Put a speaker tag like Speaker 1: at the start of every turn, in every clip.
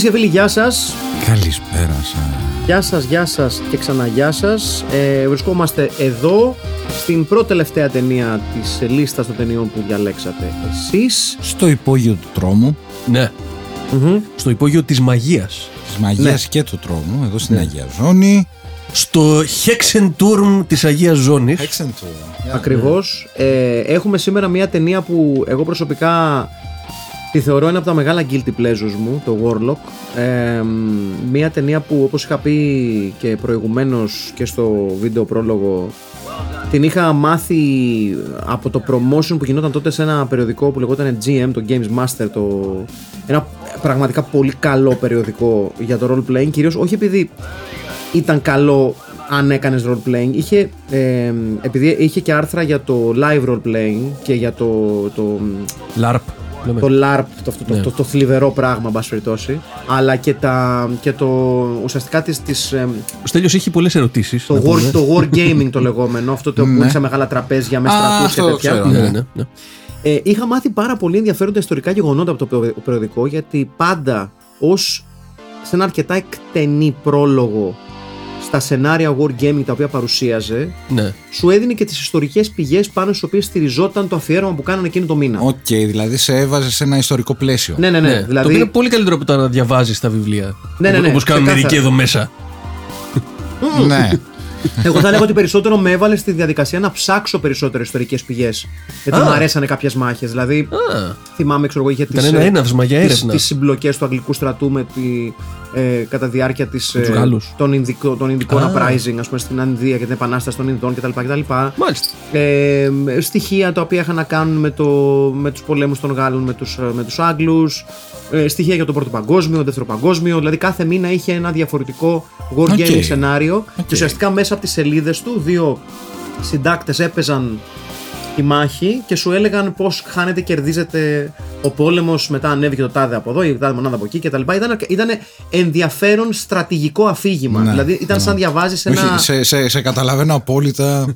Speaker 1: Φίλε και φίλοι, γεια σας.
Speaker 2: Καλησπέρα σας.
Speaker 1: Γεια σας, γεια σας και ξανά γεια σας. Ε, βρισκόμαστε εδώ στην πρώτη τελευταία ταινία της λίστας των ταινιών που διαλέξατε εσείς.
Speaker 2: Στο υπόγειο του τρόμου,
Speaker 3: Ναι. Στο υπόγειο της μαγείας.
Speaker 2: της μαγείας
Speaker 1: Ναι.
Speaker 2: και του τρόμου, εδώ στην Αγία Ζώνη.
Speaker 3: Στο Hexenturm της Αγίας Ζώνης.
Speaker 2: Excellent.
Speaker 1: Ακριβώς. Ε, έχουμε σήμερα μια ταινία που εγώ προσωπικά τη θεωρώ ένα από τα μεγάλα guilty pleasures μου, το Warlock. Ε, μια ταινία που όπως είχα πει και προηγουμένως και στο βίντεο πρόλογο την είχα μάθει από το promotion που γινόταν τότε σε ένα περιοδικό που λεγόταν GM, το Games Master, το... ένα πραγματικά πολύ καλό περιοδικό για το role playing, κυρίως όχι επειδή ήταν καλό αν έκανες role playing. Είχε, ε, επειδή είχε και άρθρα για το live role playing και για το, το,
Speaker 3: LARP. Λέμε.
Speaker 1: το LARP, το, αυτό, το,
Speaker 3: Ναι.
Speaker 1: το, το θλιβερό πράγμα, εν πάση περιπτώσει. Αλλά και, τα, και το ουσιαστικά της, της, ε,
Speaker 3: Ο Στέλιος έχει πολλές ερωτήσεις.
Speaker 1: το,
Speaker 3: να
Speaker 1: war,
Speaker 3: πούμε.
Speaker 1: το war gaming το λεγόμενο, αυτό το που είναι σε μεγάλα τραπέζια με
Speaker 2: Α,
Speaker 1: στρατούς και
Speaker 2: αυτό
Speaker 1: τέτοια.
Speaker 2: ξέρω.
Speaker 3: Ναι, ναι, ναι, ναι.
Speaker 1: Ε, είχα μάθει πάρα πολύ ενδιαφέροντα ιστορικά γεγονότα από το περιο- περιοδικό γιατί πάντα ως σε ένα αρκετά εκτενή πρόλογο στα σενάρια Wargaming τα οποία παρουσίαζε
Speaker 3: Ναι.
Speaker 1: σου έδινε και τις ιστορικές πηγές πάνω στις οποίες στηριζόταν το αφιέρωμα που κάνανε εκείνο το μήνα.
Speaker 2: ΟΚ, δηλαδή σε έβαζες σε ένα ιστορικό πλαίσιο.
Speaker 1: Ναι, ναι, ναι.
Speaker 3: Ναι. Το οποίο
Speaker 1: Δηλαδή,
Speaker 3: είναι πολύ καλύτερο από το να διαβάζεις τα βιβλία.
Speaker 1: Ναι, ναι, ναι,
Speaker 3: Όπως κάνουν
Speaker 1: ξεκάθαρα.
Speaker 3: μερικοί εδώ μέσα.
Speaker 2: ναι.
Speaker 1: εγώ θα έλεγα ότι περισσότερο με έβαλε στη διαδικασία να ψάξω περισσότερες ιστορικές πηγές. Γιατί
Speaker 3: Α.
Speaker 1: μου αρέσανε κάποιες μάχες. Δηλαδή,
Speaker 3: Α,
Speaker 1: θυμάμαι, ξέρω εγώ, είχε
Speaker 3: Ήταν
Speaker 1: τις,
Speaker 3: ένα
Speaker 1: ε,
Speaker 3: έναυσμα για
Speaker 1: τις,
Speaker 3: έρευνα.
Speaker 1: τις συμπλοκές του αγγλικού στρατού με τη, ε, κατά διάρκεια της,
Speaker 3: Με τους
Speaker 1: ε,
Speaker 3: Γάλλους.
Speaker 1: των, Ινδικό, των Ινδικών
Speaker 3: Α.
Speaker 1: uprising, ας πούμε, στην Ανδία και την επανάσταση των Ινδών κτλ. κτλ.
Speaker 3: Μάλιστα.
Speaker 1: Ε, στοιχεία τα οποία είχαν να κάνουν με, το, με τους πολέμους των Γάλλων με τους, με τους Άγγλους ε, στοιχεία για τον Πρώτο Παγκόσμιο, Δεύτερο Παγκόσμιο δηλαδή κάθε μήνα είχε ένα διαφορετικό wargaming
Speaker 2: ΟΚ.
Speaker 1: σενάριο
Speaker 2: ΟΚ.
Speaker 1: και ουσιαστικά μέσα από τις σελίδες του δύο συντάκτες έπαιζαν τη μάχη και σου έλεγαν πώς χάνεται, κερδίζεται ο πόλεμος μετά ανέβηκε το τάδε από εδώ, η τάδε μονάδα από εκεί κτλ. Ήταν, ήταν ενδιαφέρον στρατηγικό αφήγημα.
Speaker 2: Ναι,
Speaker 1: δηλαδή ήταν
Speaker 2: ναι.
Speaker 1: σαν διαβάζεις ένα...
Speaker 2: Όχι, σε, σε, σε καταλαβαίνω απόλυτα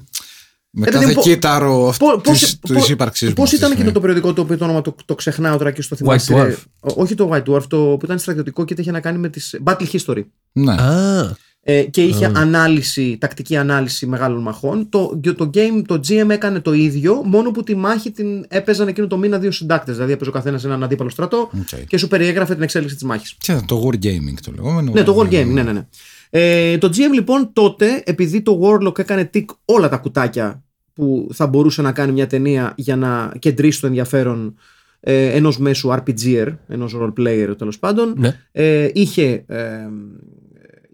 Speaker 2: με
Speaker 1: Ε,
Speaker 2: κάθε
Speaker 1: δηλαδή, πο-
Speaker 2: κύτταρο αυτή
Speaker 1: Πώ- πώς-
Speaker 2: της,
Speaker 1: πώς-
Speaker 2: της ύπαρξής μου.
Speaker 1: Πώς
Speaker 2: αυτή τη
Speaker 1: ήταν
Speaker 2: στιγμή.
Speaker 1: εκείνο το περιοδικό το οποίο το όνομα το, το ξεχνάω τώρα και στο θυμάσαι;
Speaker 3: White Dwarf.
Speaker 1: Ό- Όχι το White Dwarf, το που ήταν στρατιωτικό και είχε να κάνει με τις Battle History.
Speaker 2: Ναι.
Speaker 3: Α,
Speaker 1: Ε, και είχε ανάλυση, τακτική ανάλυση μεγάλων μαχών. Το, το, game, το GM έκανε το ίδιο, μόνο που τη μάχη την έπαιζαν εκείνο το μήνα δύο συντάκτες. Δηλαδή έπαιζε ο καθένας έναν αντίπαλο στρατό
Speaker 2: ΟΚ.
Speaker 1: και σου περιέγραφε την εξέλιξη της μάχης.
Speaker 2: Και το wargaming το λεγόμενο.
Speaker 1: Ναι, το Wargaming, ναι, ναι, ναι. Ε, το GM λοιπόν τότε, επειδή το Warlock έκανε tick όλα τα κουτάκια που θα μπορούσε να κάνει μια ταινία για να κεντρήσει το ενδιαφέρον ε, ενός μέσου RPGer, ενός role player τέλος πάντων,
Speaker 3: ναι.
Speaker 1: ε, είχε, ε,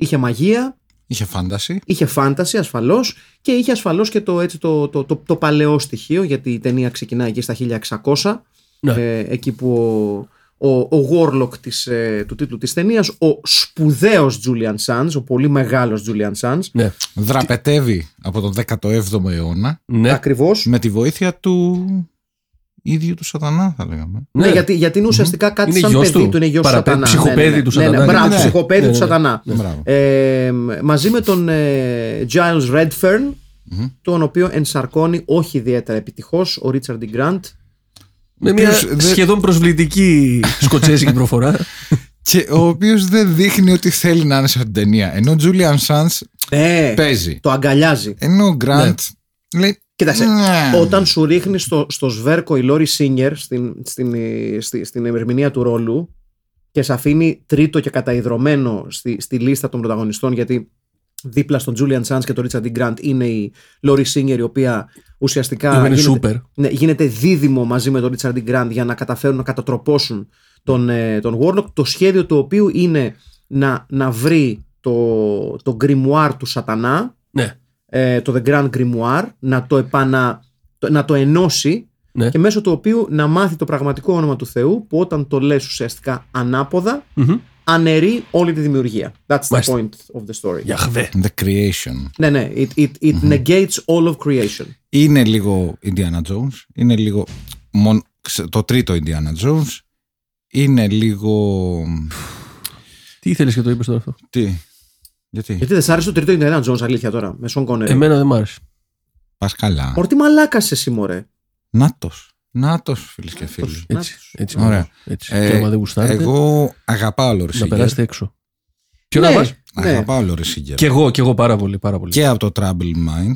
Speaker 1: είχε μαγεία,
Speaker 2: Είχε φάνταση.
Speaker 1: είχε φάνταση ασφαλώς και είχε ασφαλώς και το, έτσι, το, το, το, το παλαιό στοιχείο γιατί η ταινία ξεκινάει εκεί στα 1600
Speaker 3: Ναι.
Speaker 1: ε, εκεί που ο, ο, ο Warlock της, ε, του τίτλου της ταινίας ο σπουδαίος Julian Sands ο πολύ μεγάλος Julian Sands
Speaker 3: Ναι.
Speaker 2: Δραπετεύει από τον 17ο αιώνα
Speaker 3: Ναι.
Speaker 1: ακριβώς
Speaker 2: με τη βοήθεια του ίδιου του σατανά θα λέγαμε.
Speaker 1: Ναι,
Speaker 3: Ναι.
Speaker 1: γιατί, γιατί είναι ουσιαστικά κάτι
Speaker 3: Είναι
Speaker 1: σαν
Speaker 3: γιος
Speaker 1: παιδί
Speaker 3: του.
Speaker 1: του, είναι γιος του
Speaker 3: Παραπέ-
Speaker 1: σατανά.
Speaker 3: ψυχοπαίδη
Speaker 1: ναι, ναι,
Speaker 3: του
Speaker 1: ναι, ναι,
Speaker 3: σατανά.
Speaker 1: μπράβο,
Speaker 2: Ναι, ναι.
Speaker 1: ψυχοπαίδη
Speaker 3: Ναι,
Speaker 1: του
Speaker 3: ναι, ναι.
Speaker 1: σατανά.
Speaker 2: Μπράβο.
Speaker 1: Ε, μαζί με τον ε, Giles Redfern, τον οποίο ενσαρκώνει όχι ιδιαίτερα επιτυχώς ο Richard D. Grant.
Speaker 3: Με μια
Speaker 2: οποίος δεν-
Speaker 3: σχεδόν προσβλητική σκοτσέζικη προφορά.
Speaker 2: Και ο οποίος δεν δείχνει ότι θέλει να είναι σε αυτήν την ταινία. Ενώ ο Julian Sands
Speaker 1: Ναι,
Speaker 2: παίζει.
Speaker 1: το αγκαλιάζει.
Speaker 2: Ενώ ο Grant λέει.
Speaker 1: Κοίταξε,
Speaker 2: «Ναι».
Speaker 1: όταν σου ρίχνει στο, στο σβέρκο η Λόρι Σίνγκερ στην, στην, στη, στην ερμηνεία του ρόλου και σε αφήνει τρίτο και καταϊδρωμένο στη, στη λίστα των πρωταγωνιστών γιατί δίπλα στον Julian Sands και τον Richard D. Grant είναι η Laurie Singer η οποία ουσιαστικά
Speaker 3: Είναι
Speaker 1: γίνεται,
Speaker 3: super.
Speaker 1: ναι, γίνεται δίδυμο μαζί με τον Richard D. Grant για να καταφέρουν να κατατροπώσουν τον, ε, τον Warlock το σχέδιο του οποίου είναι να, να βρει το, το grimoire του σατανά
Speaker 3: Ναι.
Speaker 1: Ε, το The Grand Grimoire να το, επανα, το- να το ενώσει
Speaker 3: Ναι.
Speaker 1: και μέσω του οποίου να μάθει το πραγματικό όνομα του Θεού που όταν το λες ουσιαστικά ανάποδα
Speaker 3: Μμμ.
Speaker 1: αναιρεί όλη τη δημιουργία. That's the
Speaker 3: Μάλιστα.
Speaker 1: point of the story.
Speaker 3: Γιαχβέ.
Speaker 2: The Creation.
Speaker 1: Ναι, ναι. It, it, it negates all of creation.
Speaker 2: Είναι λίγο Indiana Jones. Είναι λίγο. μον- ξε- το τρίτο Indiana Jones. Είναι λίγο.
Speaker 3: Τι ήθελες και το είπες τώρα αυτό;
Speaker 2: Τι; Γιατί;
Speaker 1: Γιατί δεν σ' άρεσε το τρίτο Indiana Jones, αλήθεια τώρα, με Sean Connery.
Speaker 3: Εμένα δεν μ' άρεσε.
Speaker 2: Πας καλά.
Speaker 1: Μωρ, τι μαλάκας εσύ, μωρέ.
Speaker 2: Νάτος. Νάτος, φίλες και φίλοι.
Speaker 3: Έτσι.
Speaker 1: Νάτος.
Speaker 3: έτσι
Speaker 2: Ωραία.
Speaker 3: Ωραία. Έτσι.
Speaker 2: Ε,
Speaker 3: και άμα δεν γουστάρετε,
Speaker 2: Εγώ αγαπάω Λόρι
Speaker 3: να
Speaker 2: Σίγκερ.
Speaker 3: περάσετε έξω. Ποιο
Speaker 1: Ναι,
Speaker 3: να πας;
Speaker 1: ναι.
Speaker 2: Αγαπάω Λόρι Σίγκερ.
Speaker 3: Κι εγώ, κι εγώ πάρα πολύ. Πάρα πολύ.
Speaker 2: Και από το Trouble Mind.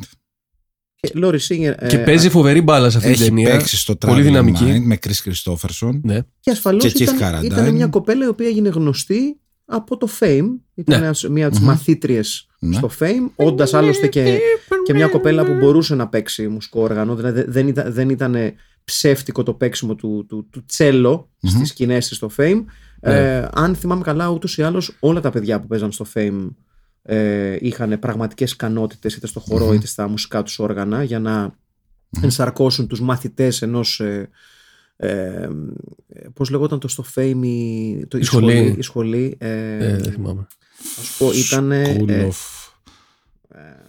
Speaker 1: Και Laurie Singer. ε,
Speaker 3: Και παίζει φοβερή μπάλα σε αυτή την
Speaker 2: Έχει
Speaker 3: ταινία.
Speaker 2: παίξει στο
Speaker 3: Πολύ
Speaker 2: Trouble
Speaker 3: δυναμική.
Speaker 2: Mind με Chris Christopherson.
Speaker 3: Ναι.
Speaker 1: Και ασφαλώς
Speaker 2: Και Keith
Speaker 1: ήταν,
Speaker 2: Carradine.
Speaker 1: ήταν μια κοπέλα η οποία έγινε γνωστή από το Fame. Ήταν
Speaker 3: Ναι.
Speaker 1: ένας- μια από τις
Speaker 2: Μμμ.
Speaker 1: μαθήτριες
Speaker 2: Ναι.
Speaker 1: στο Fame, όντας άλλωστε και, και μια κοπέλα που μπορούσε να παίξει μουσικό όργανο. Δηλαδή δεν ήταν, δεν ήταν ψεύτικο το παίξιμο του, του, του τσέλο
Speaker 2: Μμμ.
Speaker 1: στις σκηνές της στο Fame.
Speaker 3: Ναι.
Speaker 1: Ε, αν θυμάμαι καλά, ούτως ή άλλως όλα τα παιδιά που παίζαν στο Fame ε, είχαν πραγματικές ικανότητες είτε στο χορό
Speaker 2: Μμμ.
Speaker 1: είτε στα μουσικά τους όργανα για να ενσαρκώσουν τους μαθητές ενός ε, ε, πώς λεγόταν το στο Fame η, το,
Speaker 3: Η σχολή.
Speaker 1: η σχολή ε,
Speaker 3: Ε, δεν θυμάμαι.
Speaker 1: θα σου πω, ήταν
Speaker 2: School
Speaker 1: ε,
Speaker 2: of...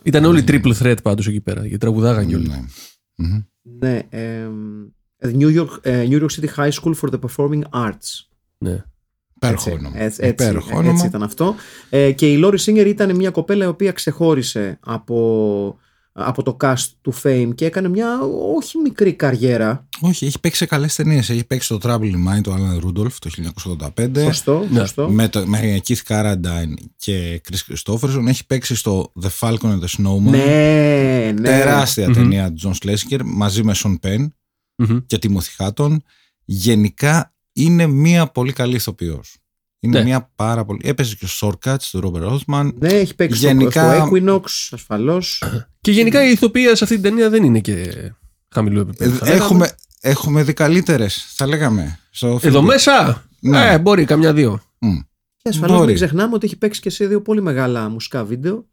Speaker 3: Ήταν όλοι triple threat πάντως εκεί πέρα. Γιατί τραγουδάγαν κιόλα.
Speaker 2: Ναι. Μμμ.
Speaker 1: ναι, ε, New, York, ε, New York City High School for the Performing Arts
Speaker 3: Ναι.
Speaker 2: Υπέροχο
Speaker 1: έτσι,
Speaker 2: όνομα.
Speaker 1: έτσι, έτσι,
Speaker 2: Υπέροχο
Speaker 1: έτσι
Speaker 2: όνομα.
Speaker 1: ήταν αυτό ε, και η Laurie Singer ήταν μια κοπέλα η οποία ξεχώρισε από, από το cast του Fame και έκανε μια όχι μικρή καριέρα
Speaker 2: Όχι, έχει παίξει σε καλές ταινίες. Έχει παίξει το Trouble in Mind του Alan Rudolph το 1985.
Speaker 1: σωστό,
Speaker 3: Ναι.
Speaker 1: σωστό.
Speaker 2: Με, το, με Keith Carradine και Chris Christopherson. Έχει παίξει στο The Falcon and the Snowman.
Speaker 1: ναι, ναι.
Speaker 2: Τεράστια
Speaker 3: Μμμ.
Speaker 2: ταινία John Schlesinger μαζί με Sean Penn
Speaker 3: Μμμ.
Speaker 2: και Timothy Hutton. Γενικά είναι μια πολύ καλή ηθοποιός. Είναι
Speaker 3: Ναι.
Speaker 2: μια πάρα πολύ. Έπαιζε και στο Shortcuts του Robert Altman.
Speaker 1: Ναι, έχει παίξει στο-
Speaker 2: Γενικά-
Speaker 1: στο Equinox, ασφαλώς.
Speaker 3: Και γενικά η ηθοποιία σε αυτή την ταινία δεν είναι και χαμηλού επίπεδου.
Speaker 2: Ε,
Speaker 3: θα λέγαμε.
Speaker 2: έχουμε, έχουμε δει καλύτερε, θα λέγαμε. Στο
Speaker 3: Εδώ
Speaker 2: film.
Speaker 3: μέσα!
Speaker 2: Ναι.
Speaker 3: Ε, μπορεί καμιά δύο.
Speaker 2: Μμ.
Speaker 1: Και ασφαλώς
Speaker 2: Μπορεί.
Speaker 1: μην ξεχνάμε ότι έχει παίξει και σε δύο πολύ μεγάλα μουσικά βίντεο.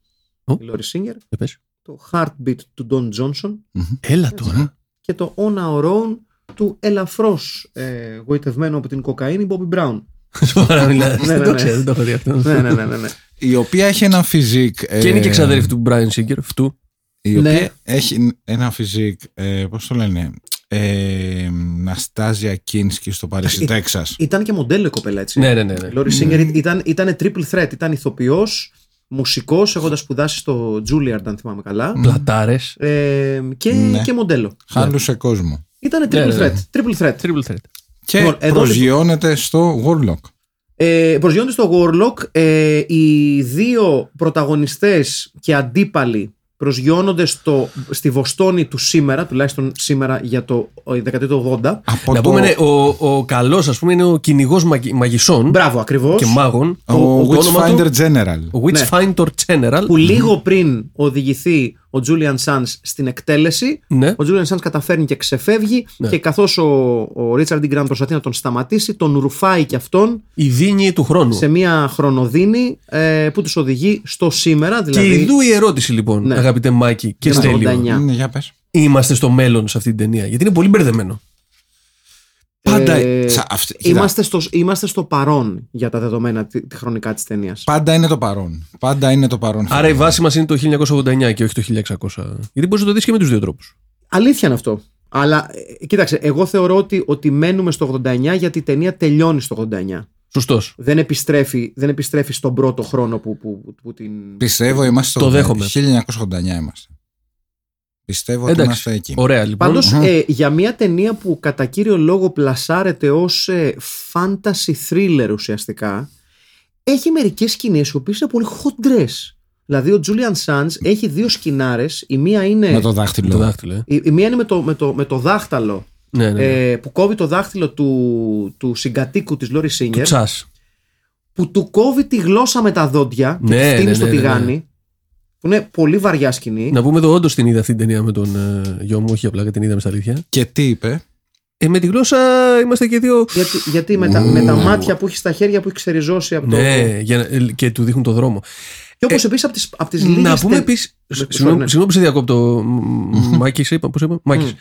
Speaker 3: Ω.
Speaker 1: Η Laurie Singer,
Speaker 3: Ε, πες.
Speaker 1: το Heartbeat του Don Johnson
Speaker 3: Έλα τώρα.
Speaker 1: και το On Our Own του ελαφρώς ε, γοητευμένου από την κοκαίνη Bobby Brown.
Speaker 3: Σοβαρά μιλάς.
Speaker 1: Ναι,
Speaker 3: Δεν
Speaker 1: ναι,
Speaker 3: το
Speaker 1: ναι.
Speaker 3: ξέρω, δεν το έχω δει αυτό.
Speaker 1: ναι, ναι, ναι, ναι, ναι.
Speaker 2: Η οποία έχει ένα physique.
Speaker 3: Και είναι και ξαδέρφη του Bryan Singer, αυτού.
Speaker 2: Η οποία
Speaker 1: Ναι.
Speaker 2: έχει ένα physique. Ε, Πώς το λένε. Ε, Nastassja Kinski στο Παρίσι,
Speaker 1: Ε,
Speaker 2: Τέξας.
Speaker 1: Ήταν και μοντέλο η κοπέλα έτσι.
Speaker 3: Ναι, ναι, ναι. ναι.
Speaker 1: Η Lori Singer ήταν, ήταν triple threat. Ήταν ηθοποιός, μουσικός, έχοντας σπουδάσει στο Juilliard αν θυμάμαι καλά.
Speaker 3: Πλατάρες.
Speaker 1: Ε, και,
Speaker 2: Ναι.
Speaker 1: και μοντέλο.
Speaker 2: Χάλουσε κόσμο.
Speaker 1: Ήταν triple
Speaker 3: Ναι, ναι, ναι.
Speaker 1: threat. Triple threat.
Speaker 3: Triple threat.
Speaker 2: Και
Speaker 1: Λοιπόν, εδώ
Speaker 2: προσγειώνεται στο Warlock.
Speaker 1: Ε, προσγειώνται στο Warlock. Ε, οι δύο πρωταγωνιστές και αντίπαλοι προσγειώνονται στο, στη Βοστόνη του σήμερα, τουλάχιστον σήμερα για το ε, δεκαετία του 80.
Speaker 2: Από
Speaker 3: Να
Speaker 2: το,
Speaker 3: πούμε, ναι, ο, ο καλός, ας πούμε, είναι ο κυνηγός μαγισσών
Speaker 1: Μπράβο, ακριβώς.
Speaker 3: και μάγων.
Speaker 2: ο,
Speaker 3: το όνομα του-
Speaker 2: Witchfinder General.
Speaker 3: Ο Witchfinder General.
Speaker 1: Που λίγο πριν οδηγηθεί ο Julian Sands στην εκτέλεση,
Speaker 3: Ναι.
Speaker 1: ο Julian Sands καταφέρνει και ξεφεύγει
Speaker 3: Ναι.
Speaker 1: και καθώς ο, ο Richard D. Grant προσπαθεί να τον σταματήσει, τον ρουφάει και αυτόν
Speaker 3: Η δίνη του χρόνου.
Speaker 1: σε μια χρονοδίνη ε, που τους οδηγεί στο σήμερα,
Speaker 3: Και
Speaker 1: δηλαδή
Speaker 3: ειδού η ερώτηση λοιπόν,
Speaker 1: Ναι.
Speaker 3: αγαπητέ Μάκη και
Speaker 1: Για το
Speaker 3: Στέλιο.
Speaker 1: 89.
Speaker 2: Ναι, για πες.
Speaker 3: Είμαστε στο μέλλον σε αυτή την ταινία. Γιατί είναι πολύ μπερδεμένο.
Speaker 2: Πάντα,
Speaker 1: Ε,
Speaker 2: σα- αυτή- κοίτα,
Speaker 1: Είμαστε στο, είμαστε στο παρόν για τα δεδομένα τη, τη χρονικά της ταινίας.
Speaker 2: πάντα είναι το παρόν. Πάντα είναι το παρόν.
Speaker 3: Άρα η βάση μας είναι το 1989 και όχι το 1600. Γιατί μπορείς να το δεις και με τους δύο τρόπους.
Speaker 1: Αλήθεια είναι αυτό. Αλλά ε, κοίταξε, εγώ θεωρώ ότι, ότι μένουμε στο 89 γιατί η ταινία τελειώνει στο 89.
Speaker 3: Σωστός.
Speaker 1: Δεν επιστρέφει, δεν επιστρέφει στον πρώτο χρόνο που, που, που την.
Speaker 2: Πιστεύω είμαστε στο
Speaker 3: Το δέχομαι.
Speaker 2: 1989 είμαστε. Πιστεύω ότι
Speaker 3: Εντάξει.
Speaker 2: είμαστε εκεί.
Speaker 3: Ωραία λοιπόν.
Speaker 1: Πάντως
Speaker 2: Μμμ.
Speaker 1: ε, για μια ταινία που κατά κύριο λόγο πλασάρεται ως ε, fantasy thriller ουσιαστικά έχει μερικές σκηνές οι οποίες είναι πολύ χοντρές. Δηλαδή ο Julian Sands έχει δύο σκηνάρες, η μία είναι,
Speaker 2: Με το δάχτυλο.
Speaker 3: Το δάχτυλο, ε.
Speaker 1: η, η μία είναι με, το, με, το, με το δάχτυλο
Speaker 3: Ναι, ναι. ναι.
Speaker 1: ε, που κόβει το δάχτυλο του, του συγκατοίκου της Λόρι
Speaker 3: του
Speaker 1: Σίνγκερ
Speaker 3: τσάς.
Speaker 1: που του κόβει τη γλώσσα με τα δόντια και
Speaker 3: Ναι,
Speaker 1: τη φτύνει
Speaker 3: ναι,
Speaker 1: στο
Speaker 3: ναι, ναι,
Speaker 1: τηγάνι. Που είναι πολύ βαριά σκηνή.
Speaker 3: Να πούμε εδώ, όντως την είδα αυτή την ταινία με τον ε, γιο μου, όχι απλά και την είδαμε στα αλήθεια.
Speaker 2: Και τι είπε;
Speaker 3: Ε, με τη γλώσσα είμαστε και δύο.
Speaker 1: Γιατί, γιατί με, τα, με τα μάτια που έχει στα χέρια που έχει ξεριζώσει από το.
Speaker 3: Ναι, για, να- ε, και του δείχνουν το δρόμο.
Speaker 1: Και όπως επίση από τις απ τις λίγες
Speaker 3: Να πούμε
Speaker 1: τε-
Speaker 3: επίση.
Speaker 1: Ναι,
Speaker 3: Συγγνώμη
Speaker 1: ναι.
Speaker 3: συγγνώμη που σε διακόπτω. Μάκη, είπα, πώς είπα; Μάκης.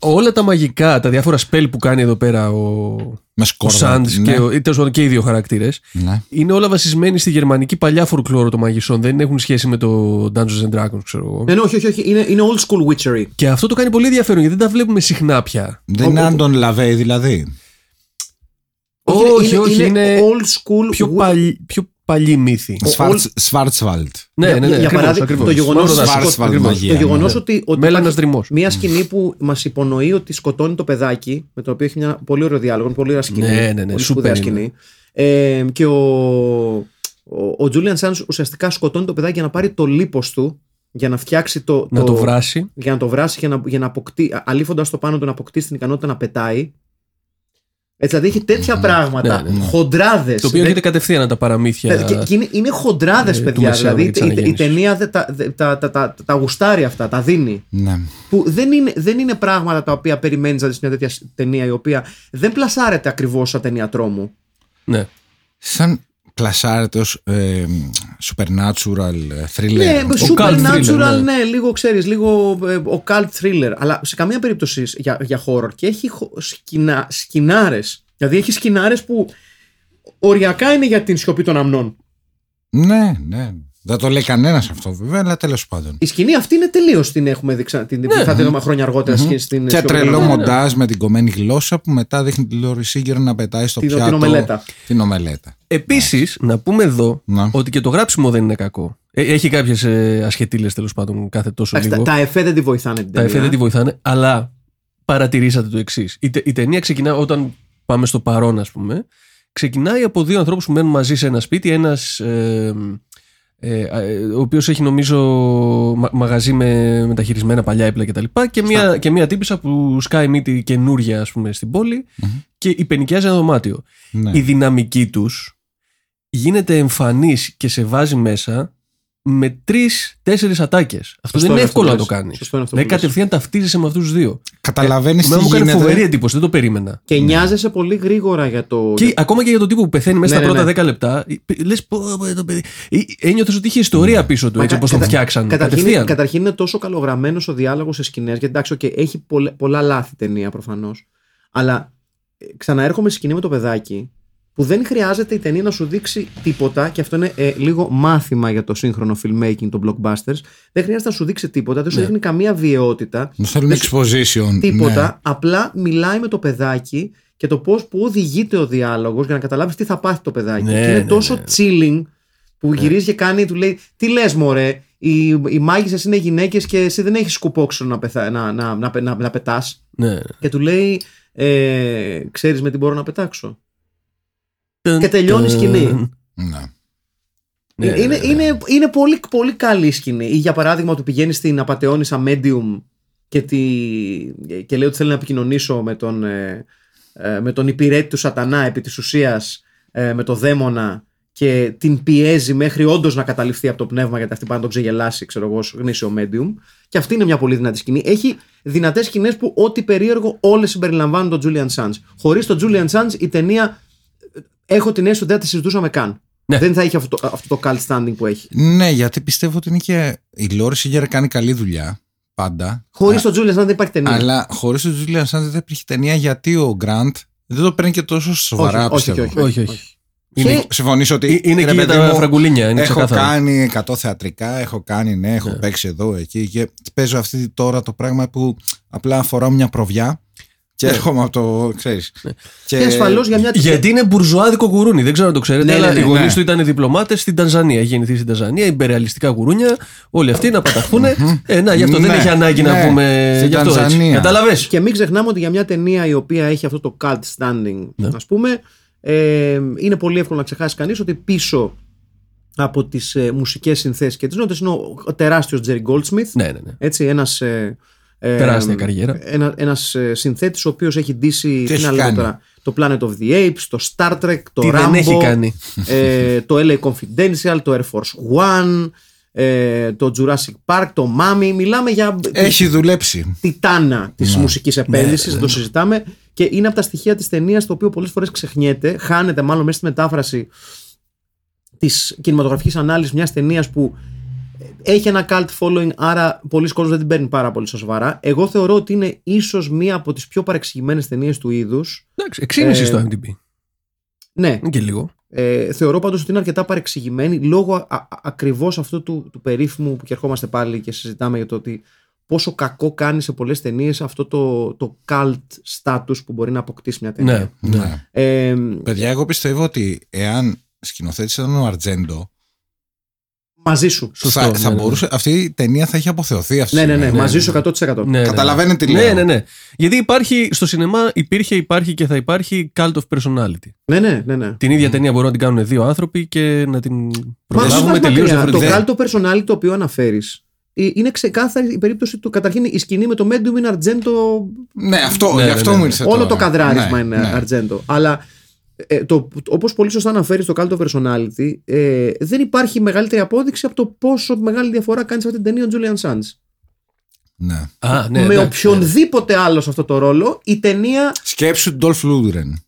Speaker 3: Όλα τα μαγικά, τα διάφορα spell που κάνει εδώ πέρα ο,
Speaker 2: Με
Speaker 3: ο
Speaker 2: σκόρδα.
Speaker 3: Σάντ
Speaker 2: ναι.
Speaker 3: και, ο- ή τέλος πάντων και οι δύο χαρακτήρες,
Speaker 2: Ναι.
Speaker 3: είναι όλα βασισμένοι στη γερμανική παλιά φορκλόρο των μαγισσών. Δεν έχουν σχέση με το Dungeons and Dragons, ξέρω εγώ.
Speaker 1: Ναι, ναι, όχι, όχι, όχι. Είναι, είναι old school witchery.
Speaker 3: Και αυτό το κάνει πολύ ενδιαφέρον γιατί δεν τα βλέπουμε συχνά πια.
Speaker 2: Δεν είναι Άντων Λαβέη δηλαδή.
Speaker 3: Όχι, όχι, είναι
Speaker 1: old school
Speaker 3: Πιο,
Speaker 1: wi-
Speaker 3: παλι, πιο παλιή μύθη.
Speaker 1: Ο-
Speaker 2: Σβάρτσβαλτ.
Speaker 3: Ναι,
Speaker 1: Για-
Speaker 3: ναι, ναι.
Speaker 1: για
Speaker 3: ακριβώς,
Speaker 1: παράδειγμα,
Speaker 3: ακριβώς.
Speaker 1: το γεγονός
Speaker 3: Μαύρο
Speaker 1: ότι
Speaker 3: δάσος,
Speaker 2: Schwarzwald
Speaker 3: ακριβώς.
Speaker 2: μαγεία.
Speaker 1: Το γεγονός
Speaker 2: ναι.
Speaker 1: ότι, ότι
Speaker 3: Μέλανας
Speaker 1: υπάρχει
Speaker 3: δρυμός.
Speaker 1: μια σκηνή που μας υπονοεί ότι σκοτώνει το παιδάκι, με το οποίο έχει μια πολύ ωραίο διάλογο, πολύ ωραία σκηνή.
Speaker 3: Ναι, ναι, ναι,
Speaker 1: πολύ
Speaker 3: σούπερ
Speaker 1: σπουδαία
Speaker 3: είναι.
Speaker 1: σκηνή. Ε, και ο, ο, ο Julian Sands ουσιαστικά σκοτώνει το παιδάκι για να πάρει το λίπος του, για να φτιάξει το.
Speaker 3: Να το βράσει.
Speaker 1: Για να το βράσει, για να, για να αποκτήσει, αλήφοντας το πάνω του να αποκτήσει την ικανότητα να πετάει. Έτσι, δηλαδή έχει τέτοια πράγματα,
Speaker 3: Ναι, ναι, ναι.
Speaker 1: χοντράδες.
Speaker 3: Το οποίο έρχεται κατευθείαν από τα παραμύθια.
Speaker 1: Και, και είναι, είναι χοντράδες,
Speaker 3: ε, του
Speaker 1: παιδιά.
Speaker 3: Μεσαίου
Speaker 1: Δηλαδή
Speaker 3: και της
Speaker 1: η, η
Speaker 3: Αναγέννησης.
Speaker 1: ταινία δε- τα, δε- τα, τα, τα, τα γουστάρει αυτά, τα δίνει.
Speaker 2: Ναι.
Speaker 1: Που δεν είναι, δεν είναι πράγματα τα οποία περιμένεις να δεις μια τέτοια ταινία η οποία δεν πλασάρεται ακριβώς σαν ταινία τρόμου.
Speaker 3: Ναι.
Speaker 2: Σαν πλασάρεται ως ε, supernatural ε, thriller.
Speaker 1: Ναι,
Speaker 3: cult
Speaker 1: supernatural,
Speaker 3: thriller, ναι.
Speaker 1: ναι. λίγο ξέρεις, λίγο ε, ο cult thriller. Αλλά σε καμία περίπτωση για, για horror. Και έχει σκηνά, σκηνάρες. Δηλαδή έχει σκηνάρες που οριακά είναι για την σιωπή των αμνών.
Speaker 2: ναι, ναι. Δεν το λέει κανένας αυτό βέβαια, αλλά τέλος πάντων.
Speaker 1: Η σκηνή αυτή είναι τελείως την έχουμε δει ξα- την, θα τη δούμε χρόνια αργότερα στην στην
Speaker 2: Και
Speaker 1: σιωπή των
Speaker 2: τρελό
Speaker 1: αμνών.
Speaker 2: μοντάζ με την κομμένη γλώσσα που μετά δείχνει τη Λόρι Σίγκερ να πετάει στο
Speaker 1: Την- την
Speaker 2: πιάτο.
Speaker 1: ομελέτα.
Speaker 2: Την ομελέτα.
Speaker 3: Επίσης, να πούμε εδώ
Speaker 2: Να.
Speaker 3: ότι και το γράψιμο δεν είναι κακό. Ε, έχει κάποιες ε, ασχετήλες τέλος πάντων κάθε τόσο
Speaker 1: Εντάξει,
Speaker 3: λίγο.
Speaker 1: τα, τα εφέ δεν τη βοηθάνε την
Speaker 3: Τα εφέ
Speaker 1: ταινία.
Speaker 3: δεν τη βοηθάνε, αλλά παρατηρήσατε το εξής. Η, τε- η ταινία ξεκινά όταν πάμε στο παρόν, ας πούμε. Ξεκινάει από δύο ανθρώπους που μένουν μαζί σε ένα σπίτι. Ένας. Ε, ε, ε, ο οποίος έχει νομίζω μα- μαγαζί με μεταχειρισμένα παλιά έπλα κτλ. Και, και, μια, και μια τύπησα που σκάει μύτη καινούρια ας πούμε, στην πόλη και υπενικιάζει ένα δωμάτιο.
Speaker 2: Ναι.
Speaker 3: Η δυναμική τους γίνεται εμφανής και σε βάζει μέσα με τρει-τέσσερι ατάκες. Αυτό δεν είναι
Speaker 1: είναι
Speaker 3: εύκολο να
Speaker 1: αυτό
Speaker 3: το
Speaker 1: που λες.
Speaker 3: κάνεις.
Speaker 1: Σωστό είναι αυτό
Speaker 3: Δηλαδή
Speaker 1: που λες.
Speaker 3: κατευθείαν ταυτίζεσαι με αυτούς τους δύο.
Speaker 2: Καταλαβαίνεις τι
Speaker 3: Εμένα μου κάνει
Speaker 2: γίνεται.
Speaker 3: φοβερή εντύπωση, δεν το περίμενα.
Speaker 1: Και νοιάζεσαι πολύ γρήγορα για το.
Speaker 3: Και ακόμα και για τον τύπο που πεθαίνει μέσα
Speaker 1: Ναι,
Speaker 3: στα
Speaker 1: ναι,
Speaker 3: πρώτα
Speaker 1: ναι.
Speaker 3: 10 λεπτά, λες πω, πω, το παιδί. Ένιωθες ότι είχε ιστορία πίσω του,
Speaker 1: Μα
Speaker 3: έτσι
Speaker 1: κα-
Speaker 3: όπως τον
Speaker 1: κατα-
Speaker 3: φτιάξαν.
Speaker 1: Καταρχήν,
Speaker 3: Κατευθείαν.
Speaker 1: καταρχήν είναι τόσο καλογραμμένος ο διάλογος σε σκηνές. Γιατί εντάξει, okay, έχει πολλα, πολλά λάθη ταινία προφανώς. Αλλά ε, ξαναέρχομαι στη σκηνή με το παιδάκι που δεν χρειάζεται η ταινία να σου δείξει τίποτα και αυτό είναι ε, λίγο μάθημα για το σύγχρονο filmmaking των blockbusters. Δεν χρειάζεται να σου δείξει τίποτα, δεν σου
Speaker 3: Ναι.
Speaker 1: δείχνει καμία βιαιότητα.
Speaker 2: Δεν θέλουμε
Speaker 1: Δεν σου-
Speaker 2: exposition.
Speaker 1: Τίποτα.
Speaker 2: Ναι.
Speaker 1: Απλά μιλάει με το παιδάκι και το πώς που οδηγείται ο διάλογος για να καταλάβεις τι θα πάθει το παιδάκι.
Speaker 3: Ναι,
Speaker 1: και είναι
Speaker 3: ναι,
Speaker 1: τόσο
Speaker 3: ναι.
Speaker 1: chilling που γυρίζει και κάνει, του λέει: Τι λες, Μωρέ, οι, οι μάγισσες είναι γυναίκες και εσύ δεν έχεις σκουπόξυλο να, πεθα... να, να, να, να, να πετάς.
Speaker 3: Ναι.
Speaker 1: Και του λέει: ε, Ξέρεις με τι μπορώ να πετάξω.
Speaker 3: Ταν,
Speaker 1: Και τελειώνει η
Speaker 3: ταν.
Speaker 1: σκηνή.
Speaker 2: Ναι.
Speaker 3: Ναι,
Speaker 1: είναι,
Speaker 3: ναι, ναι.
Speaker 1: είναι, είναι πολύ, πολύ καλή η σκηνή. Ή για παράδειγμα, του πηγαίνει στην απαταιώνησα medium και, τη, και λέει ότι θέλει να επικοινωνήσω με τον, ε, ε, με τον υπηρέτη του σατανά επί της ουσίας ε, με το δαίμονα και την πιέζει μέχρι όντως να καταληφθεί από το πνεύμα γιατί αυτή πάει να τον ξεγελάσει, ξέρω εγώ, ως γνήσιο medium. Και αυτή είναι μια πολύ δυνατή σκηνή. Έχει δυνατές σκηνές που ό,τι περίεργο όλες συμπεριλαμβάνουν τον Julian Sands. Χωρίς τον Julian Sands η ταινία ε, έχω την αίσθηση ότι δεν θα τη συζητούσαμε καν.
Speaker 3: Ναι.
Speaker 1: Δεν θα είχε αυτό το, αυτό το cult standing που έχει.
Speaker 2: Ναι, γιατί πιστεύω ότι είναι και. Η Λόρις Σίγκερ κάνει καλή δουλειά. Πάντα.
Speaker 1: Χωρίς τον Julian Sands δεν υπάρχει ταινία.
Speaker 2: Αλλά χωρίς τον Τζούλιαν Σάντ δεν υπήρχε ταινία γιατί ο Γκραντ δεν το παίρνει και τόσο σοβαρά,
Speaker 1: όχι, όχι,
Speaker 2: πιστεύω.
Speaker 1: όχι,
Speaker 3: Όχι, όχι.
Speaker 1: Και-
Speaker 2: Συμφωνείς ότι.
Speaker 3: Ε, Είναι
Speaker 2: ρε
Speaker 3: και για
Speaker 2: παιδί
Speaker 3: τα
Speaker 2: μου,
Speaker 3: φραγκουλίνια. Είναι
Speaker 2: έχω
Speaker 3: ξεκάθαρο.
Speaker 2: κάνει 100 θεατρικά, έχω κάνει, ναι, έχω παίξει εδώ, εκεί και παίζω αυτή τώρα το πράγμα που απλά φοράω μια προβιά και
Speaker 3: Ναι.
Speaker 2: έρχομαι από το, ξέρεις.
Speaker 1: Και ασφαλώς για μια
Speaker 3: Γιατί είναι μπουρζουάδικο γουρούνι, δεν ξέρω αν το ξέρετε.
Speaker 1: Ναι,
Speaker 3: αλλά
Speaker 1: ναι, ναι,
Speaker 3: οι γονείς
Speaker 2: ναι.
Speaker 3: του ήταν διπλωμάτες στην Τανζανία. Έχει γεννηθεί στην Τανζανία, υπερεαλιστικά γουρούνια. Όλοι αυτοί να παταχθούν. ε, να, γι' αυτό δεν
Speaker 2: Ναι,
Speaker 3: έχει ανάγκη να
Speaker 2: ναι,
Speaker 3: πούμε.
Speaker 2: στην
Speaker 3: Γι' αυτό έτσι.
Speaker 2: Τανζανία.
Speaker 3: Κατάλαβε.
Speaker 1: Και μην ξεχνάμε ότι για μια ταινία η οποία έχει αυτό το cult standing,
Speaker 3: Ναι.
Speaker 1: ας πούμε, ε, είναι πολύ εύκολο να ξεχάσει κανείς ότι πίσω από τις ε, μουσικές συνθέσεις και τις νότες είναι ο, ο τεράστιος Jerry Goldsmith,
Speaker 3: Ναι, ναι, ναι.
Speaker 1: έτσι, ένας, ε, ε,
Speaker 3: Τεράστια καριέρα.
Speaker 1: Ένα, ένας ε, συνθέτης ο οποίος έχει ντύσει τι
Speaker 2: έχει
Speaker 1: να λέω
Speaker 2: κάνει;
Speaker 1: τώρα, το Planet of the Apes, το Star Trek, το
Speaker 3: Τι
Speaker 1: Rambo,
Speaker 3: δεν έχει κάνει;
Speaker 1: ε, το LA Confidential, το Air Force One, ε, το Jurassic Park, το Mummy. Μιλάμε για
Speaker 2: Έχει δουλέψει.
Speaker 1: τιτάνα της
Speaker 2: Ναι.
Speaker 1: μουσικής επένδυσης, δεν το συζητάμε. Και είναι από τα στοιχεία της ταινίας το οποίο πολλές φορές ξεχνιέται, χάνεται μάλλον μέσα στη μετάφραση της κινηματογραφικής ανάλυσης μιας ταινίας που έχει ένα cult following, άρα πολλοί κόσμοι δεν την παίρνουν πάρα πολύ στα σοβαρά. Εγώ θεωρώ ότι είναι ίσως μία από τις πιο παρεξηγημένες ταινίες του είδους.
Speaker 3: Εντάξει, εξήνηση
Speaker 1: Ε,
Speaker 3: στο MDB.
Speaker 1: Ναι,
Speaker 3: Είναι και λίγο.
Speaker 1: ε, θεωρώ πάντως ότι είναι αρκετά παρεξηγημένη λόγω α, α, ακριβώς αυτού του, του περίφημου που και ερχόμαστε πάλι και συζητάμε για το ότι πόσο κακό κάνει σε πολλές ταινίες αυτό το, το cult status που μπορεί να αποκτήσει μια ταινία.
Speaker 3: Ναι, ναι.
Speaker 2: Ναι.
Speaker 1: Ε,
Speaker 2: Παιδιά, εγώ πιστεύω ότι εάν σκηνοθέτης ήταν ο Αρτζέντο,
Speaker 1: μαζί σου.
Speaker 3: Σωστό,
Speaker 2: θα,
Speaker 3: ναι,
Speaker 2: θα
Speaker 3: ναι.
Speaker 2: μπορούσε, αυτή η ταινία θα έχει αποθεωθεί αυτή τη
Speaker 1: Ναι, ναι, ναι,
Speaker 2: στιγμή.
Speaker 1: μαζί
Speaker 3: ναι,
Speaker 1: σου 100%.
Speaker 3: Ναι, ναι.
Speaker 2: Καταλαβαίνετε τι
Speaker 3: Ναι,
Speaker 2: λέω.
Speaker 3: ναι, ναι. Γιατί υπάρχει στο σινεμά, υπήρχε, υπάρχει και θα υπάρχει cult of personality.
Speaker 1: Ναι, ναι, ναι. ναι.
Speaker 3: Την ίδια ταινία μπορούν να την κάνουν δύο άνθρωποι και να την
Speaker 1: Μα μην
Speaker 3: προλάβουμε
Speaker 1: πας
Speaker 3: τελείως
Speaker 1: μακριά. Το
Speaker 3: διαφορετικά.
Speaker 1: cult personality το οποίο αναφέρεις είναι ξεκάθαρη η περίπτωση του. Καταρχήν η σκηνή με το Medium είναι Argento
Speaker 2: Ναι, αυτό,
Speaker 3: Ναι,
Speaker 2: γι'
Speaker 3: ναι,
Speaker 2: αυτό
Speaker 3: ναι,
Speaker 2: μου
Speaker 3: ναι.
Speaker 2: ήρθε
Speaker 1: Όλο
Speaker 2: τώρα.
Speaker 1: το καδράρισμα
Speaker 2: Ναι,
Speaker 1: είναι
Speaker 2: ναι.
Speaker 1: Αρτζέντο. Αλλά ε, το, όπως πολύ σωστά αναφέρεις το Cult of Personality, ε, δεν υπάρχει μεγαλύτερη απόδειξη από το πόσο μεγάλη διαφορά κάνεις σε αυτή την ταινία ο Julian Sands.
Speaker 2: Ναι.
Speaker 3: Α, ναι,
Speaker 1: Με
Speaker 3: εντάξει,
Speaker 1: οποιονδήποτε άλλο σε αυτό το ρόλο, η ταινία.
Speaker 2: Σκέψου Ντόλφ Λούντρεν.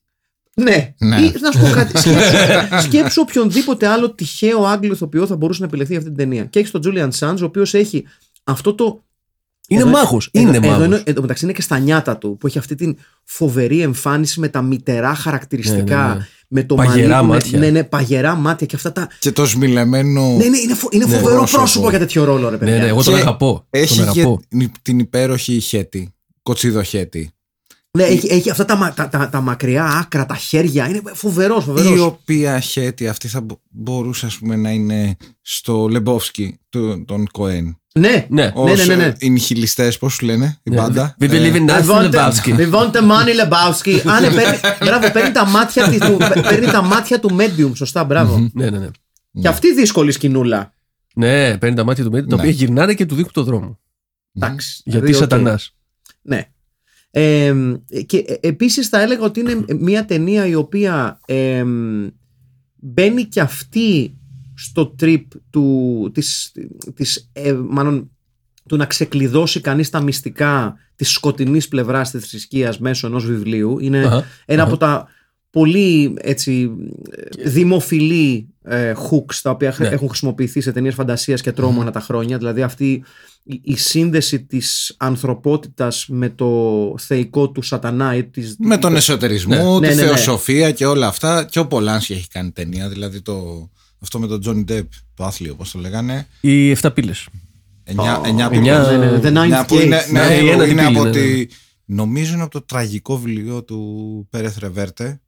Speaker 1: Ναι.
Speaker 2: Ναι.
Speaker 1: Ή, να σου πω κάτι. Σκέψου, σκέψου οποιονδήποτε άλλο τυχαίο Άγγλο ηθοποιό θα μπορούσε να επιλεχθεί για αυτή την ταινία. Και έχεις τον Julian Sands, ο οποίος έχει αυτό το
Speaker 3: Είναι
Speaker 1: Εδώ-
Speaker 3: μάγος.
Speaker 1: Εδώ,
Speaker 3: Είναι
Speaker 1: εδώ,
Speaker 3: μάγος.
Speaker 1: είναι- εν τω μεταξύ είναι και στα νιάτα του που έχει αυτή την φοβερή εμφάνιση με τα μητερά χαρακτηριστικά.
Speaker 3: Ναι, ναι, ναι.
Speaker 1: Με το
Speaker 3: Παγερά
Speaker 1: μαλλί του,
Speaker 3: μάτια.
Speaker 1: Ναι, ναι, παγερά μάτια και αυτά τα.
Speaker 2: Και το σμιλεμένο.
Speaker 1: Ναι, ναι, είναι, φο- είναι
Speaker 3: Ναι,
Speaker 1: φοβερό πρόσωπο.
Speaker 2: πρόσωπο.
Speaker 1: για τέτοιο ρόλο, ρε παιδιά.
Speaker 3: Ναι, ναι, εγώ τον
Speaker 2: Και
Speaker 3: αγαπώ.
Speaker 2: Έχει
Speaker 3: Τον
Speaker 2: και
Speaker 3: αγαπώ.
Speaker 2: την υπέροχη χέτη. Κοτσίδο χέτη.
Speaker 1: Ναι, έχει, έχει αυτά τα, μα- τα, τα, τα μακριά άκρα, τα χέρια. Είναι φοβερός,
Speaker 2: Η
Speaker 1: φοβερό.
Speaker 2: οποία χέτη αυτή θα μπο- μπορούσε ας πούμε, να είναι στο Λεμπόφσκι του, τον Κοέν.
Speaker 1: Ναι,
Speaker 3: Ναι.
Speaker 1: ναι, ναι, ναι, ναι.
Speaker 2: Οι νιχιλιστές, πώς σου λένε, η
Speaker 3: Ναι.
Speaker 2: μπάντα;
Speaker 3: We believe in
Speaker 1: We
Speaker 3: nothing
Speaker 1: want,
Speaker 3: Lebowski.
Speaker 1: we want the money, Lebowski. Α, ναι, παίρνει, μπράβο, παίρνει τα μάτια, της- του, παίρνει τα μάτια του Medium, σωστά, μπράβο.
Speaker 3: Ναι, ναι, ναι.
Speaker 1: Και αυτή δύσκολη σκηνούλα.
Speaker 3: Ναι, παίρνει τα μάτια του μέντιουμ, τα
Speaker 2: Ναι.
Speaker 3: οποία γυρνάνε και του δείχνουν το δρόμο.
Speaker 1: Εντάξει.
Speaker 3: Γιατί
Speaker 1: δηλαδή, οκ.
Speaker 3: σατανάς.
Speaker 1: Ναι. Ε, και ε, επίσης θα έλεγα ότι είναι μια ταινία η οποία ε, μπαίνει και αυτή στο trip του, της, της, ε, μάλλον, του να ξεκλειδώσει κανείς τα μυστικά της σκοτεινής πλευράς της θρησκείας μέσω ενός βιβλίου. Είναι
Speaker 3: Αχα,
Speaker 1: ένα
Speaker 3: αχα.
Speaker 1: από τα πολύ έτσι, ε, δημοφιλή ε, hooks τα οποία χρ-
Speaker 3: Ναι.
Speaker 1: έχουν χρησιμοποιηθεί σε ταινίες φαντασίας και τρόμου ανά τα χρόνια. Δηλαδή αυτή η, η σύνδεση της ανθρωπότητας με το θεϊκό του σατανά ή της,
Speaker 2: Με τον εσωτερισμό,
Speaker 1: Ναι,
Speaker 2: τη
Speaker 1: ναι, ναι.
Speaker 2: θεοσοφία και όλα αυτά. Και ο Πολάνσκι έχει κάνει ταινία. Δηλαδή το, αυτό με τον Τζόνι Ντεπ, το άθλιο, όπως το λέγανε.
Speaker 3: Οι 7 πύλες.
Speaker 2: Εννιά,
Speaker 1: Oh,
Speaker 2: εννιά που-
Speaker 3: εννιά-
Speaker 1: ναι, ναι, The
Speaker 2: εννιά
Speaker 1: Ninth
Speaker 2: που είναι,
Speaker 1: Gate.
Speaker 2: ναι,
Speaker 3: Ναι, η
Speaker 2: είναι
Speaker 3: ένατη πύλη,
Speaker 2: από
Speaker 3: ναι, ναι.
Speaker 2: τη, νομίζω είναι από το τραγικό βιβλίο του Πέρεθ Ρεβέρτε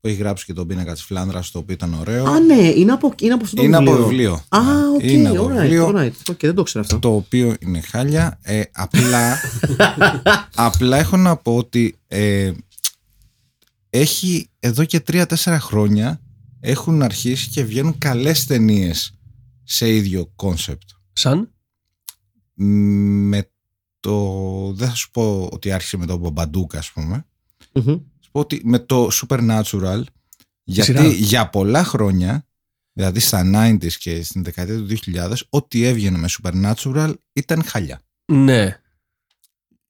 Speaker 2: που έχει γράψει και τον πίνακα της Φλάνδρας το οποίο ήταν ωραίο.
Speaker 1: Α, ναι, είναι από, είναι από αυτό το
Speaker 2: είναι
Speaker 1: βιβλίο.
Speaker 2: από βιβλίο.
Speaker 1: Α,
Speaker 2: Ναι,
Speaker 1: οκ,
Speaker 2: είναι από
Speaker 1: alright,
Speaker 2: βιβλίο.
Speaker 1: alright. OK, δεν το ξέρω αυτό.
Speaker 2: το οποίο είναι χάλια. Ε, απλά, απλά έχω να πω ότι ε, έχει εδώ και 3-4 χρόνια έχουν αρχίσει και βγαίνουν καλές ταινίες σε ίδιο concept.
Speaker 3: Σαν;
Speaker 2: Με το... Δεν θα σου πω ότι άρχισε με το Μπομπαντούκα ας πούμε.
Speaker 1: Μμμ.
Speaker 2: Θα σου πω ότι με το Supernatural γιατί
Speaker 3: σειρά.
Speaker 2: για πολλά χρόνια δηλαδή στα 90s και στην δεκαετία του 2000 ό,τι έβγαινε με Supernatural ήταν χαλιά.
Speaker 3: Ναι.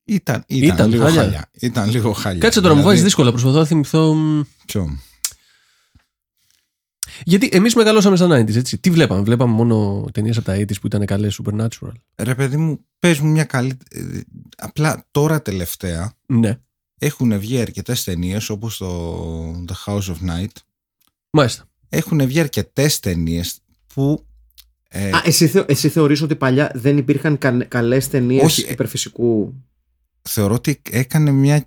Speaker 2: Ήταν, ήταν,
Speaker 3: Ήταν
Speaker 2: λίγο
Speaker 3: χάλια.
Speaker 2: χάλια. Ήταν λίγο χάλια.
Speaker 3: Κάτσε τώρα, μου
Speaker 2: Δηλαδή,
Speaker 3: βάζεις δύσκολα. Προσπαθώ να θυμηθώ. μ,
Speaker 2: ποιο;
Speaker 3: Γιατί εμείς μεγαλώσαμε στα 90s, έτσι. Τι βλέπαμε, βλέπαμε μόνο ταινίες από τα 80s που ήταν καλές Supernatural.
Speaker 2: Ρε παιδί μου, πες μου μια καλή... ε, Απλά τώρα τελευταία
Speaker 3: Ναι.
Speaker 2: έχουν βγει αρκετές ταινίες όπως το The House of Night.
Speaker 3: Μάλιστα.
Speaker 2: Έχουν βγει αρκετές ταινίες που... ε,
Speaker 1: Α, εσύ, θε, εσύ θεωρείς ότι παλιά δεν υπήρχαν κα, καλές ταινίες
Speaker 2: Όχι, ε,
Speaker 1: υπερφυσικού;
Speaker 2: θεωρώ ότι έκανε μια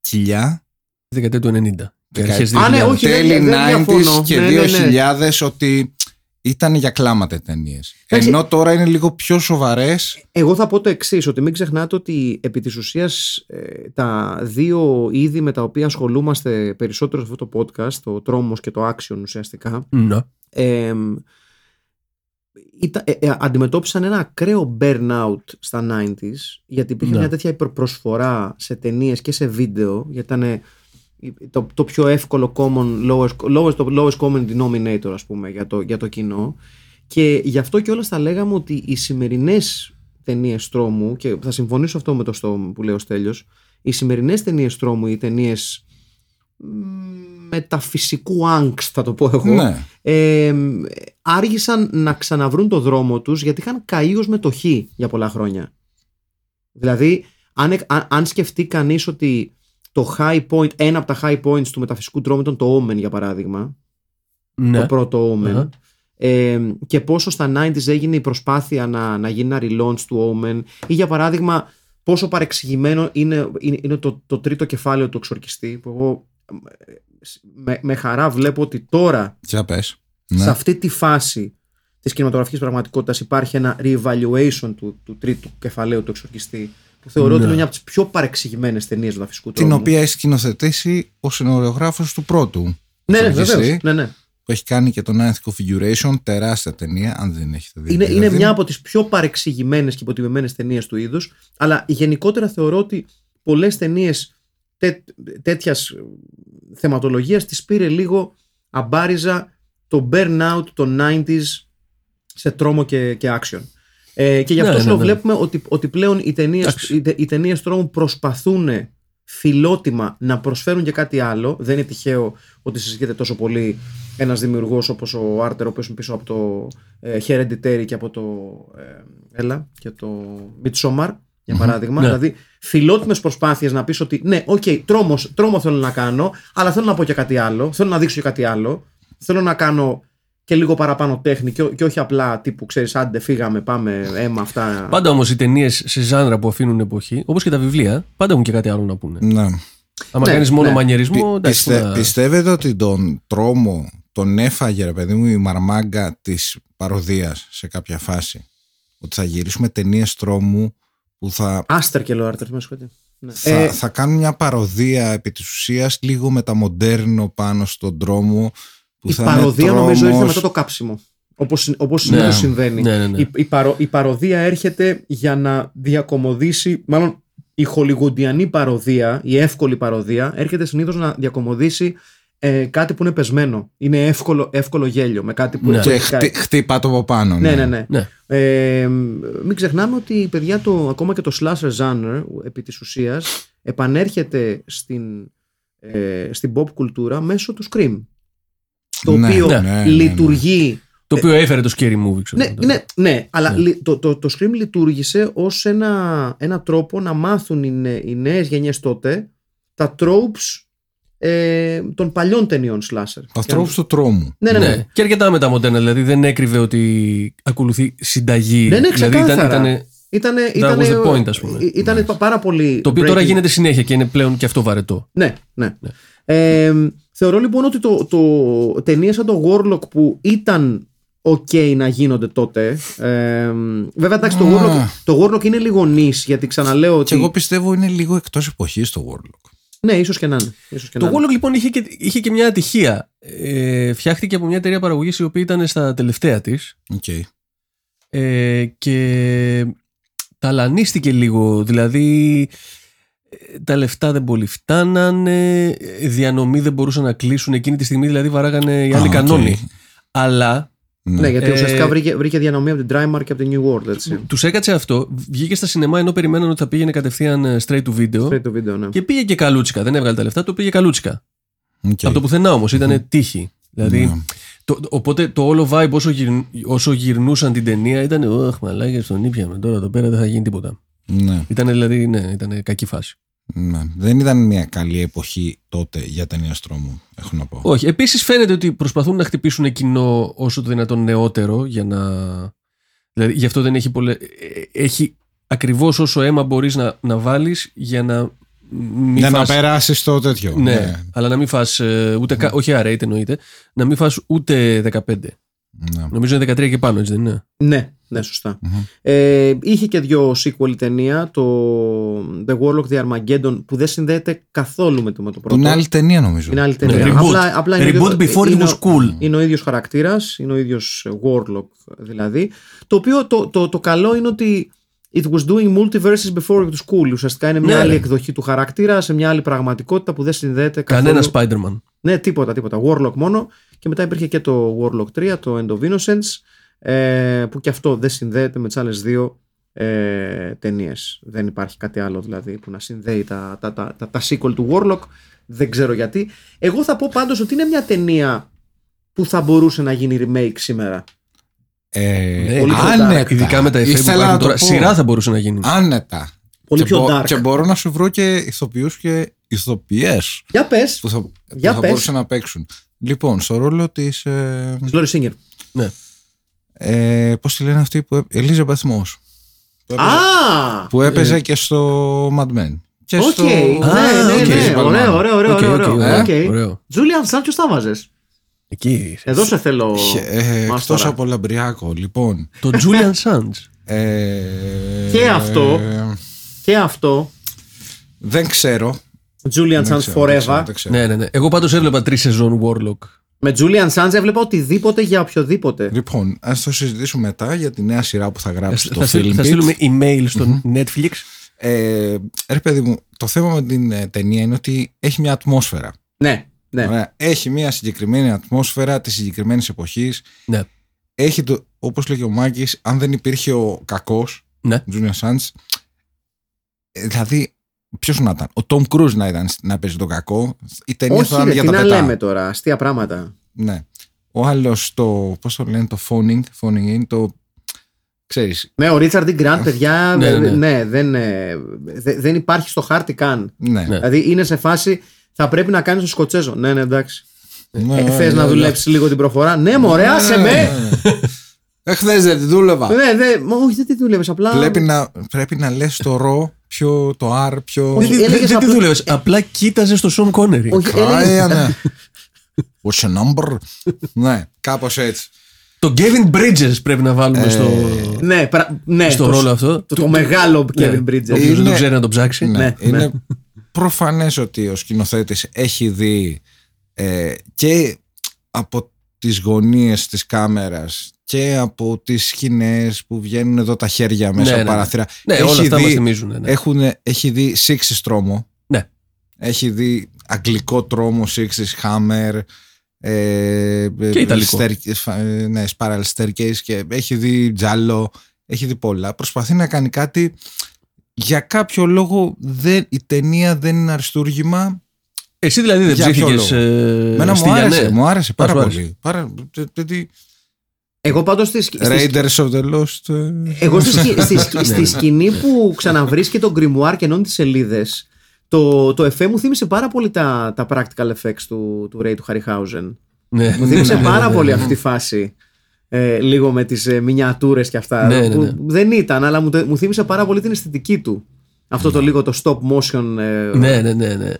Speaker 2: κοιλιά
Speaker 3: Τη δεκαετία του 90. Και
Speaker 2: Δεκα-
Speaker 3: αρχές
Speaker 1: Α, ναι,
Speaker 3: 2000.
Speaker 1: όχι, δεν-
Speaker 2: τέλη
Speaker 1: δεν διαφωνώ.
Speaker 2: 90s και
Speaker 1: Ναι, ναι, ναι.
Speaker 2: 2000 ότι ήταν για κλάματα ταινίες.
Speaker 1: Εντάξει.
Speaker 2: Ενώ τώρα είναι λίγο πιο σοβαρές.
Speaker 1: Εγώ θα πω το εξής, ότι μην ξεχνάτε ότι επί της ουσίας ε, τα δύο είδη με τα οποία ασχολούμαστε περισσότερο σε αυτό το podcast, το τρόμος και το action ουσιαστικά,
Speaker 3: Ναι.
Speaker 1: ε, ήταν, ε, ε, αντιμετώπισαν ένα ακραίο burnout στα 90s γιατί υπήρχε
Speaker 3: Ναι.
Speaker 1: μια τέτοια υπερπροσφορά σε ταινίες και σε βίντεο γιατί ήταν ε, το, το πιο εύκολο common lowest, lowest, το lowest common denominator ας πούμε για το, για το κοινό Και γι' αυτό και όλα θα λέγαμε ότι οι σημερινές ταινίες τρόμου, και θα συμφωνήσω αυτό με το στο που λέει ο Στέλιος, οι σημερινές ταινίες τρόμου, οι ταινίες μεταφυσικού angst θα το πω εγώ
Speaker 2: Ναι.
Speaker 1: ε, άργησαν να ξαναβρούν το δρόμο τους γιατί είχαν καεί ως μετοχή για πολλά χρόνια δηλαδή αν, εκ- αν, αν σκεφτεί κανείς ότι το high point, ένα από τα high points του μεταφυσικού τρόμου ήταν το Omen για παράδειγμα
Speaker 3: Ναι.
Speaker 1: το πρώτο Omen
Speaker 3: Αχα.
Speaker 1: ε, και πόσο στα 90s έγινε η προσπάθεια να, να γίνει ένα relaunch του Omen ή για παράδειγμα πόσο παρεξηγημένο είναι, είναι, είναι το, το τρίτο κεφάλαιο του εξορκιστή που εγώ ε, με, με χαρά βλέπω ότι τώρα
Speaker 2: Για πες.
Speaker 1: σε
Speaker 2: Ναι.
Speaker 1: αυτή τη φάση της κινηματογραφικής πραγματικότητας υπάρχει ένα reevaluation του, του τρίτου κεφαλαίου του εξορκιστή που θεωρώ ότι
Speaker 3: Ναι.
Speaker 1: είναι μια από τις πιο παρεξηγημένες ταινίες του φυσικού
Speaker 2: Την
Speaker 1: τρόμου.
Speaker 2: οποία έχει σκηνοθετήσει ο σενωριογράφος του πρώτου.
Speaker 1: Ναι, ναι,
Speaker 2: εξορκιστή,
Speaker 1: βεβαίως. Ναι, ναι.
Speaker 2: Που έχει κάνει και το Ninth Configuration, τεράστια ταινία, αν δεν έχετε δει.
Speaker 1: Είναι,
Speaker 2: δηλαδή.
Speaker 1: είναι μια από τις πιο παρεξηγημένες και υποτιμημένες ταινίες του είδους αλλά γενικότερα θεωρώ ότι πολλές ταινίες τέ, τέτοιας ε, θεματολογίας τις πήρε λίγο αμπάριζα το burnout των 90s σε τρόμο και, και action. Ε, και γι' αυτό
Speaker 3: Ναι,
Speaker 1: σου
Speaker 3: ναι,
Speaker 1: το
Speaker 3: ναι.
Speaker 1: βλέπουμε ότι, ότι πλέον οι ταινίες,
Speaker 3: Εντάξει.
Speaker 1: οι, τε- οι ταινίες τρόμου προσπαθούν φιλότιμα να προσφέρουν και κάτι άλλο. Δεν είναι τυχαίο ότι συζητείται τόσο πολύ ένας δημιουργός όπως ο Άστερ, ο οποίος είναι πίσω από το ε, Hereditary και από το. Ε, έλα, και το Midsommar, για παράδειγμα.
Speaker 3: Ναι.
Speaker 1: Δηλαδή, φιλότιμες προσπάθειες να πεις ότι ναι, οκ, τρόμος, τρόμο θέλω να κάνω, αλλά θέλω να πω και κάτι άλλο. Θέλω να δείξω και κάτι άλλο. Θέλω να κάνω και λίγο παραπάνω τέχνη και, ό- και όχι απλά τύπου ξέρεις, άντε φύγαμε, πάμε, αίμα, αυτά.
Speaker 3: Πάντα όμως οι ταινίες σε ζάνρα που αφήνουν εποχή, όπως και τα βιβλία, πάντα έχουν και κάτι άλλο να πούνε.
Speaker 2: Ναι.
Speaker 3: Άμα
Speaker 1: Ναι,
Speaker 3: κάνεις μόνο
Speaker 1: ναι.
Speaker 3: μανιερισμό,
Speaker 2: Πι-
Speaker 3: εντάξει.
Speaker 2: πιστε-
Speaker 3: πού να-
Speaker 2: Πιστεύετε ότι τον τρόμο τον έφαγε ρε παιδί μου η μαρμάγκα της παροδίας σε κάποια φάση; Ότι θα γυρίσουμε ταινίες τρόμου που θα,
Speaker 1: Άστερ και Λοάρτερ, με συγχωρείτε. Ναι.
Speaker 2: θα,
Speaker 1: Ε,
Speaker 2: θα κάνουν μια παροδία επί της ουσίας λίγο μεταμοντέρνο πάνω στον τρόμο που
Speaker 1: η
Speaker 2: θα
Speaker 1: παροδία
Speaker 2: είναι
Speaker 1: νομίζω ήρθε
Speaker 2: τρόμος.
Speaker 1: μετά το κάψιμο. Όπως, όπως
Speaker 3: Ναι.
Speaker 1: συνήθως συμβαίνει.
Speaker 3: Ναι, ναι, ναι.
Speaker 1: Η, η, παρο- η παροδία έρχεται για να διακομωδήσει, μάλλον η χολιγουντιανή παροδία, η εύκολη παροδία, έρχεται συνήθως να διακομωδήσει ε, κάτι που είναι πεσμένο. Είναι εύκολο, εύκολο γέλιο με κάτι που
Speaker 3: Ναι.
Speaker 1: που
Speaker 2: και
Speaker 1: έχει κάνει.
Speaker 2: χτυ, χτύπα το από πάνω
Speaker 1: Ναι, ναι, ναι.
Speaker 3: Ναι.
Speaker 1: Ε, μην ξεχνάμε ότι παιδιά το, ακόμα και το slasher genre επί της ουσίας επανέρχεται στην, ε, στην pop κουλτούρα μέσω του Scream. Το
Speaker 2: Ναι,
Speaker 1: οποίο
Speaker 2: ναι, ναι, ναι.
Speaker 1: λειτουργεί
Speaker 3: Το οποίο έφερε το scary movie, ξέρω.
Speaker 1: ναι,
Speaker 3: εγώ.
Speaker 1: ναι, ναι, αλλά
Speaker 3: Ναι.
Speaker 1: λι- το, το, το Scream λειτουργήσε ως ένα, ένα τρόπο να μάθουν οι, νε, οι νέες γενιές τότε τα tropes ε, των παλιών ταινιών slasher.
Speaker 2: Τα τρόπους του τρόμου
Speaker 1: Ναι, ναι, ναι.
Speaker 3: Ναι. Και αρκετά μετά μοντέρνα, δηλαδή δεν έκρυβε ότι ακολουθεί συνταγή.
Speaker 1: Ναι, ναι,
Speaker 3: δηλαδή
Speaker 1: ξεκάθαρα.
Speaker 3: ήτανε-
Speaker 1: Ήτανε,
Speaker 3: That
Speaker 1: ήτανε,
Speaker 3: was the point, ας πούμε.
Speaker 1: ε, Ήτανε πα- πάρα πολύ.
Speaker 3: το οποίο τώρα
Speaker 1: breaking-
Speaker 3: γίνεται συνέχεια και είναι πλέον και αυτό βαρετό.
Speaker 1: Ναι, ναι. Ε, θεωρώ λοιπόν ότι το, το ταινίες σαν το Warlock που ήταν ok να γίνονται τότε. Ε, βέβαια, εντάξει, το,
Speaker 2: Α.
Speaker 1: Warlock, το Warlock είναι λίγο νης, γιατί ξαναλέω ότι.
Speaker 2: και εγώ πιστεύω είναι λίγο εκτός εποχής το Warlock
Speaker 1: Ναι, ίσως και να είναι. Ίσως και
Speaker 3: Το
Speaker 1: να είναι.
Speaker 3: Warlock λοιπόν είχε και, είχε και μια ατυχία. Ε, φτιάχτηκε από μια εταιρεία παραγωγής η οποία ήταν στα τελευταία της
Speaker 2: okay.
Speaker 3: ε, και ταλανίστηκε λίγο. Δηλαδή ε, τα λεφτά δεν πολύ φτάνανε, ε, διανομή δεν μπορούσαν να κλείσουν εκείνη τη στιγμή, δηλαδή βαράγανε οι άλλοι
Speaker 2: Α, οκ.
Speaker 3: κανόνοι. Αλλά
Speaker 1: Ναι, γιατί
Speaker 3: Ε,
Speaker 1: ουσιαστικά βρήκε, βρήκε διανομή από την Trimark και από την New World. Έτσι.
Speaker 3: τους έκατσε αυτό, βγήκε στα σινεμά ενώ περιμέναν ότι θα πήγαινε κατευθείαν ε, straight to video.
Speaker 1: Straight to video, ναι.
Speaker 3: Και πήγε και καλούτσικα. Δεν έβγαλε τα λεφτά, το πήγε καλούτσικα.
Speaker 2: Οκ.
Speaker 3: Από το πουθενά όμως, ήταν τύχη. Δηλαδή,
Speaker 2: Ναι.
Speaker 3: το, οπότε το όλο vibe όσο, γυρν- όσο γυρνούσαν την ταινία ήταν Ωχ, μαλάκα, τον ήπιαμε τώρα εδώ πέρα δεν θα γίνει τίποτα.
Speaker 2: Ναι,
Speaker 3: Ήταν δηλαδή, ναι, ήταν κακή φάση.
Speaker 2: ναι. Δεν ήταν μια καλή εποχή τότε για ταινία τρόμου, έχω να πω.
Speaker 3: Όχι. Επίσης φαίνεται ότι προσπαθούν να χτυπήσουν κοινό όσο το δυνατόν νεότερο για να. Δηλαδή, γι' αυτό δεν έχει πολλέ. ε, Έχει ακριβώς όσο αίμα μπορείς να, να βάλεις για να. Μην
Speaker 2: Για να
Speaker 3: φας-
Speaker 2: περάσεις το τέτοιο.
Speaker 3: Ναι, αλλά να μην φας ε, ούτε. κα- Όχι R8 εννοείται. Να μην φας ούτε 15.
Speaker 2: Ναι.
Speaker 3: Νομίζω είναι 13 και πάνω, έτσι δεν είναι;
Speaker 1: Ναι, ναι, σωστα Ε, είχε και δύο sequel η ταινία, το The Warlock The Armageddon, που δεν συνδέεται καθόλου με το, με το πρώτο.
Speaker 2: Είναι άλλη ταινία νομίζω.
Speaker 1: Είναι άλλη ταινία.
Speaker 3: Ναι, reboot.
Speaker 1: Απλά, απλά είναι
Speaker 3: Reboot
Speaker 1: ο-
Speaker 3: before it
Speaker 1: είναι
Speaker 3: was
Speaker 1: ο-
Speaker 3: cool.
Speaker 1: Είναι ο ίδιος χαρακτήρας, είναι ο ίδιος Warlock δηλαδή. Το οποίο το, το, το καλό είναι ότι it was doing multiverses before it was cool. Ουσιαστικά είναι μια
Speaker 3: Ναι,
Speaker 1: άλλη
Speaker 3: ρε.
Speaker 1: εκδοχή του χαρακτήρα σε μια άλλη πραγματικότητα που δεν συνδέεται καθόλου.
Speaker 3: Κανένα Spider-Man.
Speaker 1: Ναι, τίποτα, τίποτα. Warlock μόνο. Και μετά υπήρχε και το Warlock 3, το End of Innocence. Ε, που και αυτό δεν συνδέεται με τις άλλες δύο ε, ταινίες. Δεν υπάρχει κάτι άλλο δηλαδή που να συνδέει τα, τα, τα, τα, τα sequel του Warlock. Δεν ξέρω γιατί. Εγώ θα πω πάντως ότι είναι μια ταινία που θα μπορούσε να γίνει remake σήμερα.
Speaker 2: Ε,
Speaker 3: Ναι,
Speaker 1: πολύ πιο
Speaker 2: άνετα.
Speaker 3: Ειδικά με τα εφέ που
Speaker 2: Ήθελα
Speaker 3: υπάρχουν
Speaker 2: να το
Speaker 3: τώρα.
Speaker 2: πω.
Speaker 3: Σειρά θα μπορούσε να γίνει.
Speaker 2: Άνετα.
Speaker 1: Πολύ
Speaker 2: και,
Speaker 1: πιο
Speaker 2: μπο-
Speaker 1: dark.
Speaker 2: και μπορώ να σου βρω και ηθοποιούς και ηθοποιές
Speaker 1: Για πες,
Speaker 2: που θα, που
Speaker 1: Για
Speaker 2: θα
Speaker 1: πες.
Speaker 2: μπορούσαν να παίξουν. Λοιπόν, στο ρόλο της... Ε,
Speaker 1: Λόρι Σίνγκερ.
Speaker 3: Ναι.
Speaker 2: Ε, πώς τη λένε αυτή που... έπαι- Elizabeth Moss. Που έπαιζε,
Speaker 1: Α!
Speaker 2: που έπαιζε και στο Mad Men. Και
Speaker 1: Οκ,
Speaker 2: στο...
Speaker 1: ναι, ναι,
Speaker 3: οκ.
Speaker 1: ναι, ωραίο, ωραίο, ωραίο,
Speaker 3: Οκ,
Speaker 1: ωραίο,
Speaker 3: οκ,
Speaker 1: ωραίο.
Speaker 3: ωραίο,
Speaker 1: Οκ.
Speaker 3: ωραίο.
Speaker 1: Τζούλιαν Σαν ποιος τα βάζες;
Speaker 3: Εκεί.
Speaker 1: Εδώ σε θέλω
Speaker 2: Ε,
Speaker 1: μας
Speaker 2: εκτός
Speaker 1: τώρα.
Speaker 2: από Λαμπριάκο, λοιπόν.
Speaker 3: Το Julian Sands.
Speaker 2: Ε,
Speaker 1: Και αυτό.
Speaker 2: ε,
Speaker 1: Και αυτό,
Speaker 2: δεν ξέρω.
Speaker 1: Julian
Speaker 2: Δεν
Speaker 1: Sands
Speaker 2: ξέρω, δεν ξέρω,
Speaker 1: Forever.
Speaker 2: δεν ξέρω.
Speaker 3: ναι, ναι, ναι. Εγώ πάντως έβλεπα τρεις σεζόν Warlock.
Speaker 1: Με Julian Sands έβλεπα οτιδήποτε για οποιοδήποτε.
Speaker 2: Λοιπόν, ας το συζητήσουμε μετά για τη νέα σειρά που θα γράψει το
Speaker 3: θα, στείλ-
Speaker 2: Film
Speaker 3: θα
Speaker 2: Pit.
Speaker 3: στείλουμε email στο Netflix.
Speaker 2: Ε, ρε παιδί μου, το θέμα με την ε, ταινία είναι ότι έχει μια ατμόσφαιρα.
Speaker 1: Ναι, ναι.
Speaker 2: Ωραία. Έχει μια συγκεκριμένη ατμόσφαιρα της συγκεκριμένης εποχής.
Speaker 3: Ναι.
Speaker 2: Έχει το, όπως λέγει ο Μάκης, αν δεν υπήρχε ο κακός,
Speaker 3: Ναι.
Speaker 2: Junior Sands, ε, δηλαδή, ποιος να ήταν, ο Tom Cruise να ήταν να παίζει τον κακό, η ταινία θα
Speaker 1: Όχι,
Speaker 2: ήταν
Speaker 1: ρε,
Speaker 2: για
Speaker 1: τι
Speaker 2: τα
Speaker 1: να
Speaker 2: πετά.
Speaker 1: λέμε τώρα, αστεία πράγματα.
Speaker 2: Ναι. Ο άλλος το, πώς το λένε, το phoning, phoning in, το, ξέρεις,
Speaker 1: Ναι, ο Ρίτσαρντ Γκραντ, παιδιά,
Speaker 3: Ναι,
Speaker 1: ναι,
Speaker 3: ναι, ναι.
Speaker 1: δεν, ε, δε- δεν υπάρχει στο χάρτη καν.
Speaker 2: ναι.
Speaker 3: Ναι.
Speaker 1: Δηλαδή είναι σε φάση, θα πρέπει να κάνεις το σκοτσέζο. Ναι, ναι, εντάξει.
Speaker 2: ναι,
Speaker 1: Ε,
Speaker 2: ναι,
Speaker 1: Θες
Speaker 2: ναι,
Speaker 1: να
Speaker 2: ναι.
Speaker 1: δουλέψεις λίγο την προφορά; Ναι, μωρέ, άσε με!
Speaker 2: Εχθές δεν τη δούλευα.
Speaker 1: Ναι, δε, μα όχι, δεν τη δούλευες. Απλά.
Speaker 2: Πρέπει να, πρέπει να λες το ρο, πιο, το r, πιο...
Speaker 1: Όχι,
Speaker 3: Δεν-
Speaker 1: έλεγες
Speaker 3: Δεν τη
Speaker 1: απλά-
Speaker 3: δούλευες. Απλά κοίταζε στο Σον Κόνερι.
Speaker 1: Όχι,
Speaker 2: Α,
Speaker 1: έλεγες-
Speaker 2: ε, ναι. What's your number? ναι, κάπως έτσι.
Speaker 3: Το Kevin Bridges πρέπει να βάλουμε στο,
Speaker 1: Ναι, πρα- ναι,
Speaker 3: στο
Speaker 1: το-
Speaker 3: ρόλο αυτό.
Speaker 1: Το, το μεγάλο
Speaker 3: Ναι.
Speaker 1: Kevin Bridges.
Speaker 3: Όποιος δεν
Speaker 2: Είναι-
Speaker 3: το ξέρει να το ψάξει.
Speaker 2: Ναι,
Speaker 1: Ναι,
Speaker 2: είναι
Speaker 1: ναι.
Speaker 2: προφανές ότι ο σκηνοθέτης έχει δει ε, και από τις γωνίες της κάμερας και από τις σκηνές που βγαίνουν εδώ τα χέρια μέσα
Speaker 3: Ναι,
Speaker 2: από
Speaker 3: ναι, ναι.
Speaker 2: παραθύρα.
Speaker 3: Ναι,
Speaker 2: έχει
Speaker 3: όλα αυτά
Speaker 2: δει,
Speaker 3: μας θυμίζουν. Ναι.
Speaker 2: έχουν, έχει δει Sixes τρόμο.
Speaker 3: Ναι.
Speaker 2: Έχει δει αγγλικό τρόμο, Sixes Hammer. Ε,
Speaker 3: Και ιταλικό.
Speaker 2: stair- ε, ναι, Spiral Staircase και έχει δει Τζάλο. Έχει δει πολλά. Προσπαθεί να κάνει κάτι. Για κάποιο λόγο δεν, η ταινία δεν είναι αριστούργημα.
Speaker 3: Εσύ δηλαδή δεν
Speaker 2: Για ποιο
Speaker 3: ψήφικες
Speaker 2: λόγο;
Speaker 3: ε,
Speaker 2: Μένα
Speaker 3: στη
Speaker 2: μου άρεσε,
Speaker 3: Γιαννέ.
Speaker 2: μου άρεσε πάρα
Speaker 3: σου άρεσε.
Speaker 2: πολύ. Πάρα, τε- τε- τι-
Speaker 1: Εγώ πάντως στη, σκη- στη,
Speaker 2: Raiders of the Lost. ε,
Speaker 1: εγώ στη, σκη- στη, σκη-
Speaker 3: Ναι.
Speaker 1: στη σκηνή που ξαναβρίσκει τον Grimoire και ενώνει τις σελίδες, το, το εφέ μου θύμισε πάρα πολύ τα, τα practical effects του, του Ray του Harryhausen.
Speaker 3: Ναι.
Speaker 1: Μου θύμισε
Speaker 3: Ναι, ναι,
Speaker 1: πάρα
Speaker 3: ναι,
Speaker 1: πολύ
Speaker 3: ναι.
Speaker 1: αυτή τη φάση. Ε, λίγο με τις ε, μινιατούρες και αυτά.
Speaker 3: Ναι, ναι,
Speaker 1: που
Speaker 3: ναι.
Speaker 1: δεν ήταν, αλλά μου, το- μου θύμισε πάρα πολύ την αισθητική του. Αυτό το λίγο το stop motion. ε,
Speaker 3: Ναι, ναι, ναι, ναι.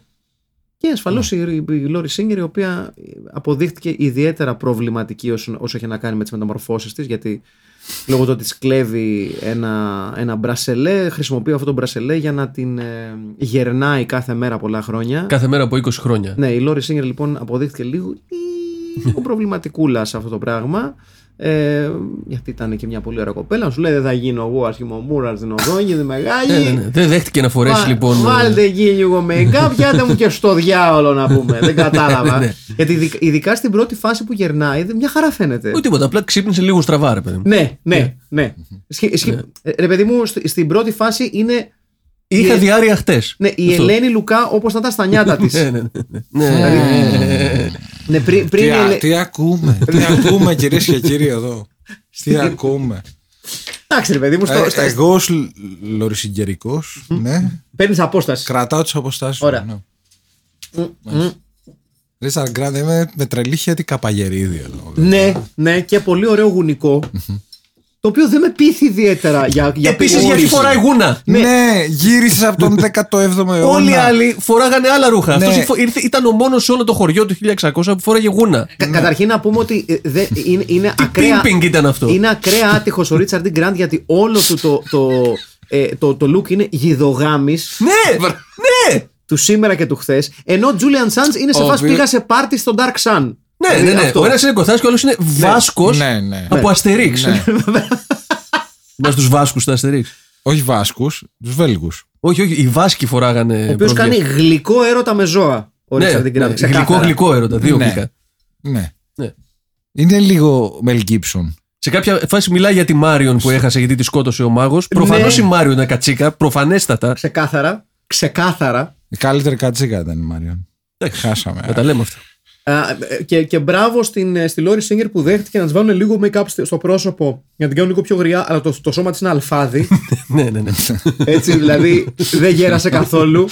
Speaker 1: Και ασφαλώς η, η Λόρι Σίγκερ, η οποία αποδείχτηκε ιδιαίτερα προβληματική όσο, όσο έχει να κάνει με τις μεταμορφώσεις της, γιατί λόγω του ότι της κλέβει ένα, ένα μπρασελέ, χρησιμοποιεί αυτό το μπρασελέ για να την ε, γερνάει κάθε μέρα πολλά χρόνια.
Speaker 3: Κάθε μέρα από 20 χρόνια.
Speaker 1: Ναι, η Λόρι Σίγκερ λοιπόν αποδείχθηκε λίγο, λίγο προβληματικούλα σε αυτό το πράγμα. Ε, γιατί ήταν και μια πολύ ωραία κοπέλα. Σου λέει δεν θα γίνω εγώ άσχημο μούρα στην οδόνη, είναι μεγάλη.
Speaker 3: Ναι, ναι, ναι. Δεν δέχτηκε να φορέσει
Speaker 1: Βα-
Speaker 3: λοιπόν. ε,
Speaker 1: Βάλτε εκεί λίγο make-up, πιάτε μου και στο διάολο να πούμε. Δεν κατάλαβα.
Speaker 3: Ναι.
Speaker 1: Γιατί ειδι- ειδικά στην πρώτη φάση που γερνάει, δεν- μια χαρά φαίνεται.
Speaker 3: Ούτε τίποτα. Απλά ξύπνησε λίγο στραβά, ρε παιδί μου.
Speaker 1: Ναι, ναι, ναι. Σχε- σχε- ε, Ρε παιδί μου, στη- στην πρώτη φάση είναι
Speaker 3: Είχα
Speaker 1: η-
Speaker 3: διάρκεια χτες.
Speaker 1: ναι, η Ελένη Λουκά όπως να ήταν στα νιάτα της.
Speaker 3: Ναι, ναι, ναι. Ναι.
Speaker 1: ναι, πριν, πριν
Speaker 2: Τι,
Speaker 1: η
Speaker 2: α-
Speaker 1: Ελε-
Speaker 2: τι ακούμε, τι ακούμε κυρίες και κύριοι εδώ; Τι ακούμε;
Speaker 1: Εντάξει, ρε παιδί μου, στο,
Speaker 2: Ε,
Speaker 1: στα-
Speaker 2: εγώ ως λ- λορισυγγερικός, ναι,
Speaker 1: παίρνεις απόσταση.
Speaker 2: κρατάω τις αποστάσεις.
Speaker 1: Ωραία.
Speaker 2: μου, Ναι. Ρίτσαρντ Γκραντ είμαι με τρελή χέτη καπαγερίδι εδώ.
Speaker 1: Ναι, ναι, και πολύ ωραίο γουνικό. Το οποίο δεν με πείθει ιδιαίτερα για, για
Speaker 3: Επίσης γιατί
Speaker 1: ποιόρηση.
Speaker 3: φοράει γούνα.
Speaker 2: Ναι, γύρισε από τον 17ο αιώνα.
Speaker 3: Όλοι οι άλλοι φοράγανε άλλα ρούχα.
Speaker 2: Ναι.
Speaker 3: Αυτός φο- ήρθε- ήταν ο μόνος σε όλο το χωριό του 1600 που φοράγε γούνα.
Speaker 1: Κα- Καταρχήν να πούμε ότι ε, δεν- είναι, είναι
Speaker 3: Τι
Speaker 1: ακραία.
Speaker 3: pimping ήταν αυτό;
Speaker 1: Είναι ακραία άτυχος ο Ρίτσαρντ Γκραντ γιατί όλο του το, το, ε, το, το look είναι γιδογάμι
Speaker 3: Ναι, ναι.
Speaker 1: του σήμερα και του χθες. Ενώ ο Τζούλιαν Σάντ είναι σε
Speaker 2: Ο
Speaker 1: φάση
Speaker 2: οποίος-
Speaker 1: πήγα σε πάρτι στο Dark Sun.
Speaker 3: Ναι, ναι,
Speaker 1: Δηλαδή
Speaker 3: ναι.
Speaker 1: αυτό.
Speaker 3: Ο ένας είναι κοθά και ο άλλος είναι Βάσκος
Speaker 2: Ναι, ναι.
Speaker 3: από Αστερίξ.
Speaker 2: Ναι.
Speaker 3: Μα τους Βάσκους στα Αστερίξ.
Speaker 2: Όχι Βάσκους, τους Βέλγους.
Speaker 3: Όχι, όχι, οι Βάσκοι φοράγανε.
Speaker 1: Ο οποίος κάνει γλυκό έρωτα με ζώα. Ο
Speaker 3: Ναι,
Speaker 1: Ρίτσαρντ Γκραντ.
Speaker 3: ναι,
Speaker 1: ξεκάθαρα.
Speaker 3: γλυκό, γλυκό έρωτα. Δύο
Speaker 2: Ναι.
Speaker 3: γλυκά.
Speaker 2: Ναι.
Speaker 3: Ναι.
Speaker 2: Είναι λίγο Mel Gibson.
Speaker 3: Σε κάποια φάση μιλάει για τη Μάριον που έχασε γιατί τη σκότωσε ο μάγος. Προφανώς
Speaker 1: Ναι.
Speaker 3: η Μάριον είναι κατσίκα, προφανέστατα.
Speaker 1: Ξεκάθαρα. Ξεκάθαρα.
Speaker 2: Η καλύτερη κατσίκα ήταν η Μάριον. Χάσαμε.
Speaker 3: Να τα λέμε αυτά.
Speaker 1: Α, ε, και, και μπράβο στην, ε, στη Λόρι Σίγκερ που δέχτηκε να της βάλουν λίγο make-up στο- στο πρόσωπο για να την κάνουν λίγο πιο γριά, αλλά το, το σώμα της είναι αλφάδι.
Speaker 3: ναι, ναι, ναι.
Speaker 1: Έτσι δηλαδή δεν γέρασε καθόλου.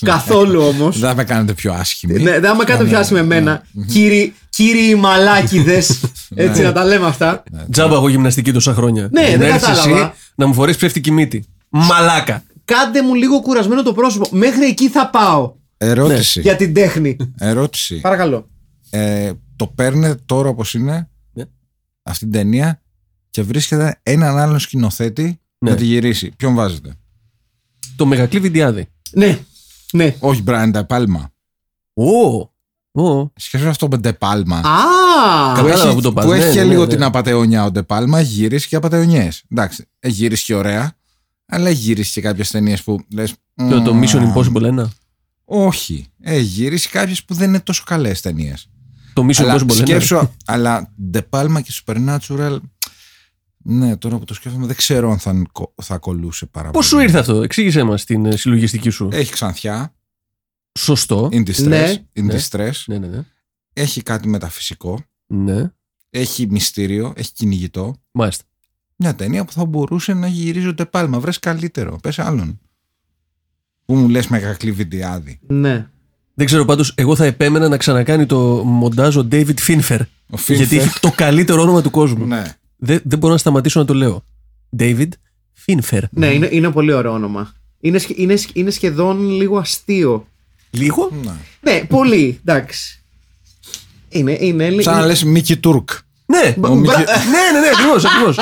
Speaker 1: καθόλου όμως.
Speaker 2: Δεν θα με κάνετε πιο άσχημη.
Speaker 1: Ναι, δεν άμα κάνετε
Speaker 2: Ναι,
Speaker 1: πιο άσχημη
Speaker 2: ναι,
Speaker 1: εμένα. Κύριοι, κύριοι μαλάκιδε. Έτσι να τα λέμε αυτά.
Speaker 3: Τζάμπα εγώ γυμναστική τόσα χρόνια.
Speaker 1: Ναι,
Speaker 3: Για
Speaker 1: δεν
Speaker 3: να έρθεις
Speaker 1: κατάλαβα.
Speaker 3: εσύ να μου φορέσεις ψεύτικη μύτη. Μαλάκα.
Speaker 1: Κάντε μου λίγο κουρασμένο το πρόσωπο. Μέχρι εκεί θα πάω
Speaker 2: Ερώτηση.
Speaker 1: για την τέχνη.
Speaker 2: Ερώτηση.
Speaker 1: Παρακαλώ.
Speaker 2: Ε, το παίρνετε τώρα όπως είναι
Speaker 3: Ναι.
Speaker 2: αυτή την ταινία και βρίσκεται έναν άλλον σκηνοθέτη
Speaker 3: Ναι.
Speaker 2: να τη γυρίσει. Ποιον βάζετε;
Speaker 3: Το μεγακλή Διάδη.
Speaker 1: Ναι, ναι.
Speaker 2: Όχι Brian De Palma.
Speaker 3: Ω. Ω.
Speaker 2: Σχέση με αυτό με De Palma.
Speaker 1: Α!
Speaker 2: που
Speaker 3: Κατάλαβα
Speaker 2: έχει,
Speaker 3: που το πας.
Speaker 2: που
Speaker 3: Ναι,
Speaker 2: έχει και
Speaker 3: ναι,
Speaker 2: λίγο
Speaker 3: ναι.
Speaker 2: την απαταιωνιά ο De Palma, έχει γυρίσει και απαταιωνιές. Εντάξει, έχει γυρίσει και ωραία, αλλά έχει γυρίσει και κάποιες ταινίες που λες...
Speaker 3: Ποιο, το
Speaker 2: «Μμμ,
Speaker 3: Mission Impossible 1.
Speaker 2: Όχι. Έχει γυρίσεις κάποιες που δεν είναι τόσο καλές ταινίες.
Speaker 3: Το Mission
Speaker 2: αλλά
Speaker 3: Impossible 1.
Speaker 2: σκέψω, αλλά De Palma και Supernatural. Ναι, τώρα που το σκέφτομαι δεν ξέρω αν θα, θα ακολούσε πάρα
Speaker 3: Πώς σου
Speaker 2: πολύ.
Speaker 3: ήρθε αυτό, εξήγησέ μας την ε, συλλογιστική σου.
Speaker 2: Έχει ξανθιά,
Speaker 3: Σωστό.
Speaker 2: in distress,
Speaker 1: Ναι.
Speaker 2: in
Speaker 3: Ναι.
Speaker 2: distress.
Speaker 3: Ναι, ναι, ναι.
Speaker 2: έχει κάτι μεταφυσικό,
Speaker 3: Ναι,
Speaker 2: έχει μυστήριο, έχει κυνηγητό.
Speaker 3: μάλιστα.
Speaker 2: Μια ταινία που θα μπορούσε να γυρίζει ο De Palma. Βρες καλύτερο, πες άλλον. Που μου λες με κακλή βιντεάδη.
Speaker 1: Ναι.
Speaker 3: Δεν ξέρω πάντως, εγώ θα επέμενα να ξανακάνει το μοντάζ ο David Finfer.
Speaker 2: Ο Finfer.
Speaker 3: Γιατί έχει το καλύτερο όνομα του κόσμου.
Speaker 2: Ναι.
Speaker 3: Δεν, δεν μπορώ να σταματήσω να το λέω. David Finfer.
Speaker 1: Ναι, είναι, είναι πολύ ωραίο όνομα. Είναι, σχε- είναι, σχε- είναι σχεδόν λίγο αστείο.
Speaker 3: Λίγο;
Speaker 2: ναι.
Speaker 1: Ναι, πολύ, εντάξει. Είναι, είναι, είναι,
Speaker 2: Σαν να λες Μίκη Τούρκ.
Speaker 3: Ναι,
Speaker 2: Ο Μίκη-
Speaker 3: ναι, ναι, ναι, ακριβώς.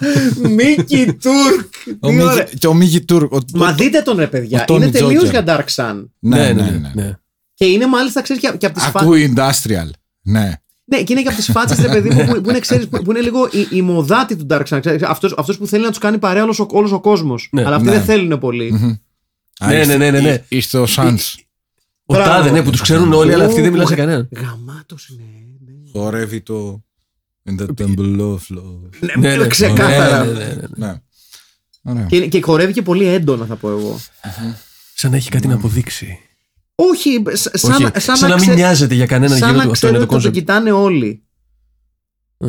Speaker 3: Ακριβώς.
Speaker 1: Μίκη Τούρκ!
Speaker 2: ο
Speaker 1: Τι
Speaker 2: Μίκη-
Speaker 1: ωραία.
Speaker 2: Και ο Μίκη Τούρκ. ο-
Speaker 1: Μα
Speaker 2: ο-
Speaker 1: δείτε τον ρε παιδιά.
Speaker 2: ο Tony
Speaker 1: Είναι τελείως
Speaker 2: Joker.
Speaker 1: για Dark Sun.
Speaker 2: Ναι, ναι, ναι.
Speaker 3: ναι.
Speaker 1: Και είναι μάλιστα, ξέρεις και, και από τις φάτσε.
Speaker 2: Ακούει industrial. Ναι.
Speaker 1: Ναι, και είναι και από τις φάτσες, ρε παιδί μου, που, που είναι, ξέρεις, που, που είναι λίγο η, η μοδάτη του Dark Sun. Αυτό αυτός που θέλει να τους κάνει παρέα όλος ο, όλος ο κόσμος.
Speaker 3: Ναι,
Speaker 1: Αλλά αυτοί
Speaker 2: ναι.
Speaker 1: δεν θέλουν πολύ.
Speaker 2: Α,
Speaker 3: Ναι,
Speaker 2: είστε-
Speaker 3: ναι, ναι, ναι.
Speaker 2: εί- Είστε ο Σάντς.
Speaker 3: Ο
Speaker 1: Μπράβο.
Speaker 3: Τάδε, ναι, που τους ξέρουν όλοι, αλλά αυτοί δεν μιλάνε σε κανέναν.
Speaker 1: Γαμάτος είναι. ναι.
Speaker 2: Χορεύει το. In the temple of love.
Speaker 3: Ναι, ναι.
Speaker 1: Ξεκάθαρα.
Speaker 3: Ναι, ναι, ναι, ναι.
Speaker 2: Ναι. Ωραία.
Speaker 1: Και, και χορεύει και πολύ έντονα, θα πω εγώ.
Speaker 3: Σαν να έχει κάτι να αποδείξει.
Speaker 1: Όχι, σ- σαν,
Speaker 3: Όχι,
Speaker 1: σαν,
Speaker 3: σαν να μην
Speaker 1: ξε-
Speaker 3: νοιάζεται για κανέναν
Speaker 1: σαν
Speaker 3: γύρω
Speaker 1: να
Speaker 3: του. Αυτό είναι
Speaker 1: ξέρουν
Speaker 3: το
Speaker 1: ότι το
Speaker 3: concept.
Speaker 1: κοιτάνε όλοι.
Speaker 3: Α.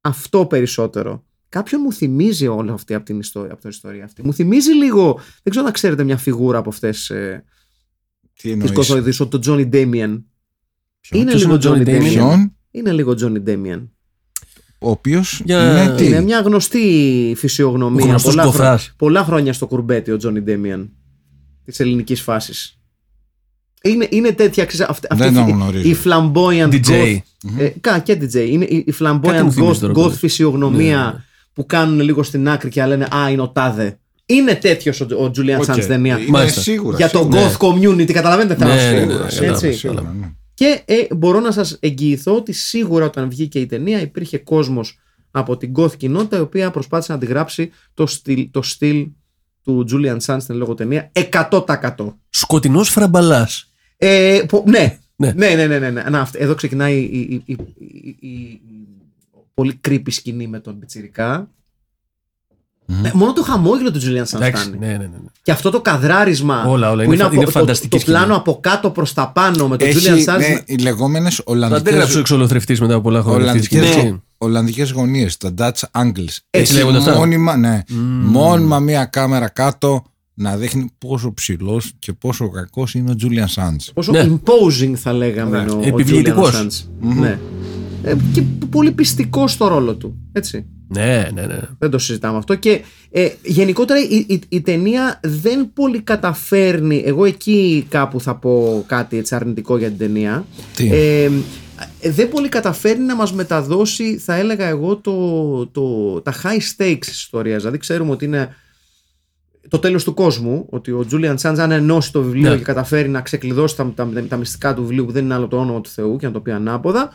Speaker 1: Αυτό περισσότερο. Κάποιον μου θυμίζει όλη αυτή από την ιστορία, από την ιστορία αυτή. Μου θυμίζει λίγο, δεν ξέρω να ξέρετε μια φιγούρα από αυτές ε,
Speaker 2: Τι
Speaker 1: τι
Speaker 2: εννοείς;
Speaker 1: κοθοειδεί, το Johnny Damien.
Speaker 2: Ποιον;
Speaker 1: Είναι
Speaker 3: Ποιος
Speaker 1: λίγο
Speaker 3: είναι ο
Speaker 1: Johnny
Speaker 3: Johnny
Speaker 1: Damien.
Speaker 3: Damien?
Speaker 2: Ποιον,
Speaker 1: Είναι λίγο Johnny Damien.
Speaker 2: Ο οποίος
Speaker 3: Για-
Speaker 2: είναι τι;
Speaker 1: Είναι μια γνωστή φυσιογνωμία.
Speaker 3: Γνωστός
Speaker 1: πολλά,
Speaker 3: ποθάς.
Speaker 1: χρόνια, πολλά χρόνια στο κουρμπέτι ο Johnny Damien της ελληνικής φάσης. Είναι, είναι τέτοια, ξέρεις, αυτή, αυτή
Speaker 2: Δεν
Speaker 1: η-
Speaker 2: τον γνωρίζω.
Speaker 1: η flamboyant
Speaker 3: DJ.
Speaker 1: goth, ε, κα, και DJ. Είναι η, η
Speaker 3: Κάτι
Speaker 1: flamboyant
Speaker 3: μου θυμίζει
Speaker 1: goth,
Speaker 3: τώρα,
Speaker 1: goth
Speaker 3: πάντως.
Speaker 1: φυσιογνωμία
Speaker 3: Ναι, ναι.
Speaker 1: που κάνουν λίγο στην άκρη και λένε Α, είναι ο τάδε. Είναι τέτοιος ο, ο Julian
Speaker 2: OK.
Speaker 1: Sands στην ταινία.
Speaker 2: Είναι
Speaker 3: Μάλιστα.
Speaker 2: σίγουρα.
Speaker 1: Για το
Speaker 2: σίγουρα.
Speaker 1: goth community, καταλαβαίνετε τι θέλω να
Speaker 3: Ναι,
Speaker 1: σου
Speaker 3: ναι,
Speaker 1: πω.
Speaker 3: ναι,
Speaker 2: Σίγουρα,
Speaker 3: ναι,
Speaker 2: σίγουρα,
Speaker 1: Έτσι.
Speaker 2: σίγουρα, ναι.
Speaker 1: Και ε, μπορώ να σας εγγυηθώ ότι σίγουρα όταν βγήκε η ταινία υπήρχε κόσμος από την goth κοινότητα η οποία προσπάθησε να αντιγράψει το στυλ, το στυλ του Julian Sands στην λόγω ταινία 100%.
Speaker 3: Σκοτεινός φραμπαλάς.
Speaker 1: Ε, πο- ναι.
Speaker 3: Ναι.
Speaker 1: Ναι. Ναι, ναι, ναι, ναι, Να, αυτή- εδώ ξεκινάει η, η, η, η- η- η πολύ creepy σκηνή με τον Πιτσιρικά. Ε, μόνο το χαμόγελο του Julian Sands
Speaker 3: Εντάξει,
Speaker 1: φτάνει.
Speaker 3: ναι, ναι, ναι. ναι.
Speaker 1: Και αυτό το καδράρισμα
Speaker 3: Όλα, όλα.
Speaker 1: που
Speaker 3: Είναι φα-
Speaker 1: από-
Speaker 3: είναι
Speaker 1: το-
Speaker 3: φανταστική
Speaker 1: το,
Speaker 3: σκηνή.
Speaker 1: πλάνο από κάτω προς τα πάνω με τον
Speaker 2: Έχει,
Speaker 1: Julian Sands
Speaker 2: ναι, οι λεγόμενες
Speaker 3: Θα αντέγραψε ο
Speaker 2: Ολλανδικέ
Speaker 3: εξολοθρευτή μετά από πολλά χρόνια. αυτή τη
Speaker 2: Ολλανδικές,
Speaker 3: σκηνή.
Speaker 2: Ολλανδικές γωνίες, τα Dutch angles.
Speaker 3: Έτσι λέγονται αυτά.
Speaker 2: Μόνιμα, ναι. Μόνιμα μία κάμερα κάτω να δείχνει πόσο ψηλός και πόσο κακός είναι ο Julian Sands.
Speaker 1: Πόσο
Speaker 3: Ναι.
Speaker 1: imposing θα λέγαμε είναι ο, ο
Speaker 3: Επιβλητικός.
Speaker 1: Julian Assange. Ναι. Ε, και πολύ πιστικός στο ρόλο του. Έτσι.
Speaker 3: Ναι, ναι, ναι.
Speaker 1: Δεν το συζητάμε αυτό. Και ε, γενικότερα η, η, η ταινία δεν πολύ καταφέρνει. Εγώ εκεί κάπου θα πω κάτι έτσι αρνητικό για την ταινία.
Speaker 2: Τι;
Speaker 1: Ε, δεν πολύ καταφέρνει να μας μεταδώσει θα έλεγα εγώ το, το, τα high stakes της ιστορίας δηλαδή ξέρουμε ότι είναι το τέλος του κόσμου ότι ο Julian Sands αν ενώσει το βιβλίο
Speaker 3: Ναι.
Speaker 1: και καταφέρει να ξεκλειδώσει τα, τα, τα μυστικά του βιβλίου που δεν είναι άλλο το όνομα του Θεού και να το πει ανάποδα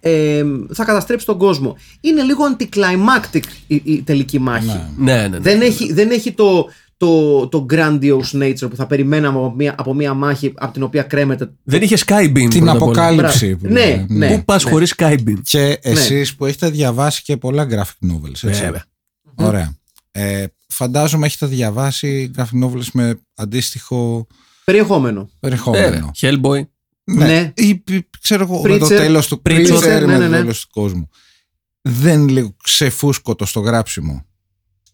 Speaker 1: ε, θα καταστρέψει τον κόσμο είναι λίγο anticlimactic η, η τελική μάχη
Speaker 2: Ναι.
Speaker 3: Ναι, ναι, ναι.
Speaker 1: δεν έχει, δεν έχει το, το, το grandiose nature που θα περιμέναμε από μια, από μια μάχη από την οποία κρέμεται.
Speaker 3: Δεν είχε Skybeam.
Speaker 2: Την
Speaker 3: πρώτα απ' όλα.
Speaker 2: αποκάλυψη.
Speaker 1: Μπράβο.
Speaker 2: που
Speaker 1: Ναι,
Speaker 2: λέμε.
Speaker 1: ναι.
Speaker 3: Πού πας χωρίς Skybeam.
Speaker 2: Και εσείς που έχετε διαβάσει και πολλά graphic novels, έτσι.
Speaker 3: Βέβαια.
Speaker 2: Ωραία. Ε, φαντάζομαι έχετε διαβάσει graphic novels με αντίστοιχο
Speaker 1: Περιεχόμενο.
Speaker 2: περιεχόμενο.
Speaker 3: Ε, Hellboy.
Speaker 1: Ναι.
Speaker 2: Ή π- ξέρω εγώ με το
Speaker 1: Preacher.
Speaker 2: τέλος του
Speaker 3: Preacher,
Speaker 2: Preacher,
Speaker 1: ναι,
Speaker 2: με
Speaker 1: ναι,
Speaker 2: το
Speaker 1: ναι.
Speaker 2: τέλος του κόσμου. Δεν είναι λίγο ξεφούσκωτο στο γράψιμο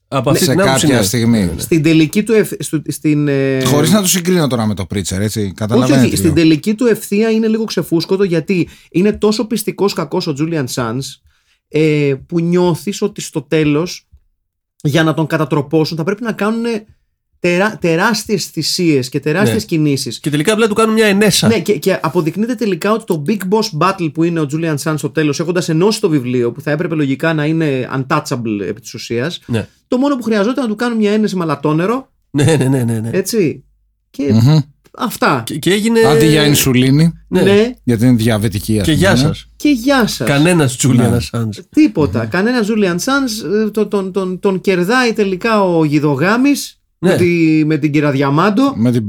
Speaker 3: Από αυτή
Speaker 2: σε
Speaker 3: την άποψη.
Speaker 2: κάποια
Speaker 3: ναι.
Speaker 2: στιγμή.
Speaker 1: Στην τελική του. Ευ... στου- Στην, ε,
Speaker 2: Χωρίς να το συγκρίνω τώρα με το Preacher, έτσι.
Speaker 1: Όχι,
Speaker 2: Καταλαβαίνετε.
Speaker 1: όχι. Στην
Speaker 2: λίγο.
Speaker 1: τελική του ευθεία είναι λίγο ξεφούσκωτο γιατί είναι τόσο πιστικός κακός ο Julian Sands ε, που νιώθεις ότι στο τέλος για να τον κατατροπώσουν θα πρέπει να κάνουν τερά, τεράστιες θυσίες και τεράστιες
Speaker 3: Ναι.
Speaker 1: κινήσεις.
Speaker 3: Και τελικά απλά του κάνουν μια ενέσα.
Speaker 1: Ναι, και, και αποδεικνύεται τελικά ότι το Big Boss Battle που είναι ο Julian Sands στο τέλος έχοντας ενώσει το βιβλίο που θα έπρεπε λογικά να είναι untouchable επί της ουσίας
Speaker 3: Ναι.
Speaker 1: το μόνο που χρειαζόταν να του κάνουν μια ένεση με λατόνερο
Speaker 3: Ναι, ναι, ναι, ναι, ναι.
Speaker 1: έτσι και
Speaker 2: Μμμ.
Speaker 1: αυτά
Speaker 3: Και, και έγινε.
Speaker 2: Αντί για ινσουλίνη,
Speaker 3: Ναι.
Speaker 1: ναι.
Speaker 2: γιατί είναι διαβετική. ας
Speaker 3: Και
Speaker 2: πούμε,
Speaker 3: γεια
Speaker 2: ναι.
Speaker 3: σας.
Speaker 1: και γεια σας
Speaker 3: Κανένας Τζούλιαν
Speaker 2: Ναι.
Speaker 3: Ασάντ.
Speaker 1: Τίποτα. Κανένας Julian Sands ε, τον, τον, τον, τον κερδάει τελικά ο Γιδογάμης
Speaker 3: Ναι.
Speaker 1: με, τη, με την κυρία Διαμάντο.
Speaker 2: Με την,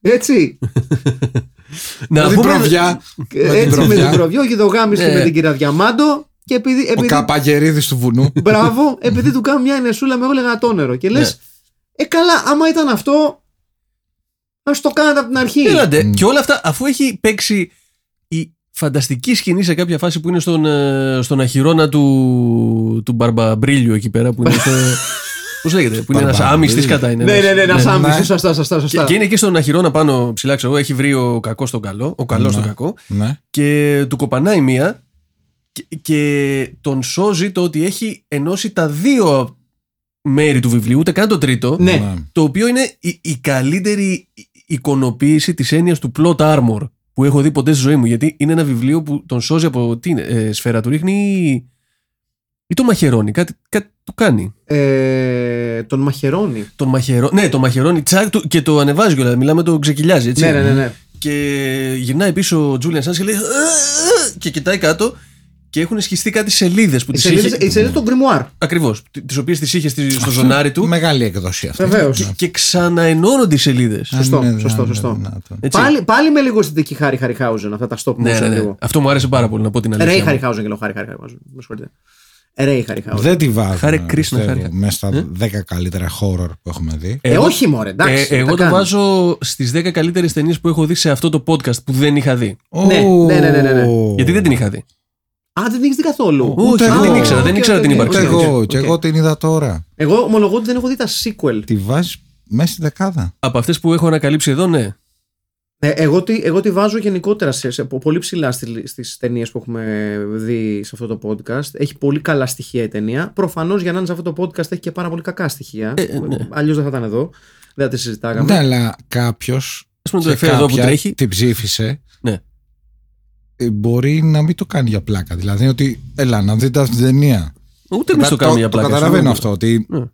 Speaker 1: Έτσι.
Speaker 3: Να
Speaker 2: με την
Speaker 3: πούμε.
Speaker 2: προβιά. με την
Speaker 1: έτσι με
Speaker 2: προβιά.
Speaker 1: την προβιό. Ο Γιδογάμης
Speaker 3: Ναι.
Speaker 1: και με την κυρία Διαμάντο. Και επειδή,
Speaker 2: Ο
Speaker 1: επειδή,
Speaker 2: Καπαγερίδης του βουνού.
Speaker 1: μπράβο, επειδή του κάνουν μια ενεσούλα με όλεγα το νερό. Και λες,
Speaker 3: Ναι.
Speaker 1: ε καλά, άμα ήταν αυτό, ας το κάνατε από την αρχή.
Speaker 3: Έλατε.
Speaker 2: Μμ.
Speaker 3: Και όλα αυτά, αφού έχει παίξει η φανταστική σκηνή σε κάποια φάση που είναι στον, ε, στον αχυρώνα του, του Μπαρμπαμπρίλιο εκεί πέρα που είναι στο. Πώς λέγεται, που είναι ένας
Speaker 2: Μπαρμπαμπρίλιο.
Speaker 3: άμυστης κατά είναι.
Speaker 1: Ναι,
Speaker 3: ένας.
Speaker 1: ναι, ναι, ένας
Speaker 2: Ναι.
Speaker 1: άμυση.
Speaker 2: Ναι.
Speaker 1: Σωστά, σωστά.
Speaker 3: Και,
Speaker 1: σωστά.
Speaker 3: και είναι εκεί στον αχυρώνα πάνω ψηλά, ξέρω εγώ, έχει βρει ο κακός τον καλό, ο καλός
Speaker 2: Ναι.
Speaker 3: τον κακό,
Speaker 2: ναι.
Speaker 3: και του κοπανάει μία και, και τον σώζει το ότι έχει ενώσει τα δύο μέρη του βιβλίου, ούτε καν το τρίτο.
Speaker 1: Ναι.
Speaker 3: Το οποίο είναι η, η καλύτερη εικονοποίηση της έννοιας του plot armor που έχω δει ποτέ στη ζωή μου. Γιατί είναι ένα βιβλίο που τον σώζει από τι είναι, ε, σφαίρα του ρίχνει ή, ή το μαχαιρώνει. Κάτι, κάτι του κάνει.
Speaker 1: Ε, τον μαχαιρώνει.
Speaker 3: Τον μαχαιρώ... Ναι, τον μαχαιρώνει τσακ του και το ανεβάζει κιόλας. Μιλάμε το ξεκοιλιάζει έτσι.
Speaker 1: Ναι, ναι, ναι. ναι.
Speaker 3: Και γυρνάει πίσω ο Τζούλιαν Σάνς και λέει «Α, α», και κοιτάει κάτω και έχουν σχιστεί κάτι σελίδες που
Speaker 1: Οι
Speaker 3: τις
Speaker 1: σελίδες,
Speaker 3: είχε...
Speaker 1: οι σελίδες των grimoire.
Speaker 3: Ακριβώς, τις οποίες τις είχε στη- στο ζωνάρι του
Speaker 2: Μεγάλη εκδοσία αυτή.
Speaker 1: Βεβαίως.
Speaker 3: και, και ξαναενώνονται οι σελίδες.
Speaker 2: Α,
Speaker 1: Σωστό,
Speaker 2: ναι,
Speaker 1: σωστό,
Speaker 2: ναι,
Speaker 1: σωστό.
Speaker 2: δυνατό.
Speaker 3: Έτσι.
Speaker 1: Πάλι, πάλι με λίγο αισθητική Χάρη Χαριχάουζεν αυτά τα stop motion
Speaker 3: Ναι, ναι, ναι.
Speaker 1: λίγο.
Speaker 3: Αυτό μου άρεσε πάρα πολύ να πω την αλήθεια.
Speaker 1: Ρέι
Speaker 3: μου.
Speaker 1: Χαριχάουζεν και λέω Χάρη Χαριχάουζεν. Με συγχωρείτε. Ρέι Χαριχάουζεν.
Speaker 2: Δεν τη βάζω.
Speaker 3: Χάρη Κρίσνα, χάρη.
Speaker 2: Μέσα στα 10 καλύτερα horror που έχουμε δει.
Speaker 1: Ε, όχι μωρέ, εντάξει.
Speaker 3: Ε, εγώ
Speaker 1: τα
Speaker 3: το
Speaker 1: κάνει.
Speaker 3: βάζω στις 10 καλύτερες ταινίες που έχω δει σε αυτό το podcast που δεν είχα δει.
Speaker 1: Ναι,
Speaker 2: Ω.
Speaker 1: ναι, ναι, ναι, ναι.
Speaker 3: Γιατί δεν την είχα δει.
Speaker 1: Α, δεν την έχεις δει καθόλου.
Speaker 3: Όχι,
Speaker 2: Ούτε
Speaker 3: δεν
Speaker 2: εγώ.
Speaker 3: την ήξερα, δεν
Speaker 1: οκ,
Speaker 3: ήξερα
Speaker 1: οκ,
Speaker 3: την
Speaker 1: οκ,
Speaker 3: ύπαρξη.
Speaker 2: Και
Speaker 1: οκ,
Speaker 2: εγώ,
Speaker 1: οκ.
Speaker 2: και εγώ την είδα τώρα.
Speaker 1: Εγώ ομολογώ ότι δεν έχω δει τα sequel.
Speaker 2: Τη βάζεις μέσα στη δεκάδα.
Speaker 3: Από αυτές που έχω ανακαλύψει εδώ, ναι.
Speaker 1: Ε, εγώ, τη, εγώ τη βάζω γενικότερα σε, σε, πολύ ψηλά στι στις ταινίες που έχουμε δει σε αυτό το podcast. Έχει πολύ καλά στοιχεία η ταινία. Προφανώς για να είναι σε αυτό το podcast έχει και πάρα πολύ κακά στοιχεία.
Speaker 3: Ε, ε, ναι.
Speaker 1: Αλλιώς δεν θα ήταν εδώ. Δεν θα τη συζητάγαμε.
Speaker 2: Ναι, αλλά κάποιος.
Speaker 3: Ας πούμε το εφέ εδώ που τρέχει.
Speaker 2: Την ψήφισε.
Speaker 3: Ναι.
Speaker 2: ε, Μπορεί να μην το κάνει για πλάκα. Δηλαδή ότι, έλα, να δείτε αυτή την ταινία.
Speaker 3: Ούτε εμείς το κάνουμε για πλάκα.
Speaker 2: Το καταλαβαίνω
Speaker 3: συγγνώμη.
Speaker 2: αυτό. Ότι.
Speaker 3: Ναι.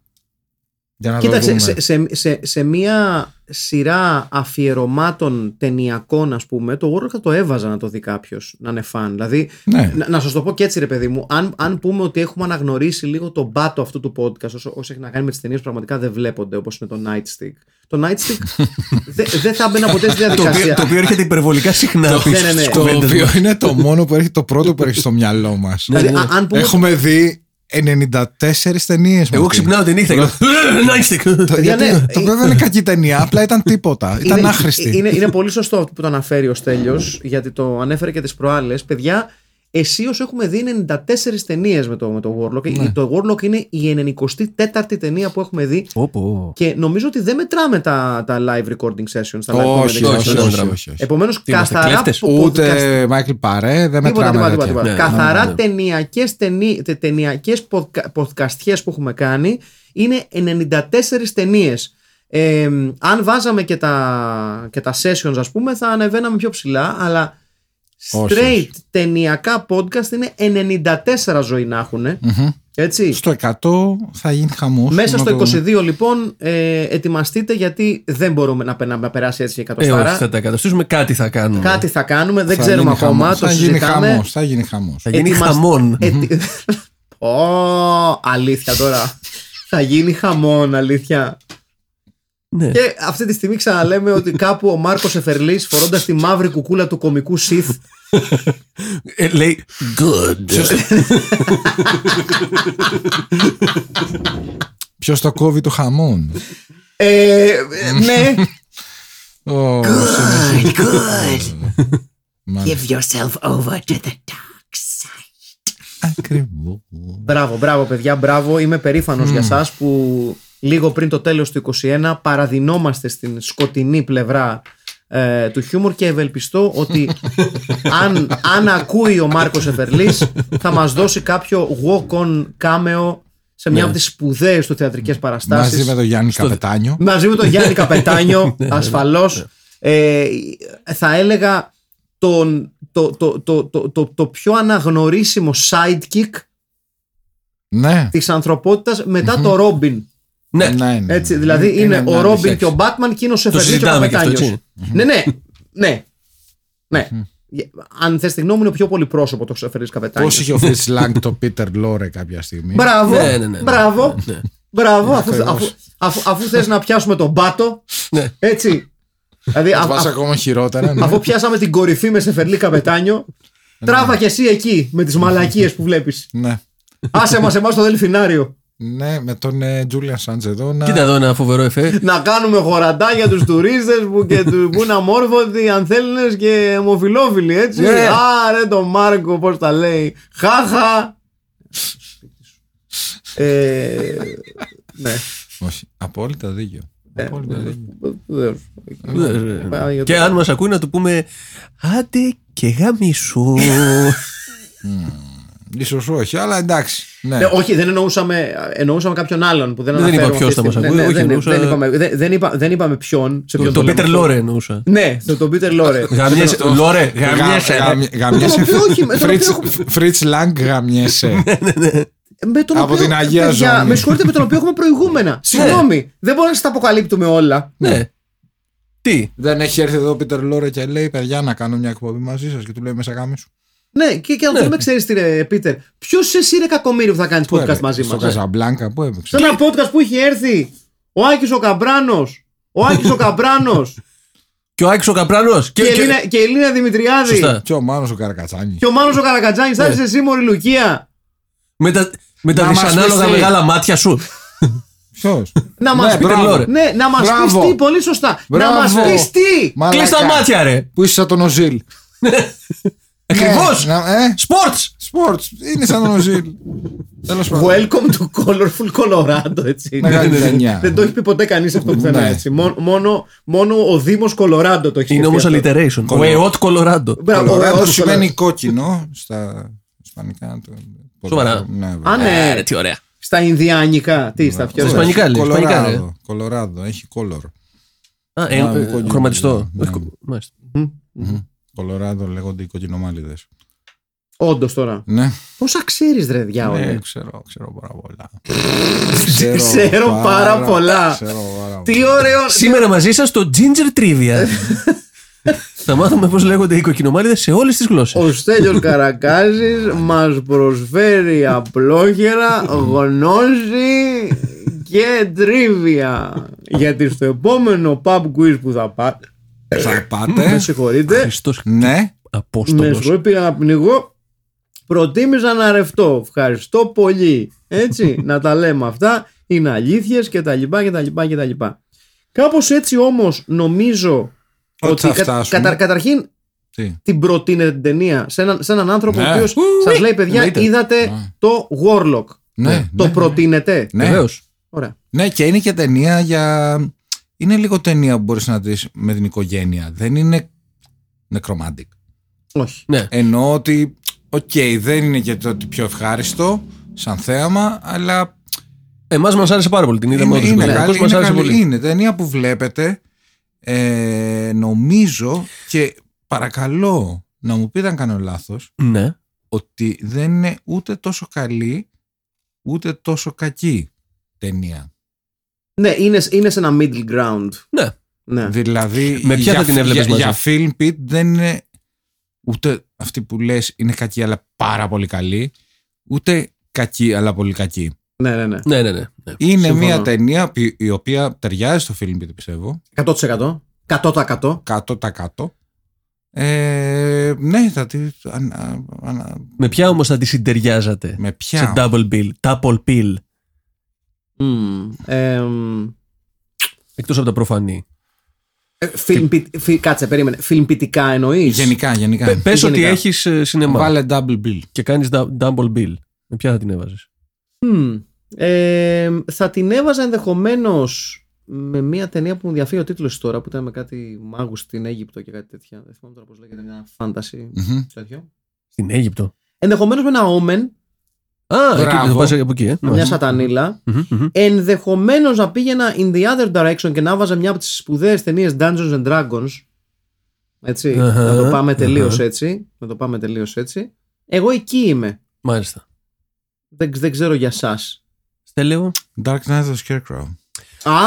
Speaker 2: Για να το
Speaker 1: Κοίταξε,
Speaker 2: δούμε.
Speaker 1: σε, σε, σε, σε μία σειρά αφιερωμάτων ταινιακών, ας πούμε, το Warlock θα το έβαζα να το δει κάποιος, να είναι φαν. Δηλαδή,
Speaker 2: Ναι.
Speaker 1: να, να σας το πω και έτσι, ρε παιδί μου, αν, αν πούμε ότι έχουμε αναγνωρίσει λίγο τον πάτο αυτού του podcast, όσο, όσο έχει να κάνει με τις ταινίες που πραγματικά δεν βλέπονται, όπως είναι το Nightstick. Το Nightstick δεν δεν θα έμπαινα ποτέ στη
Speaker 3: Το οποίο,
Speaker 1: διαδικασία.
Speaker 3: το οποίο έρχεται υπερβολικά συχνά.
Speaker 1: Ναι, ναι, ναι.
Speaker 3: στις
Speaker 2: Το
Speaker 3: κουβέντες
Speaker 2: οποίο
Speaker 3: μας.
Speaker 2: είναι το μόνο που έχει το πρώτο που έχει στο μυαλό μας.
Speaker 1: δηλαδή,
Speaker 3: ναι, ναι.
Speaker 1: α- αν πούμε.
Speaker 2: Έχουμε δει 94 ταινίες.
Speaker 3: Εγώ ξυπνάω τη νύχτα και λέω Nightstick.
Speaker 1: Παιδιά, ναι,
Speaker 2: Το βέβαια δεν είναι κακή ταινία, απλά ήταν τίποτα. Ήταν
Speaker 1: είναι,
Speaker 2: άχρηστη.
Speaker 1: Είναι, είναι πολύ σωστό αυτό που το αναφέρει ο Στέλιος γιατί το ανέφερε και τις προάλλες. Παιδιά, εσείως έχουμε δει 94 ταινίες με το, με το Warlock.
Speaker 2: Ναι.
Speaker 1: Το Warlock είναι η 94η ταινία που έχουμε δει
Speaker 3: Όπο.
Speaker 1: και νομίζω ότι δεν μετράμε τα, τα live recording sessions. Τα live
Speaker 2: Όχι,
Speaker 1: comedy
Speaker 3: όχι,
Speaker 1: sessions.
Speaker 3: όχι,
Speaker 2: όχι,
Speaker 3: όχι.
Speaker 2: όχι, όχι.
Speaker 1: Επομένως,
Speaker 3: Τι είμαστε,
Speaker 1: καθαρά
Speaker 3: κλέφτες;
Speaker 1: podcast-
Speaker 2: Ούτε Μάικλ Παρέ, δεν
Speaker 1: Τίποτα,
Speaker 2: μετράμε
Speaker 1: τίποτα,
Speaker 2: τέτοια.
Speaker 1: τίποτα, τίποτα.
Speaker 3: Ναι,
Speaker 1: Καθαρά
Speaker 3: ναι, ναι.
Speaker 1: ταινιακές, ταινί, τε- ταινιακές podca- podcastιές που έχουμε κάνει είναι 94 ταινίες. Ε, αν βάζαμε και τα, και τα sessions ας πούμε θα ανεβαίναμε πιο ψηλά αλλά
Speaker 2: Όχι,
Speaker 1: straight
Speaker 2: όχι.
Speaker 1: ταινιακά podcast είναι 94 ζωή να έχουν
Speaker 2: Μμμ.
Speaker 1: έτσι
Speaker 2: Στο 100 θα γίνει χαμός.
Speaker 1: μέσα στο 22 λοιπόν ε, ετοιμαστείτε γιατί δεν μπορούμε να, πε- να περάσει έτσι η
Speaker 3: Ε, όχι,
Speaker 1: εκατοστάρα
Speaker 3: θα τα καταστήσουμε, κάτι θα κάνουμε.
Speaker 1: κάτι θα κάνουμε δεν ξέρουμε ακόμα το
Speaker 2: Θα γίνει
Speaker 1: συζητάμε
Speaker 2: χαμός. Θα γίνει χαμός.
Speaker 3: Θα γίνει
Speaker 1: Ετοιμασ-
Speaker 3: χαμόν.
Speaker 1: Ετι- Ω, αλήθεια τώρα. Θα γίνει χαμόν, αλήθεια.
Speaker 3: Ναι.
Speaker 1: Και αυτή τη στιγμή ξαναλέμε ότι κάπου ο Μάρκος Εφερλής φορώντας τη μαύρη κουκούλα του κομικού Sith.
Speaker 3: Ε, λέει good.
Speaker 2: Ποιο το κόβει το χαμόν;
Speaker 1: ε, ναι,
Speaker 2: Ω,
Speaker 4: Good, good.
Speaker 2: μάλιστα.
Speaker 4: Give yourself over to the dark side.
Speaker 2: Ακριβώς.
Speaker 1: Μπράβο, μπράβο, παιδιά, μπράβο. Είμαι περήφανος για σας που λίγο πριν το τέλος του 21 παραδεινόμαστε στην σκοτεινή πλευρά ε, του χιούμορ και ευελπιστώ ότι αν, αν ακούει ο Μάρκος Εφερλής θα μας δώσει κάποιο walk-on cameo σε μια
Speaker 3: Ναι.
Speaker 1: από τις σπουδαίες του θεατρικές παραστάσεις.
Speaker 2: Μαζί με τον Γιάννη Καπετάνιο.
Speaker 1: Μαζί με τον Γιάννη Καπετάνιο, ασφαλώς. Ε, θα έλεγα τον, το, το, το, το, το, το πιο αναγνωρίσιμο sidekick
Speaker 2: Ναι.
Speaker 1: της ανθρωπότητας μετά το Ρόμπιν.
Speaker 3: Ναι.
Speaker 2: ναι, ναι.
Speaker 1: Έτσι, δηλαδή είναι,
Speaker 2: μια
Speaker 1: ο Ρόμπιν
Speaker 2: αντιθέτηση.
Speaker 1: και ο Μπάτμαν και είναι ο Σεφερλής και ο
Speaker 3: συζητάμε και αυτό,
Speaker 1: Καπετάνιος.
Speaker 3: έτσι.
Speaker 1: Ναι, ναι, ναι. ναι. Αν θες τη γνώμη μου είναι πιο πολύ πρόσωπο το Σεφερλής
Speaker 2: Πώς
Speaker 1: Καπετάνιος.
Speaker 2: είχε ο Φριτ Λάγκ το Πίτερ Λόρε κάποια στιγμή;
Speaker 1: Μπράβο,
Speaker 3: Ναι, ναι, ναι, ναι.
Speaker 1: μπράβο,
Speaker 3: Ναι.
Speaker 1: μπράβο, αφού,
Speaker 2: Ακριβώς.
Speaker 1: αφού, αφού, αφού θες να πιάσουμε τον πάτο,
Speaker 3: Ναι.
Speaker 1: έτσι. Δηλαδή, α-
Speaker 2: Βάζει
Speaker 1: α-
Speaker 2: ακόμα χειρότερα. ναι.
Speaker 1: αφού πιάσαμε την κορυφή με Σεφερλή Καπετάνιο, τράβα και εσύ εκεί με τις μαλακίες που βλέπεις.
Speaker 2: Ναι.
Speaker 1: Άσε μας εμάς στο Δελφινάριο.
Speaker 2: Ναι, με τον Τζούλιαν Σάντζ εδώ να.
Speaker 3: Κοίτα εδώ ένα φοβερό εφέ.
Speaker 1: να κάνουμε χωρατά για τους τουρίστες που, και του, που είναι αμόρφωτοι, ανθέλνες και αιμοφιλόφιλοι, έτσι.
Speaker 3: Ναι.
Speaker 1: Άρε το Μάρκο, πώς τα λέει. Χάχα. ε, ναι.
Speaker 2: Όχι. Απόλυτα δίκιο.
Speaker 1: Ε,
Speaker 2: Απόλυτα δίκιο.
Speaker 1: βεβαίως. Πάμε για
Speaker 3: Και
Speaker 1: το-
Speaker 3: αν μας ακούει να του πούμε Άντε και γαμίσου.
Speaker 2: Ίσως όχι, αλλά εντάξει. Ναι.
Speaker 1: Ναι, όχι, δεν εννοούσαμε, εννοούσαμε κάποιον άλλον που δεν
Speaker 3: Δεν είπα
Speaker 1: αναφέρομαι
Speaker 3: ποιος
Speaker 1: αυτή τη
Speaker 3: θα μας
Speaker 1: στιγμή.
Speaker 3: ακούει,
Speaker 1: Ναι,
Speaker 3: όχι,
Speaker 1: δεν,
Speaker 3: εννοούσα-
Speaker 1: δεν, είπαμε, δεν, δεν, είπα, δεν είπαμε ποιον. Σε ποιον
Speaker 3: Το
Speaker 1: λέμε
Speaker 3: Πίτερ
Speaker 1: αυτό.
Speaker 3: Λόρε εννοούσα.
Speaker 1: Ναι, το, το Πίτερ Λόρε.
Speaker 3: Γαμιέσαι. Λόρε, γαμιέσαι.
Speaker 2: Γα- γαμι- Γαμιέσαι.
Speaker 1: Το οποίο όχι, με το
Speaker 2: Φριτς-
Speaker 1: οποίο έχω-
Speaker 2: Φριτς Λάγκ γαμιέσαι.
Speaker 1: Με τον
Speaker 2: Από
Speaker 1: οποίο,
Speaker 2: την Αγία
Speaker 1: παιδιά,
Speaker 2: Ζώνη.
Speaker 1: Με συγχωρείτε με τον οποίο έχουμε προηγούμενα. Συγγνώμη, δεν μπορούμε να σας τα αποκαλύπτουμε όλα.
Speaker 3: Ναι. Τι;
Speaker 2: Δεν έχει έρθει εδώ ο Πίτερ Λόρε και λέει: Παιδιά, να κάνω μια εκπομπή μαζί σας και του λέει μέσα γάμι σου.
Speaker 1: Ναι, και, και αν δεν με ξέρεις τι ρε, Πίτερ, ποιος εσύ ρε κακομίρι που θα κάνεις podcast μαζί
Speaker 2: Στο
Speaker 1: μας.
Speaker 2: Καζαμπλάνκα, πού έπαιξε.
Speaker 1: Σε ένα podcast που είχε έρθει ο Άκης ο Καμπράνος. Ο Άκης ο Καμπράνος
Speaker 3: Και ο Άκης ο Καπράνος.
Speaker 1: και,
Speaker 3: Και,
Speaker 1: η Ελίνα- και η Ελίνα Δημητριάδη.
Speaker 3: Σωστά.
Speaker 2: Και ο Μάνος ο Καρακατσάνη.
Speaker 1: Και ο Μάνος ο Καρακατζάνη. Θα είσαι εσύ Μωρή Λουκία.
Speaker 3: με τα, με τα
Speaker 2: Να μας
Speaker 3: δυσανάλογα
Speaker 2: πεις τι.
Speaker 3: μεγάλα μάτια σου.
Speaker 2: Ποιος;
Speaker 1: Να μας
Speaker 2: Ναι,
Speaker 1: πει
Speaker 2: μπράβο.
Speaker 3: Λόρε.
Speaker 1: Ναι, να μας πεις
Speaker 2: Μπράβο.
Speaker 1: τι, πολύ σωστά.
Speaker 2: Μπράβο.
Speaker 1: Να μας πεις τι.
Speaker 3: Κλείς τα μάτια ρε.
Speaker 2: Που είσαι σαν τον Οζίλ.
Speaker 3: Ακριβώς.
Speaker 2: Ναι, να- ε,
Speaker 3: Sports.
Speaker 2: Sports. Είναι σαν τον Οζίλ. Τέλος πάντων.
Speaker 1: Welcome to Colorful Colorado, έτσι.
Speaker 2: Μεγάλη ταινία.
Speaker 1: Δεν το έχει πει ποτέ κανείς αυτό πουθενά
Speaker 2: Ναι.
Speaker 1: έτσι. Μόνο, μόνο, μόνο ο Δήμος Κολοράντο το έχει
Speaker 3: Είναι
Speaker 1: σκεφτεί
Speaker 3: όμως
Speaker 1: αυτό.
Speaker 3: alliteration. Ο
Speaker 2: Κολο-
Speaker 3: ΕΟΤ Κολοράντο.
Speaker 1: Μπράβο, ο
Speaker 2: Κολοράντο
Speaker 1: Εώτος
Speaker 2: σημαίνει κόκκινο στα ισπανικά. το-
Speaker 3: Σοβαρά.
Speaker 2: Ναι,
Speaker 1: Α,
Speaker 2: βέβαια.
Speaker 1: ναι.
Speaker 3: Ε, ρε, τι ωραία.
Speaker 1: Στα Ινδιάνικα. Τι, στα πιο.
Speaker 3: Στα Ισπανικά λέει, ισπανικά, ρε.
Speaker 2: Κολοράδο. Κολοράδο. Έχει κόλορ.
Speaker 3: Α, ε,
Speaker 2: Α,
Speaker 3: ε,
Speaker 2: κόκκινο.
Speaker 3: χρωματιστό.
Speaker 2: Ναι.
Speaker 3: Όχι, κο- μάλιστα.
Speaker 2: Κολοράδο λέγονται οι κοκκινομάλιδες.
Speaker 1: Όντως τώρα.
Speaker 2: Ναι.
Speaker 1: Πόσα ξέρεις, ρε διάολε;
Speaker 2: Ναι, ξέρω, ξέρω πάρα πολλά.
Speaker 1: Ξέρω πάρα πολλά.
Speaker 2: Ξέρω πάρα πολλά.
Speaker 1: Τι ωραίο.
Speaker 3: Σήμερα μαζί σας το Ginger Trivia. Θα μάθουμε πώς λέγονται οι κοκκινομάλιδες σε όλες τις γλώσσες.
Speaker 1: Ο Στέλιος Καρακάζης μας προσφέρει απλόχερα γνώση και τρίβια. Γιατί στο επόμενο pub quiz που θα πάτε.
Speaker 2: Θα
Speaker 1: Με
Speaker 2: πάτε.
Speaker 1: συγχωρείτε.
Speaker 3: Χριστός
Speaker 2: Ναι.
Speaker 1: Με
Speaker 3: Απόστολος.
Speaker 1: συγχωρείτε, πήγα να πνιγώ. Προτίμησα να ρευτώ. Ευχαριστώ πολύ. Έτσι, να τα λέμε αυτά. Είναι αλήθειες και τα λοιπά και τα λοιπά και τα λοιπά. Κάπως έτσι όμως νομίζω
Speaker 2: Ότι θα
Speaker 1: κα-
Speaker 2: φτάσουμε.
Speaker 1: κατα- καταρχήν
Speaker 2: Τι;
Speaker 1: την προτείνετε την ταινία σε έναν, σε έναν άνθρωπο
Speaker 2: Ναι.
Speaker 1: ο οποίος σας λέει παιδιά
Speaker 3: Εννοείται.
Speaker 1: είδατε
Speaker 2: Ναι.
Speaker 1: το Warlock.
Speaker 2: Ναι,
Speaker 1: το
Speaker 2: ναι,
Speaker 1: προτείνετε;
Speaker 2: Ναι.
Speaker 3: Βεβαίως.
Speaker 1: Ωραία.
Speaker 2: Ναι, και είναι και ταινία για. Είναι λίγο ταινία που μπορείς να δεις με την οικογένεια. Δεν είναι necromantic.
Speaker 1: Όχι.
Speaker 3: Ναι.
Speaker 2: Εννοώ ότι, οκ, δεν είναι και το ότι πιο ευχάριστο σαν θέαμα, αλλά
Speaker 3: Εμάς μας άρεσε πάρα πολύ. Την είδαμε
Speaker 2: είναι,
Speaker 3: όντως.
Speaker 2: είναι,
Speaker 3: Ναι,
Speaker 2: καλή,
Speaker 3: μας
Speaker 2: είναι,
Speaker 3: άρεσε
Speaker 2: καλή.
Speaker 3: πολύ.
Speaker 2: είναι ταινία που βλέπετε. Ε, νομίζω και παρακαλώ να μου πείτε αν κάνω λάθος
Speaker 3: Ναι.
Speaker 2: ότι δεν είναι ούτε τόσο καλή ούτε τόσο κακή ταινία.
Speaker 1: Ναι, είναι, είναι σε ένα middle ground.
Speaker 3: Ναι.
Speaker 1: Ναι.
Speaker 2: Δηλαδή,
Speaker 3: Με ποια
Speaker 2: για,
Speaker 3: θα την έβλεπες
Speaker 2: για,
Speaker 3: μαζί;
Speaker 2: για film pit δεν είναι ούτε αυτή που λες είναι κακή αλλά πάρα πολύ καλή, ούτε κακή αλλά πολύ κακή.
Speaker 1: Ναι, ναι, ναι.
Speaker 3: Ναι, ναι, ναι. ναι.
Speaker 2: Είναι
Speaker 1: Συμφωνώ.
Speaker 2: μια ταινία που- η οποία ταιριάζει στο film πιστεύω.
Speaker 1: 100%. 100%.
Speaker 2: 100%. Ε, ναι, θα τη. ανα- ανα-
Speaker 3: Με ποια όμως θα τη συντεριάζατε;
Speaker 2: Με
Speaker 3: σε
Speaker 2: ποια;
Speaker 3: double bill, double pill,
Speaker 1: Μμμ. Εμ,
Speaker 3: εκτός από τα προφανή.
Speaker 1: ε, φιλμ πι- φι- Κάτσε, περίμενε. Φιλμπιτικά εννοείς;
Speaker 2: Γενικά, γενικά.
Speaker 3: Πε πες ότι
Speaker 1: γενικά.
Speaker 3: έχεις σινεμά
Speaker 2: Βάλε double bill.
Speaker 3: και κάνεις double bill. Με ποια θα την έβαζες;
Speaker 1: θα την έβαζα ενδεχομένως με μια ταινία που μου διαφύγει ο τίτλος τώρα που ήταν με κάτι μάγους στην Αίγυπτο και κάτι τέτοια. Δεν θυμάμαι τώρα πώς λέγεται, μια φάνταση.
Speaker 2: Μμμ.
Speaker 1: τέτοιο.
Speaker 3: Στην Αίγυπτο.
Speaker 1: Ενδεχομένως με ένα Omen,
Speaker 3: Α, εκεί,
Speaker 2: Μπράβο.
Speaker 3: θα πας από εκεί, ε.
Speaker 1: μια σατανίλα.
Speaker 3: Μμμ, μμμ.
Speaker 1: Ενδεχομένως να πήγαινα in the other direction και να βάζα μια από τις σπουδαίες ταινίες Dungeons and Dragons. Έτσι.
Speaker 3: Αχα,
Speaker 1: να το πάμε τελείως
Speaker 3: αχα.
Speaker 1: έτσι. Να το πάμε τελείως έτσι. Εγώ εκεί είμαι.
Speaker 3: Μάλιστα.
Speaker 1: Δεν, δεν ξέρω για εσά.
Speaker 3: Στέλεο.
Speaker 2: Dark Knight of Scarecrow.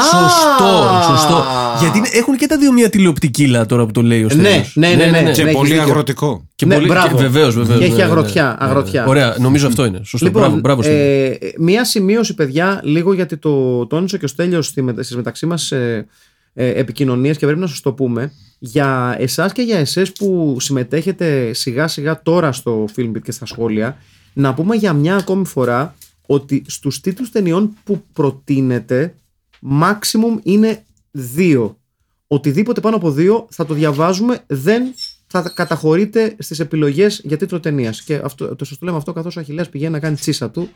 Speaker 3: Σωστό, σωστό. Γιατί είναι- έχουν και τα δύο μια τηλεοπτική τώρα που το λέει ο
Speaker 1: Ναι,
Speaker 3: Στέλιος.
Speaker 1: ναι, ναι, ναι.
Speaker 2: Και
Speaker 1: έχεις
Speaker 2: πολύ
Speaker 1: δίκιο.
Speaker 2: αγροτικό.
Speaker 3: Και
Speaker 1: Ναι,
Speaker 3: πολύ,
Speaker 1: μπράβο.
Speaker 3: και βεβαίως, βεβαίως,
Speaker 1: Και έχει
Speaker 3: ναι, ναι,
Speaker 1: αγροτιά,
Speaker 3: ναι, ναι.
Speaker 1: αγροτιά.
Speaker 3: Ωραία, νομίζω αυτό είναι. Σωστό.
Speaker 1: Λοιπόν,
Speaker 3: μπράβο, μπράβο Στέλιο.
Speaker 1: ε, μία σημείωση, παιδιά, λίγο γιατί το τόνισε και ο Στέλιος στη, μετα- στις μεταξύ μας ε, ε, επικοινωνίες και πρέπει να σας το πούμε. Για εσάς και για εσές που συμμετέχετε σιγά σιγά τώρα στο Filmbit και στα σχόλια, να πούμε για μια ακόμη φορά ότι στους τίτλους ταινιών που προτείνετε, maximum είναι δύο. Οτιδήποτε πάνω από δύο θα το διαβάζουμε, δεν θα καταχωρείται στις επιλογές για τίτλο ταινίας. Και αυτό, το σωστό λέμε αυτό καθώς ο Αχιλέας πηγαίνει να κάνει τσίσα του.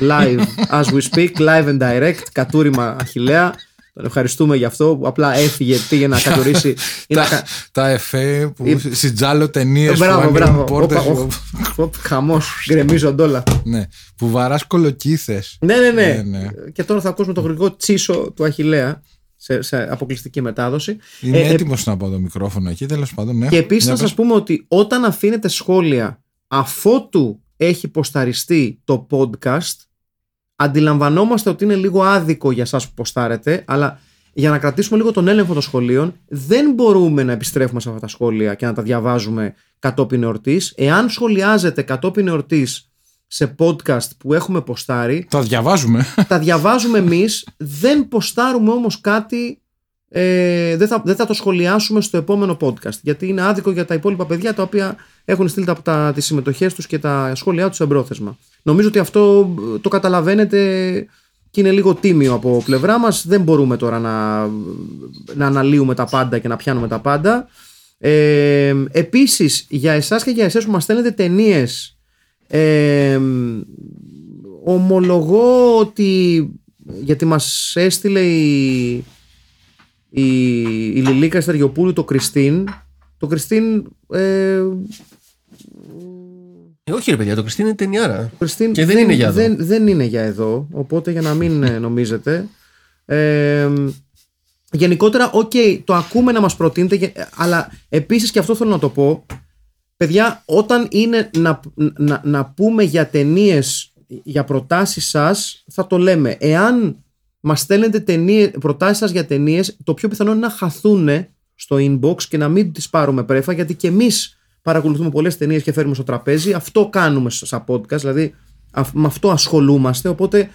Speaker 1: Live as we speak, live and direct, κατούριμα Αχιλέα. Τον ευχαριστούμε γι' αυτό που απλά έφυγε, πήγε να κατορίσει. ή να
Speaker 2: τα,
Speaker 1: κα-
Speaker 2: τα εφέ που
Speaker 1: Ε,
Speaker 2: συντζάλο ταινίες που
Speaker 1: Μπράβο,
Speaker 2: ανοίγουν
Speaker 1: μπράβο.
Speaker 2: πόρτες
Speaker 1: Όπα,
Speaker 2: που-
Speaker 1: Οπ, Χαμός, γκρεμίζονται όλα.
Speaker 2: ναι, που βαράς κολοκύθες
Speaker 1: Ναι, ναι, ναι,
Speaker 2: Ναι, ναι.
Speaker 1: Και τώρα θα ακούσουμε το γρηγό τσίσο του Αχιλέα σε, σε αποκλειστική μετάδοση.
Speaker 2: Είμαι
Speaker 1: Ε, ε,
Speaker 2: έτοιμος να πάω το μικρόφωνο εκεί τέλος πάντων ναι.
Speaker 1: Και επίσης
Speaker 2: Για
Speaker 1: να
Speaker 2: πες.
Speaker 1: σας πούμε ότι όταν αφήνετε σχόλια αφότου έχει ποσταριστεί το podcast αντιλαμβανόμαστε ότι είναι λίγο άδικο για σας που ποστάρετε αλλά για να κρατήσουμε λίγο τον έλεγχο των σχολείων δεν μπορούμε να επιστρέφουμε σε αυτά τα σχόλια και να τα διαβάζουμε κατόπιν εορτής. Εάν σχολιάζετε κατόπιν εορτής σε podcast που έχουμε ποστάρει
Speaker 2: Τα διαβάζουμε
Speaker 1: τα διαβάζουμε εμείς δεν ποστάρουμε όμως κάτι ε, δεν, θα, δεν θα το σχολιάσουμε στο επόμενο podcast γιατί είναι άδικο για τα υπόλοιπα παιδιά τα οποία έχουν στείλει τα, τα, τις συμμετοχές τους και τα σχόλιά τους εμπρόθεσμα νομίζω ότι αυτό ε, το καταλαβαίνετε και είναι λίγο τίμιο από πλευρά μας δεν μπορούμε τώρα να, να αναλύουμε τα πάντα και να πιάνουμε τα πάντα ε, επίσης για εσάς και για εσές που μας στέλνετε ταινίες. Ε, ομολογώ ότι γιατί μας έστειλε η, η, η Λιλίκα Σταριοπούλου το Κριστίν το Κριστίν ε,
Speaker 3: Ε, όχι ρε παιδιά, το Κριστίν είναι ταινιάρα.
Speaker 1: Κριστίν
Speaker 3: Και δεν είναι για εδώ.
Speaker 1: Δεν, δεν είναι για εδώ, οπότε για να μην ε, νομίζετε. Ε, γενικότερα, οκ, το ακούμε να μας προτείνετε, γε- αλλά επίσης και αυτό θέλω να το πω, παιδιά, όταν είναι να, να, να πούμε για ταινίες, για προτάσεις σας, θα το λέμε. Εάν μας στέλνετε ταινίες, προτάσεις σας για ταινίες, το πιο πιθανό είναι να χαθούν στο inbox και να μην τις πάρουμε πρέφα, γιατί και εμείς παρακολουθούμε πολλές ταινίες και φέρουμε στο τραπέζι. Αυτό κάνουμε σαν podcast, δηλαδή αυ- με αυτό ασχολούμαστε. Οπότε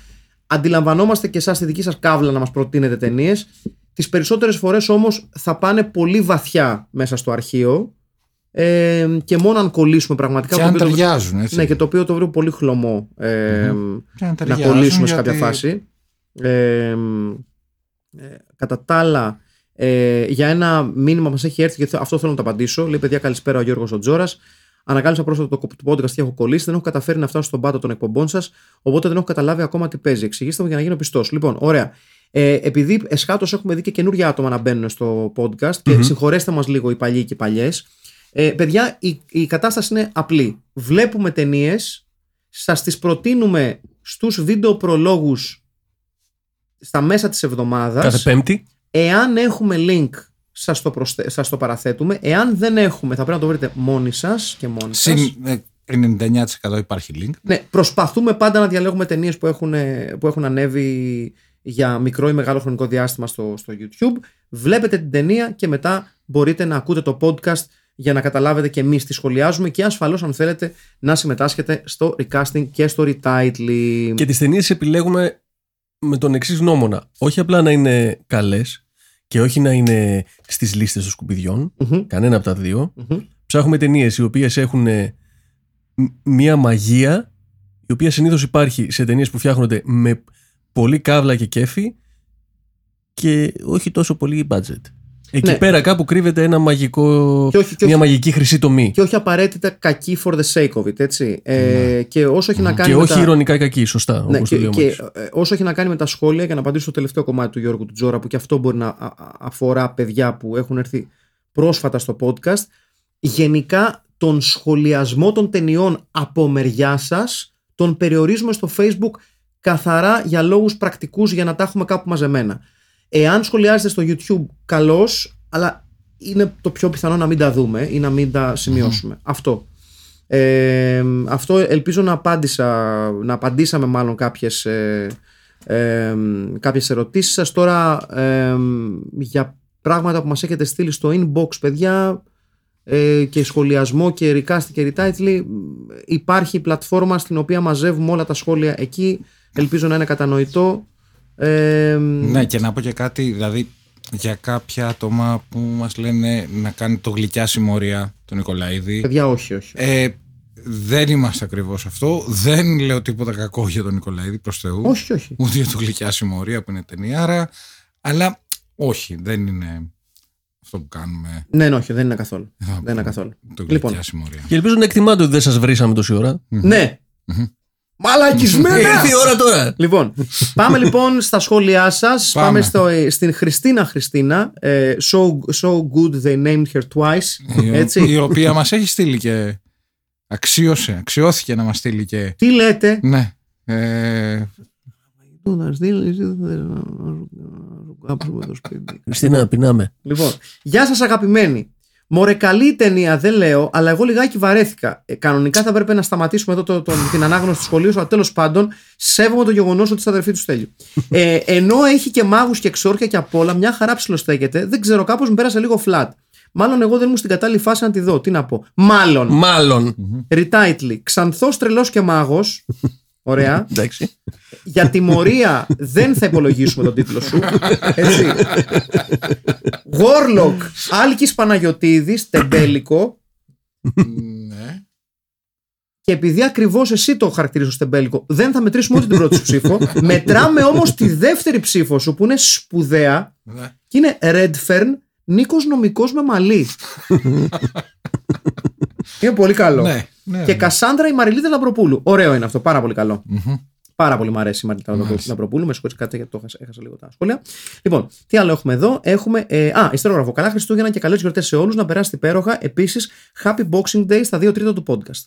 Speaker 1: αντιλαμβανόμαστε και εσάς τη δική σας κάβλα να μας προτείνετε ταινίες. Τις περισσότερες φορές όμως θα πάνε πολύ βαθιά μέσα στο αρχείο ε, και μόνο αν κολλήσουμε πραγματικά.
Speaker 2: και
Speaker 1: το
Speaker 2: αν
Speaker 1: οποίο το-
Speaker 2: ταιριάζουν έτσι
Speaker 1: ναι, και το οποίο το βρίσκω πολύ χλωμό ε,
Speaker 2: Και αν
Speaker 1: να
Speaker 2: ταιριάζουν,
Speaker 1: κολλήσουμε σε κάποια
Speaker 2: γιατί-
Speaker 1: φάση. Ε, ε, κατά τα άλλα, ε, για ένα μήνυμα που μας έχει έρθει, γιατί αυτό θέλω να το απαντήσω. Λέει: Παιδιά, καλησπέρα ο Γιώργος ο Τζόρας. Ανακάλυψα πρόσφατα το το podcast και έχω κολλήσει. Δεν έχω καταφέρει να φτάσω στον πάτο των εκπομπών σας, οπότε δεν έχω καταλάβει ακόμα τι παίζει. Εξηγήστε μου για να γίνω πιστός. Λοιπόν, ωραία. Ε, επειδή εσχάτως έχουμε δει και καινούργια άτομα να μπαίνουν στο podcast και συγχωρέστε μας λίγο οι παλιοί και οι παλιές. Ε, παιδιά, η, η κατάσταση είναι απλή. Βλέπουμε ταινίες, σας τις προτείνουμε στους βίντεο προλόγους στα μέσα της εβδομάδας
Speaker 3: Κάθε Πέμπτη.
Speaker 1: Εάν έχουμε link, σας το, προσθε... σας το παραθέτουμε. Εάν δεν έχουμε, θα πρέπει να το βρείτε μόνοι σας και μόνοι σας.
Speaker 2: Συν, ε, 99% υπάρχει link.
Speaker 1: Ναι, προσπαθούμε πάντα να διαλέγουμε ταινίες που έχουν, που έχουν ανέβει για μικρό ή μεγάλο χρονικό διάστημα στο, στο YouTube. Βλέπετε την ταινία και μετά μπορείτε να ακούτε το podcast για να καταλάβετε και εμείς τι σχολιάζουμε και ασφαλώς αν θέλετε να συμμετάσχετε στο recasting και στο retitling.
Speaker 3: Και τις ταινίες επιλέγουμε με τον εξής νόμονα. Όχι απλά να είναι καλές και όχι να είναι στις λίστες των σκουπιδιών.
Speaker 1: Μμμ,
Speaker 3: Κανένα από τα δύο.
Speaker 1: μμμ.
Speaker 3: Ψάχνουμε ταινίες οι οποίες έχουν ε, μ- μία μαγεία η οποία συνήθως υπάρχει σε ταινίες που φτιάχνονται με πολύ καύλα και κέφι και όχι τόσο πολύ budget. Εκεί
Speaker 1: Ναι.
Speaker 3: πέρα κάπου κρύβεται ένα μαγικό,
Speaker 1: Και όχι- και
Speaker 3: μια
Speaker 1: όχι-
Speaker 3: μαγική χρυσή τομή.
Speaker 1: Και όχι απαραίτητα κακή for the sake of it, έτσι. Ε, και όσο έχει να κάνει
Speaker 3: Και
Speaker 1: με
Speaker 3: όχι
Speaker 1: τα...
Speaker 3: ηρωνικά κακή, σωστά.
Speaker 1: Ναι,
Speaker 3: όπως
Speaker 1: και,
Speaker 3: το λέει ο
Speaker 1: και,
Speaker 3: Μάκης.
Speaker 1: ε, όσο έχει να κάνει με τα σχόλια, για να απαντήσω στο τελευταίο κομμάτι του Γιώργου του Τζόρα, που και αυτό μπορεί να α- α- αφορά παιδιά που έχουν έρθει πρόσφατα στο podcast, γενικά τον σχολιασμό των ταινιών από μεριά σας τον περιορίζουμε στο Facebook καθαρά για λόγους πρακτικούς για να τα έχουμε κάπου μαζεμένα. Εάν σχολιάζετε στο YouTube, καλώς, αλλά είναι το πιο πιθανό να μην τα δούμε ή να μην τα σημειώσουμε. Αυτό. Ε, αυτό ελπίζω να απάντησα, να απαντήσαμε μάλλον κάποιες, ε, ε, κάποιες ερωτήσεις σας. Τώρα ε, για πράγματα που μας έχετε στείλει στο inbox παιδιά ε, και σχολιασμό και recast και retitle υπάρχει η πλατφόρμα στην οποία μαζεύουμε όλα τα σχόλια εκεί ελπίζω να είναι κατανοητό ε,
Speaker 2: Ναι, και να πω και κάτι, δηλαδή για κάποια άτομα που μας λένε να κάνει το γλυκιά συμμορία τον Νικολαίδη.
Speaker 1: παιδιά όχι όχι
Speaker 2: Ε, δεν είμαστε ακριβώς αυτό. Δεν λέω τίποτα κακό για τον Νικολαίδη προς Θεού.
Speaker 1: όχι όχι
Speaker 2: Ούτε για το γλυκιά συμμορία που είναι ταινιάρα. Αλλά όχι, δεν είναι αυτό που κάνουμε.
Speaker 1: ναι, ναι, όχι δεν είναι καθόλου
Speaker 2: εδώ
Speaker 1: δεν είναι καθόλου
Speaker 2: Το γλυκιά
Speaker 1: Λοιπόν.
Speaker 2: συμμορία.
Speaker 3: Και ελπίζω να εκτιμάτε ότι δεν σας βρήσαμε τόση ώρα.
Speaker 1: ναι
Speaker 2: Μμμ.
Speaker 1: Μαλακισμένα
Speaker 3: Ήρθε η ώρα τώρα.
Speaker 1: Λοιπόν, πάμε λοιπόν στα σχόλιά σας. Πάμε,
Speaker 2: Πάμε.
Speaker 1: στο, ε, στην Χριστίνα Χριστίνα. Ε, so, so good they named her twice.
Speaker 2: Η,
Speaker 1: Έτσι.
Speaker 2: η οποία μας έχει στείλει και αξίωσε, αξιώθηκε να μας στείλει και
Speaker 1: Τι λέτε;
Speaker 2: ναι, ε,
Speaker 1: Του να στείλεις, δεν θέλω να σου κάψουμε το σπίτι.
Speaker 3: Χριστίνα, πεινάμε.
Speaker 1: Λοιπόν, γεια σας αγαπημένοι. Μωρέ, καλή η ταινία, δεν λέω, αλλά εγώ λιγάκι βαρέθηκα. Ε, κανονικά θα έπρεπε να σταματήσουμε εδώ το, τον- την ανάγνωση του σχολείου, αλλά τέλος πάντων σέβομαι το γεγονός ότι είστε αδερφοί του Στέλιου. Ε, ενώ έχει και μάγους και εξόρια και απ' όλα, μια χαρά ψιλοστέκεται, δεν ξέρω, κάπως μου πέρασε λίγο flat. Μάλλον εγώ δεν ήμουν στην κατάλληλη φάση να τη δω. Τι να πω. Μάλλον.
Speaker 3: Μάλλον.
Speaker 1: Retitle. Ξανθός τρελός και μάγος. Ωραία.
Speaker 3: Εντάξει.
Speaker 1: Για τιμωρία δεν θα υπολογίσουμε τον τίτλο σου. Έτσι. Warlock, Άλκης Παναγιωτίδης, τεμπέλικο.
Speaker 2: ναι.
Speaker 1: Και επειδή ακριβώς εσύ το χαρακτηρίζω ως τεμπέλικο, δεν θα μετρήσουμε ούτε την πρώτη σου ψήφο. Μετράμε όμως τη δεύτερη ψήφο σου που είναι σπουδαία
Speaker 2: ναι.
Speaker 1: και είναι Redfern, Νίκος νομικός με μαλλί. είναι πολύ καλό.
Speaker 2: Ναι, ναι,
Speaker 1: Και
Speaker 2: ναι.
Speaker 1: Κασάνδρα η Μαριλίτα Λαμπροπούλου. Ωραίο είναι αυτό, πάρα πολύ καλό.
Speaker 2: Μμμ.
Speaker 1: Πάρα πολύ μου αρέσει η Μαριλίτα
Speaker 2: Μάλιστα.
Speaker 1: Λαμπροπούλου. Με συγχωρείτε κάτι γιατί το έχασα, έχασα λίγο τα σχόλια. Λοιπόν, τι άλλο έχουμε εδώ; Έχουμε. Ε, α, ιστερόγραφο. Καλά Χριστούγεννα και καλές γιορτές σε όλους. Να περάσετε υπέροχα. Επίσης, Happy Boxing Day στα 2 τρίτα του podcast.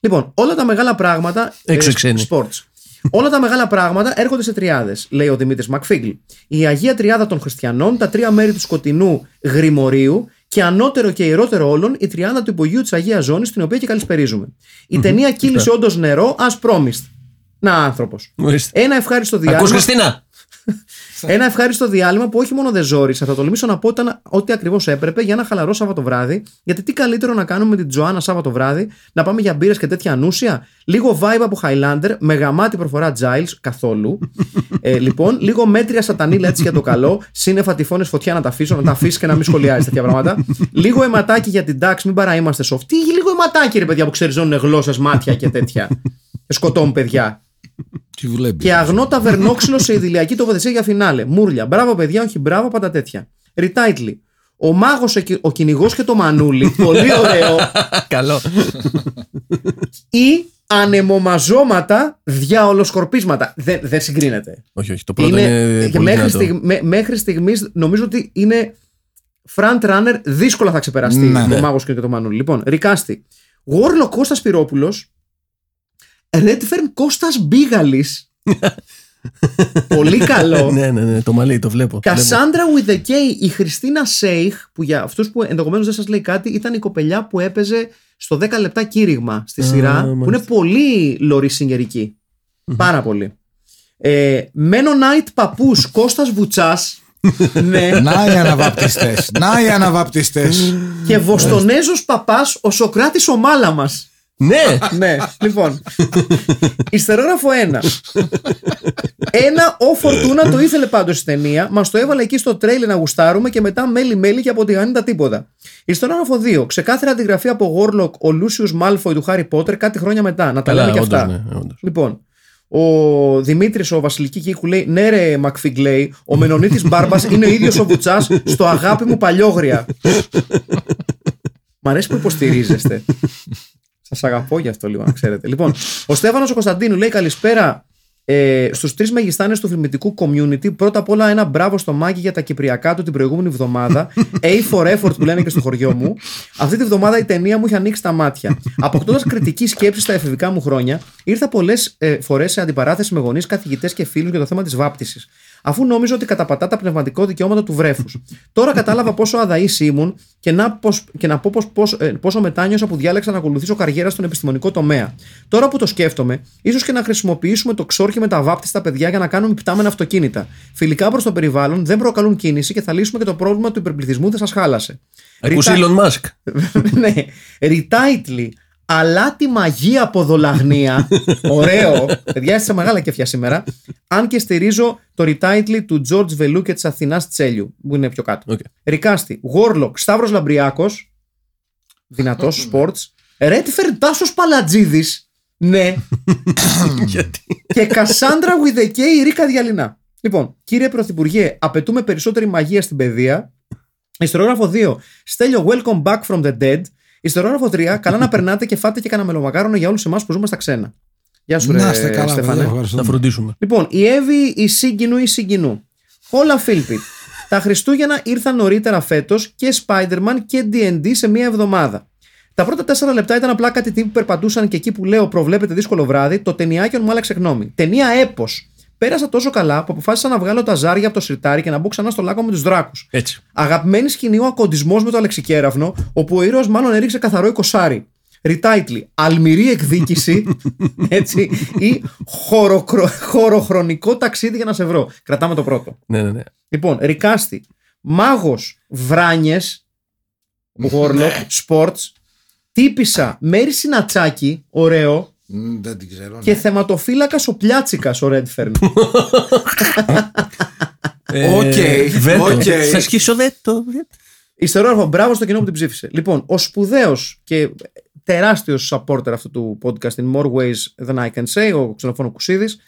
Speaker 1: Λοιπόν, όλα τα μεγάλα πράγματα.
Speaker 3: Έξω
Speaker 1: ε,
Speaker 3: ξένοι.
Speaker 1: sports. όλα τα μεγάλα πράγματα έρχονται σε τριάδες, λέει ο Δημήτρης Μακφίγκλ. Η Αγία Τριάδα των Χριστιανών, τα τρία μέρη του σκοτεινού γρημορίου και ανώτερο και ιερότερο όλων η τριάδα του υπογείου της Αγίας Ζώνης, την οποία και καλησπερίζουμε. Η ταινία κύλησε όντως νερό, as promised. Να, άνθρωπος.
Speaker 3: Ορίστε.
Speaker 1: Ένα ευχάριστο
Speaker 3: Ακούς
Speaker 1: διάλειμμα.
Speaker 3: Χριστίνα;
Speaker 1: Ένα ευχάριστο διάλειμμα που όχι μόνο δεν ζόρισα, θα τολμήσω να πω ήταν ό,τι ακριβώς έπρεπε για ένα χαλαρό Σάββατο βράδυ. Γιατί τι καλύτερο να κάνουμε με την Τζοάννα Σάββατο βράδυ, να πάμε για μπύρες και τέτοια ανούσια. Λίγο vibe από Highlander, με γαμάτη προφορά Giles, καθόλου. ε, λοιπόν, λίγο μέτρια σατανίλα έτσι για το καλό. Σύννεφα τυφώνες φωτιά να τα αφήσω, να τα αφήσεις και να μην σχολιάζει τέτοια πράγματα. λίγο αιματάκι για την τάξη, μην παρά είμαστε soft. Τι λίγο αιματάκι, ρε παιδιά που ξεριζώνουν γλώσσες, μάτια και τέτοια. και σκοτώνουν παιδιά.
Speaker 2: Τι βλέπει.
Speaker 1: Και αγνό ταβερνόξυλο σε ιδηλιακή τοποθεσία για φινάλε. Μούρλια. Μπράβο, παιδιά, όχι μπράβο, πάντα τέτοια. Retitle. Ο μάγος, ο κυνηγός και το μανούλι. Πολύ ωραίο.
Speaker 3: Καλό.
Speaker 1: ή ανεμομαζώματα διαολοσκορπίσματα. Δεν, δεν συγκρίνεται.
Speaker 3: όχι, όχι. Το πρώτο είναι,
Speaker 1: και
Speaker 3: πολύ
Speaker 1: μέχρι,
Speaker 3: δυνατό.
Speaker 1: στιγ, μέ- μέχρι στιγμής νομίζω ότι είναι front runner. Δύσκολα θα ξεπεραστεί
Speaker 2: Ναι.
Speaker 1: το μάγος και το μανούλι. Λοιπόν, Ρικάστη. Γόρλο Κώστας Πυρόπουλος. Redfern Κώστας Μπίγαλης Πολύ καλό.
Speaker 3: ναι, ναι, ναι, το μαλλί, το βλέπω.
Speaker 1: Κασάνδρα with the K, η Χριστίνα Σέιχ, που για αυτούς που ενδεχομένως δεν σας λέει κάτι, ήταν η κοπελιά που έπαιζε στο 10 λεπτά κήρυγμα στη
Speaker 3: Α,
Speaker 1: σειρά, που
Speaker 3: μάλιστα.
Speaker 1: είναι πολύ λορίσινγερική. Πάρα πολύ. Ε, Μένο Νάιτ παππούς Κώστας Βουτσάς ναι.
Speaker 2: Να οι αναβαπτιστές. Να οι αναβαπτιστές.
Speaker 1: και Βοστονέζος παπάς ο Σοκράτης ο Μάλαμας.
Speaker 3: Ναι!
Speaker 1: ναι, λοιπόν. Ιστερόγραφο 1. Ένα ο Φορτούνα το ήθελε πάντως στην ταινία. Μας το έβαλε εκεί στο τρέιλερ να γουστάρουμε και μετά μέλι-μέλι και από τη γανίτα τίποτα. Ιστερόγραφο 2. Ξεκάθαρα αντιγραφή από Warlock ο Λούσιου Μάλφοϊ του Χάρι Πότερ κάτι χρόνια μετά. Να τα λέμε και
Speaker 3: όντως,
Speaker 1: αυτά.
Speaker 3: ναι, όντως.
Speaker 1: Λοιπόν, ο Δημήτρης, ο Βασιλική Κίκου λέει: Ναι, ρε Μακφίγκ λέει, ο Μενονίτης Μπάρμπας είναι ο ίδιος ο Βουτσάς στο αγάπη μου παλιόγρια. Μ' αρέσει που υποστηρίζεστε. Σας αγαπώ γι' αυτό λίγο, να ξέρετε. Λοιπόν, ο Στέφανος ο Κωνσταντίνου λέει: Καλησπέρα ε, στους τρεις μεγιστάνες του φιλμητικού community. Πρώτα απ' όλα, ένα μπράβο στο Μάκη για τα κυπριακά του την προηγούμενη εβδομάδα. A for effort που λένε και στο χωριό μου. Αυτή τη βδομάδα η ταινία μου είχε ανοίξει τα μάτια. Αποκτώντας κριτική σκέψη στα εφηβικά μου χρόνια, ήρθα πολλές ε, φορές σε αντιπαράθεση με γονείς, καθηγητές και φίλους για το θέμα της βάπτισης. Αφού νόμιζα ότι καταπατά τα πνευματικά δικαιώματα του βρέφους. Τώρα κατάλαβα πόσο αδαής ήμουν και να, πως, και να πω πως, πως, ε, πόσο μετάνιωσα που διάλεξα να ακολουθήσω καριέρα στον επιστημονικό τομέα. Τώρα που το σκέφτομαι, ίσως και να χρησιμοποιήσουμε το ξόρκι με τα βάπτιστα παιδιά για να κάνουμε πτάμενα αυτοκίνητα. Φιλικά προς το περιβάλλον, δεν προκαλούν κίνηση και θα λύσουμε και το πρόβλημα του υπερπληθυσμού δεν σας χάλασε.
Speaker 3: Ακούς
Speaker 1: Ρητά-
Speaker 3: Elon Musk.
Speaker 1: ναι. Retitle. Αλλά τη μαγεία από δολαγνία. Ωραίο. Παιδιά, είστε μεγάλα κεφιά σήμερα. Αν και στηρίζω το retitle του George Βελού και της Αθηνάς Τσέλιου, που είναι πιο κάτω.
Speaker 3: Οκ.
Speaker 1: Recasting. Warlock. Σταύρος Λαμπριακό. Δυνατός sports. Redford Τάσος Παλατζίδης. Ναι.
Speaker 3: Γιατί;
Speaker 1: και Κασάνδρα with the K η Ρίκα Διαλυνά. Λοιπόν, κύριε Πρωθυπουργέ, απαιτούμε περισσότερη μαγεία στην παιδεία. Ιστορόγραφο 2. Στέλιο, welcome back from the dead. Ιστορόγραφο 3. Καλά να περνάτε και φάτε και κανένα μελομακάρονο για όλους εμάς που ζούμε στα ξένα. Γεια σου,
Speaker 2: Να
Speaker 1: ρε,
Speaker 2: είστε καλά,
Speaker 1: Στέφανε.
Speaker 2: παιδιά.
Speaker 3: Θα
Speaker 2: Ευχαριστούμε.
Speaker 3: φροντίσουμε.
Speaker 1: Λοιπόν, η Εύη, η Σύγκινου, η Συγκινού. Όλα Φίλπιτ. Τα Χριστούγεννα ήρθαν νωρίτερα φέτος και Spider-Man και DD σε μία εβδομάδα. Τα πρώτα τέσσερα λεπτά ήταν απλά κάτι τύπου που περπατούσαν και εκεί που λέω προβλέπετε δύσκολο βράδυ, το ταινιάκιον μου άλλαξε γνώμη. Ταινία έπος. Πέρασα τόσο καλά που αποφάσισα να βγάλω τα ζάρια από το σιρτάρι και να μπω ξανά στο λάκκο με τους δράκους.
Speaker 3: Έτσι.
Speaker 1: Αγαπημένη σκηνή ο ακοντισμός με το αλεξικέραυνο, όπου ο ήρωας μάλλον έριξε καθαρό εικοσάρι. Retitle. Αλμυρή εκδίκηση. έτσι. Ή χωροκρο... χωροχρονικό ταξίδι για να σε βρω. Κρατάμε το πρώτο.
Speaker 3: Ναι, ναι, ναι.
Speaker 1: Λοιπόν, Recasting. Μάγος Βράνιες. Warlock. Sports. Τύπησα Μέρι Συνατσάκη. Ωραίο.
Speaker 2: Μ, Δεν την ξέρω.
Speaker 1: Και
Speaker 2: ναι.
Speaker 1: θεματοφύλακας ο Πλιάτσικας ο Ρέντφερν.
Speaker 3: Ε,
Speaker 2: Οκ,
Speaker 3: βέτο.
Speaker 2: οκ.
Speaker 3: Θα σκίσω βέτο.
Speaker 1: Ιστερόγραφο, μπράβο στο κοινό που την ψήφισε. Λοιπόν, ο σπουδαίος και τεράστιος supporter αυτού του podcast in more ways than I can say, ο Ξενοφόνο Κουσίδης.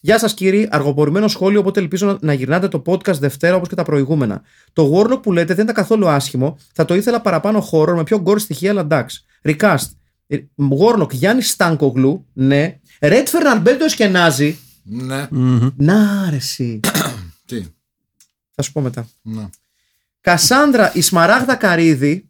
Speaker 1: Γεια σας κύριοι, αργοπορημένο σχόλιο, οπότε ελπίζω να, να γυρνάτε το podcast Δευτέρα όπως και τα προηγούμενα. Το Warlock που λέτε δεν ήταν καθόλου άσχημο, θα το ήθελα παραπάνω χώρο με πιο γκορ στοιχεία, αλλά εντάξει. Recast. Ε, Warlock Γιάννης Στάνκογλου, ναι. Ρέτφερν Αλμπέρτο Εσκενάζη.
Speaker 2: Ναι.
Speaker 1: Να αρέσει.
Speaker 2: Τι;
Speaker 1: θα σου πω μετά.
Speaker 2: Ναι.
Speaker 1: Κασάνδρα Ισμαράγδα Καρίδη.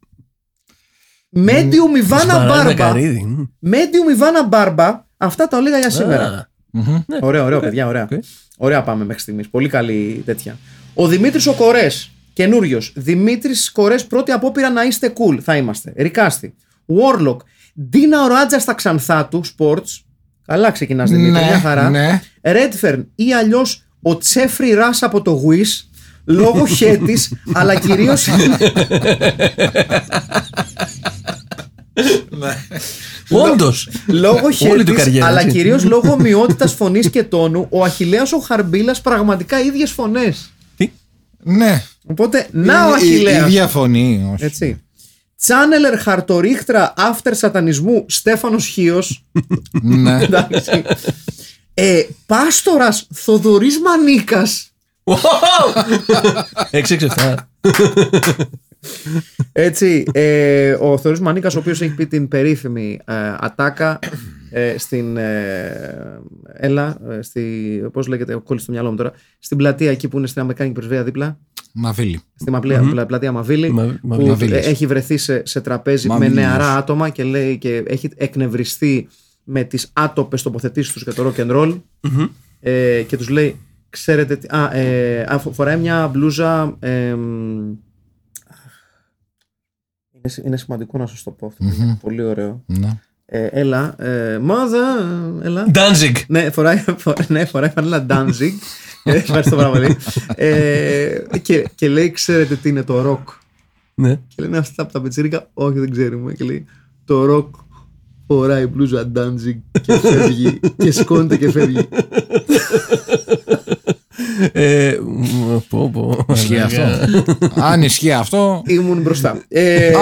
Speaker 1: Medium Ιβάνα
Speaker 3: Σπαράγδα
Speaker 1: Μπάρμπα.
Speaker 3: καρύδι. μμ.
Speaker 1: Medium Ιβάνα Μπάρμπα. Αυτά τα έλεγα για σήμερα.
Speaker 3: Α,
Speaker 2: Μμμ.
Speaker 1: Ωραίο, ωραίο, παιδιά, ωραία.
Speaker 3: Οκ.
Speaker 1: Ωραία πάμε μέχρι στιγμής. Πολύ καλή τέτοια. Ο Δημήτρης ο Κορέ. Καινούριο. Δημήτρης Κορέ, πρώτη απόπειρα να είστε cool. Θα είμαστε. Ρικάστη. Warlock. Ντίνα Οράτζα στα ξανθά του. Sports. Καλά ξεκινάς Δημήτρη.
Speaker 2: Ναι,
Speaker 1: Μια χαρά.
Speaker 2: ναι.
Speaker 1: Redfern ή αλλιώς ο Τσέφρι Ρα από το Wish. Λόγω χέτης, αλλά κυρίω.
Speaker 3: Όντως.
Speaker 1: Λόγω
Speaker 3: Όλη του
Speaker 1: χέρτη,
Speaker 3: καριέρα,
Speaker 1: αλλά
Speaker 3: έτσι.
Speaker 1: κυρίως λόγω ομοιότητας φωνής και τόνου, ο Αχηλέα ο Χαρμπίλας πραγματικά ίδιες φωνές.
Speaker 3: Τι;
Speaker 2: Ναι.
Speaker 1: Οπότε, να ο
Speaker 2: Η- η-
Speaker 1: Αχηλέα.
Speaker 2: ίδια φωνή. όχι.
Speaker 1: Έτσι. Τσάνελερ χαρτορίχτρα after σατανισμού Στέφανος Χίος.
Speaker 2: Ναι.
Speaker 1: Εντάξει. ε, Πάστορας Θοδωρής Μανίκας.
Speaker 3: 6-6-7.
Speaker 1: Έτσι, ε, ο Θοδωρής Μανίκας, ο οποίος έχει πει την περίφημη ε, ατάκα ε, στην. Ε, έλα, ε, στη. Πώς λέγεται, κόλλησε στο μυαλό μου τώρα. Στην πλατεία εκεί που είναι στην Αμερικάνικη Πρεσβεία δίπλα.
Speaker 2: Μαβίλη.
Speaker 1: Στη μαπλεία, πλα- πλατεία Μαβίλη.
Speaker 3: Μα-
Speaker 1: που
Speaker 3: Μαβίλης.
Speaker 1: ε, έχει βρεθεί σε, σε τραπέζι με
Speaker 2: Μαβίλης.
Speaker 1: νεαρά άτομα και λέει και έχει εκνευριστεί με τις άτοπες τοποθετήσεις τους για το rock and roll ε, και τους λέει ξέρετε τι, α, ε, α, φο- φοράει μια μπλούζα ε, μ, είναι, σι- είναι σημαντικό να σας το πω αυτό
Speaker 2: Μμμ.
Speaker 1: πολύ ωραίο
Speaker 2: Ναι.
Speaker 1: Ε, έλα, ε, μάδα, έλα.
Speaker 3: Danzig.
Speaker 1: Ναι, φοράει, φορά- ναι, φοράει φανέλα Danzig. Ε, Ευχαριστώ πάρα πολύ. Ε, και, και λέει, ξέρετε τι είναι το ροκ;
Speaker 3: Ναι.
Speaker 1: Και λένε αυτά από τα πετσίρικα, όχι δεν ξέρουμε. Και λέει, το ροκ φοράει μπλούζα Danzig και φεύγει και σηκώνεται και φεύγει.
Speaker 3: Ε, μ, πω, πω.
Speaker 2: Ισχύει αυτό. Αν ισχύει αυτό.
Speaker 1: Ήμουν μπροστά. Ε,
Speaker 2: Α.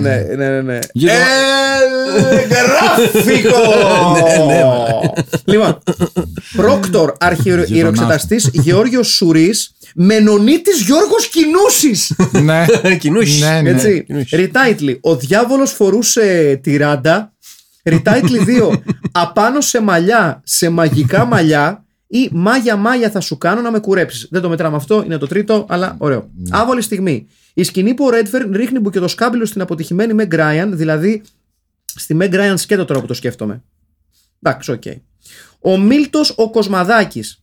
Speaker 1: ναι, ναι, ναι. ναι.
Speaker 2: Γύρω-
Speaker 1: Ε, γράφικο! Λοιπόν, πρόκτορ αρχιερεξεταστής Γεώργιος Σουρής, Μενονίτης Γιώργος Κινούσης.
Speaker 2: ναι.
Speaker 3: Κοινούχης.
Speaker 2: ναι, ναι.
Speaker 1: Έτσι.
Speaker 3: Κινούσης.
Speaker 1: Retitle. Ο διάβολος φορούσε τιράντα. Retitle 2. Απάνω σε μαλλιά, σε μαγικά μαλλιά. Ή μάγια μάγια θα σου κάνω να με κουρέψεις. Δεν το μετράμε αυτό, είναι το τρίτο, αλλά ωραίο. Άβολη στιγμή. Η σκηνή που ο Ρέντφερν ρίχνει μπουκετοσκάμπιλο στην αποτυχημένη Meg Ryan, δηλαδή στη Meg Ryan σκέτο τώρα που το σκέφτομαι. Εντάξει, οκ. Ο Μίλτος ο Κοσμαδάκης.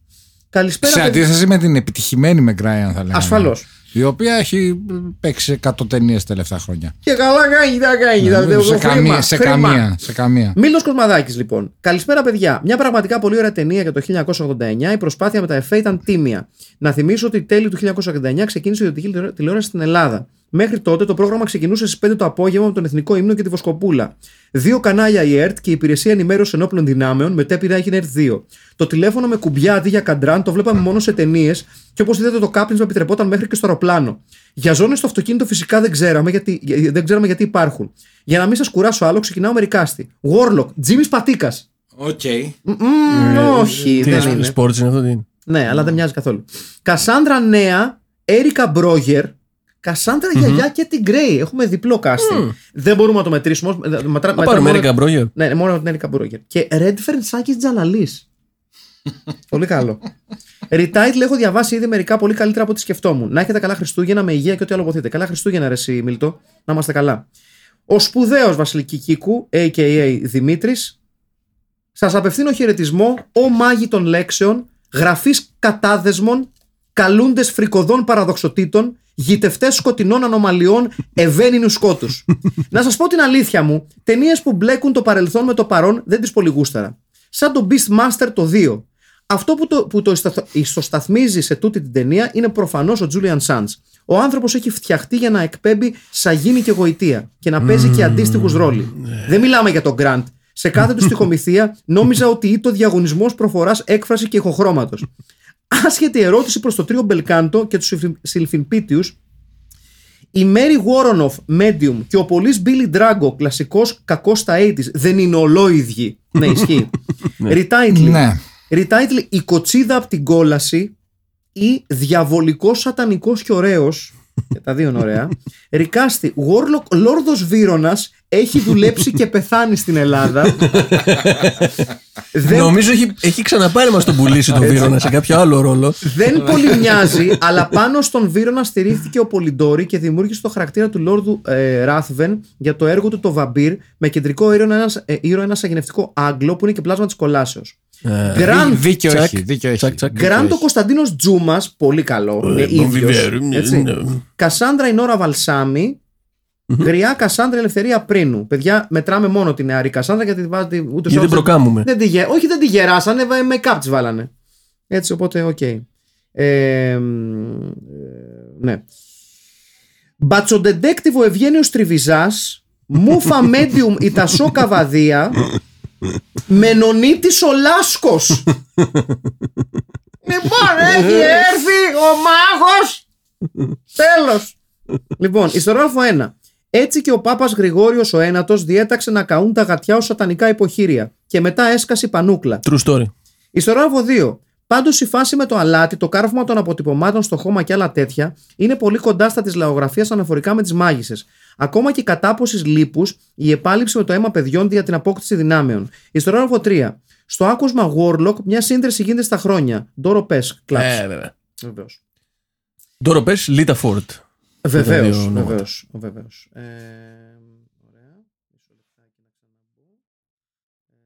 Speaker 1: Καλησπέρα,
Speaker 2: Σε
Speaker 1: παιδιά.
Speaker 2: αντίθεση με την επιτυχημένη με Γκράιαν, θα λέγαμε.
Speaker 1: Ασφαλώς.
Speaker 2: Η οποία έχει παίξει 100 ταινίες τελευταία χρόνια.
Speaker 1: Και καλά κάνει, τα κάνει. τα-
Speaker 2: Ναι, σε,
Speaker 1: χρήμα,
Speaker 2: καμία, σε,
Speaker 1: χρήμα.
Speaker 2: καμία, σε καμία.
Speaker 1: Μίλτο Κοσμαδάκης, λοιπόν. Καλησπέρα, παιδιά. Μια πραγματικά πολύ ωραία ταινία για το 1989. Η προσπάθεια με τα εφέ ήταν τίμια. Να θυμίσω ότι τέλη του 1989 ξεκίνησε η ιδιωτική τηλεόραση- τηλεόραση στην Ελλάδα. Μέχρι τότε το πρόγραμμα ξεκινούσε στις 5 το απόγευμα με τον Εθνικό Ύμνο και τη Βοσκοπούλα. Δύο κανάλια η ΕΡΤ και η Υπηρεσία Ενημέρωσης Ενόπλων Δυνάμεων, μετέπειτα έγινε ΕΡΤ 2. Το τηλέφωνο με κουμπιά αντί για καντράν το βλέπαμε μόνο σε ταινίες και όπως είδατε το κάπνισμα επιτρεπόταν μέχρι και στο αεροπλάνο. Για ζώνες στο αυτοκίνητο φυσικά δεν ξέραμε γιατί, για- δεν ξέραμε γιατί υπάρχουν. Για να μην σας κουράσω άλλο, ξεκινάω με recasting. Warlock, Τζίμι Πατίκας.
Speaker 2: Οκ.
Speaker 1: όχι,
Speaker 3: Τι
Speaker 1: δεν
Speaker 3: είναι,
Speaker 1: είναι.
Speaker 3: sports είναι αυτό, τι είναι;
Speaker 1: Ναι, αλλά δεν μοιάζει καθόλου. Κασάνδρα νέα, Έρικα Μπρόγερ, Κασάνδρα γιαγιά Καίτη Γκρέυ. Έχουμε διπλό casting. Δεν μπορούμε να το μετρήσουμε. όμως, ε, μετρά-
Speaker 3: Θα
Speaker 1: μετράμε
Speaker 3: πάρουμε
Speaker 1: μόνο-
Speaker 3: Έρικα Μπρόγερ.
Speaker 1: Ναι, ναι, μόνο την Έρικα Μπρόγερ. Και Ρέντφερν Σάκης Τζαλαλής. πολύ καλό. Retitle έχω διαβάσει ήδη μερικά πολύ καλύτερα από ό,τι σκεφτόμουν. Να έχετε καλά Χριστούγεννα με υγεία και ό,τι άλλο βοηθείτε. Καλά Χριστούγεννα, ρε εσύ, Μίλτο. Να είμαστε καλά. Ο σπουδαίος Βασιλική Κίκου, a.k.a. Δημήτρης, Σας απευθύνω χαιρετισμό, ο μάγη των λέξεων, γραφή κατάδεσμων, καλούντες φρικοδών παραδοξοτήτων, γητευτές σκοτεινών ανομαλιών, ευαίνινου σκότους. Να σας πω την αλήθεια μου, ταινίες που μπλέκουν το παρελθόν με το παρόν δεν τις πολύ γούσταρα. Σαν το Beastmaster το 2. Αυτό που το, που το ισταθ- ιστοσταθμίζει σε τούτη την ταινία είναι προφανώς ο Julian Sands. Ο άνθρωπος έχει φτιαχτεί για να εκπέμπει σαγίνη και γοητεία και να παίζει και αντίστοιχους ρόλοι. Δεν μιλάμε για τον Grant. Σε κάθε του στοιχομηθεία νόμιζα ότι ήτο διαγωνισμός προφοράς έκφραση και ηχοχρώματος. Άσχετη ερώτηση προς το τρίο Μπελκάντο και τους Σιλφιμπίτιου, η Μέρι Γόρονοφ, Medium και ο Πολύς Billy Drago, κλασικός κακός στα 80s, δεν είναι ολόιδιοι. ναι, ισχύει. Retitle.
Speaker 2: Ναι.
Speaker 1: Retitle, η κοτσίδα από την κόλαση ή διαβολικός σατανικός και ωραίος και τα δύο είναι ωραία. Ρικάστη, Warlock Λόρδος Βύρονας έχει δουλέψει και πεθάνει στην Ελλάδα. Δεν,
Speaker 3: Νομίζω έχει, έχει ξαναπάρει μας τον πουλήσει τον Βίρονα σε κάποιο άλλο ρόλο.
Speaker 1: δεν πολύ μοιάζει αλλά πάνω στον Βύρονα στηρίχθηκε ο Πολυντόρη και δημιούργησε το χαρακτήρα του Λόρδου ε, Ράθβεν για το έργο του το Βαμπύρ με κεντρικό ήρωα ένας, ε, ήρωα ένας αγενευτικό Άγγλο που είναι και πλάσμα της κολάσεως Γκραντ
Speaker 2: Δίκιο
Speaker 3: Τσακ.
Speaker 2: έχει. Δίκιο έχει.
Speaker 3: Τσακ, τσακ.
Speaker 1: Γκράντο Κωνσταντίνος Τζούμας, πολύ καλό. είναι
Speaker 3: τον
Speaker 1: ίδιος,
Speaker 3: Βιβέρ, ναι,
Speaker 1: έτσι.
Speaker 3: ναι.
Speaker 1: Κασάνδρα η Νόρα Βαλσάμι. Γριά Κασάνδρα Ελευθερία Πρίνου. Παιδιά, μετράμε μόνο την νεαρή Κασάνδρα γιατί τη βάζετε ούτε
Speaker 3: Γιατί δεν προκάμουμε.
Speaker 1: δεν τη, γε- όχι, δεν τη γεράσανε, βα- make-up της βάλανε. Έτσι, οπότε, οκ. Ε, μ, ε, ναι. Μπατσοντεντέκτιβο ο Ευγένιος Τριβιζάς Μούφα Μέντιουμ η Τασό Καβαδία Μενονίτης ο Λάσκος Λοιπόν, έχει έρθει ο μάγος Τέλος Λοιπόν, ιστορόγραφο 1 έτσι και ο Πάπας Γρηγόριος ο Ένατος διέταξε να καούν τα γατιά ως σατανικά υποχείρια και μετά έσκασε η πανούκλα.
Speaker 3: True story.
Speaker 1: Ιστορόγραφο 2. Πάντως η φάση με το αλάτι, το κάρφωμα των αποτυπωμάτων στο χώμα και άλλα τέτοια είναι πολύ κοντά στα της λαογραφίας αναφορικά με τις μάγισσες. Ακόμα και η κατάποση λίπους, η επάλυψη με το αίμα παιδιών για την απόκτηση δυνάμεων. Ιστορόγραφο 3. Στο άκουσμα Warlock, μια σύνδεση γίνεται στα χρόνια. Ντόρο Πες, κλαψ.
Speaker 3: Ε, βέβαια.
Speaker 1: Βεβαίως.
Speaker 3: Τώρα πες Λίτα Φόρτ.
Speaker 1: Βεβαίως.
Speaker 3: δύο ονόματα.
Speaker 1: Βεβαίως, βεβαίως. Ε, ωραία. Μισό λεπτάκι να ξαναμπω. Ε,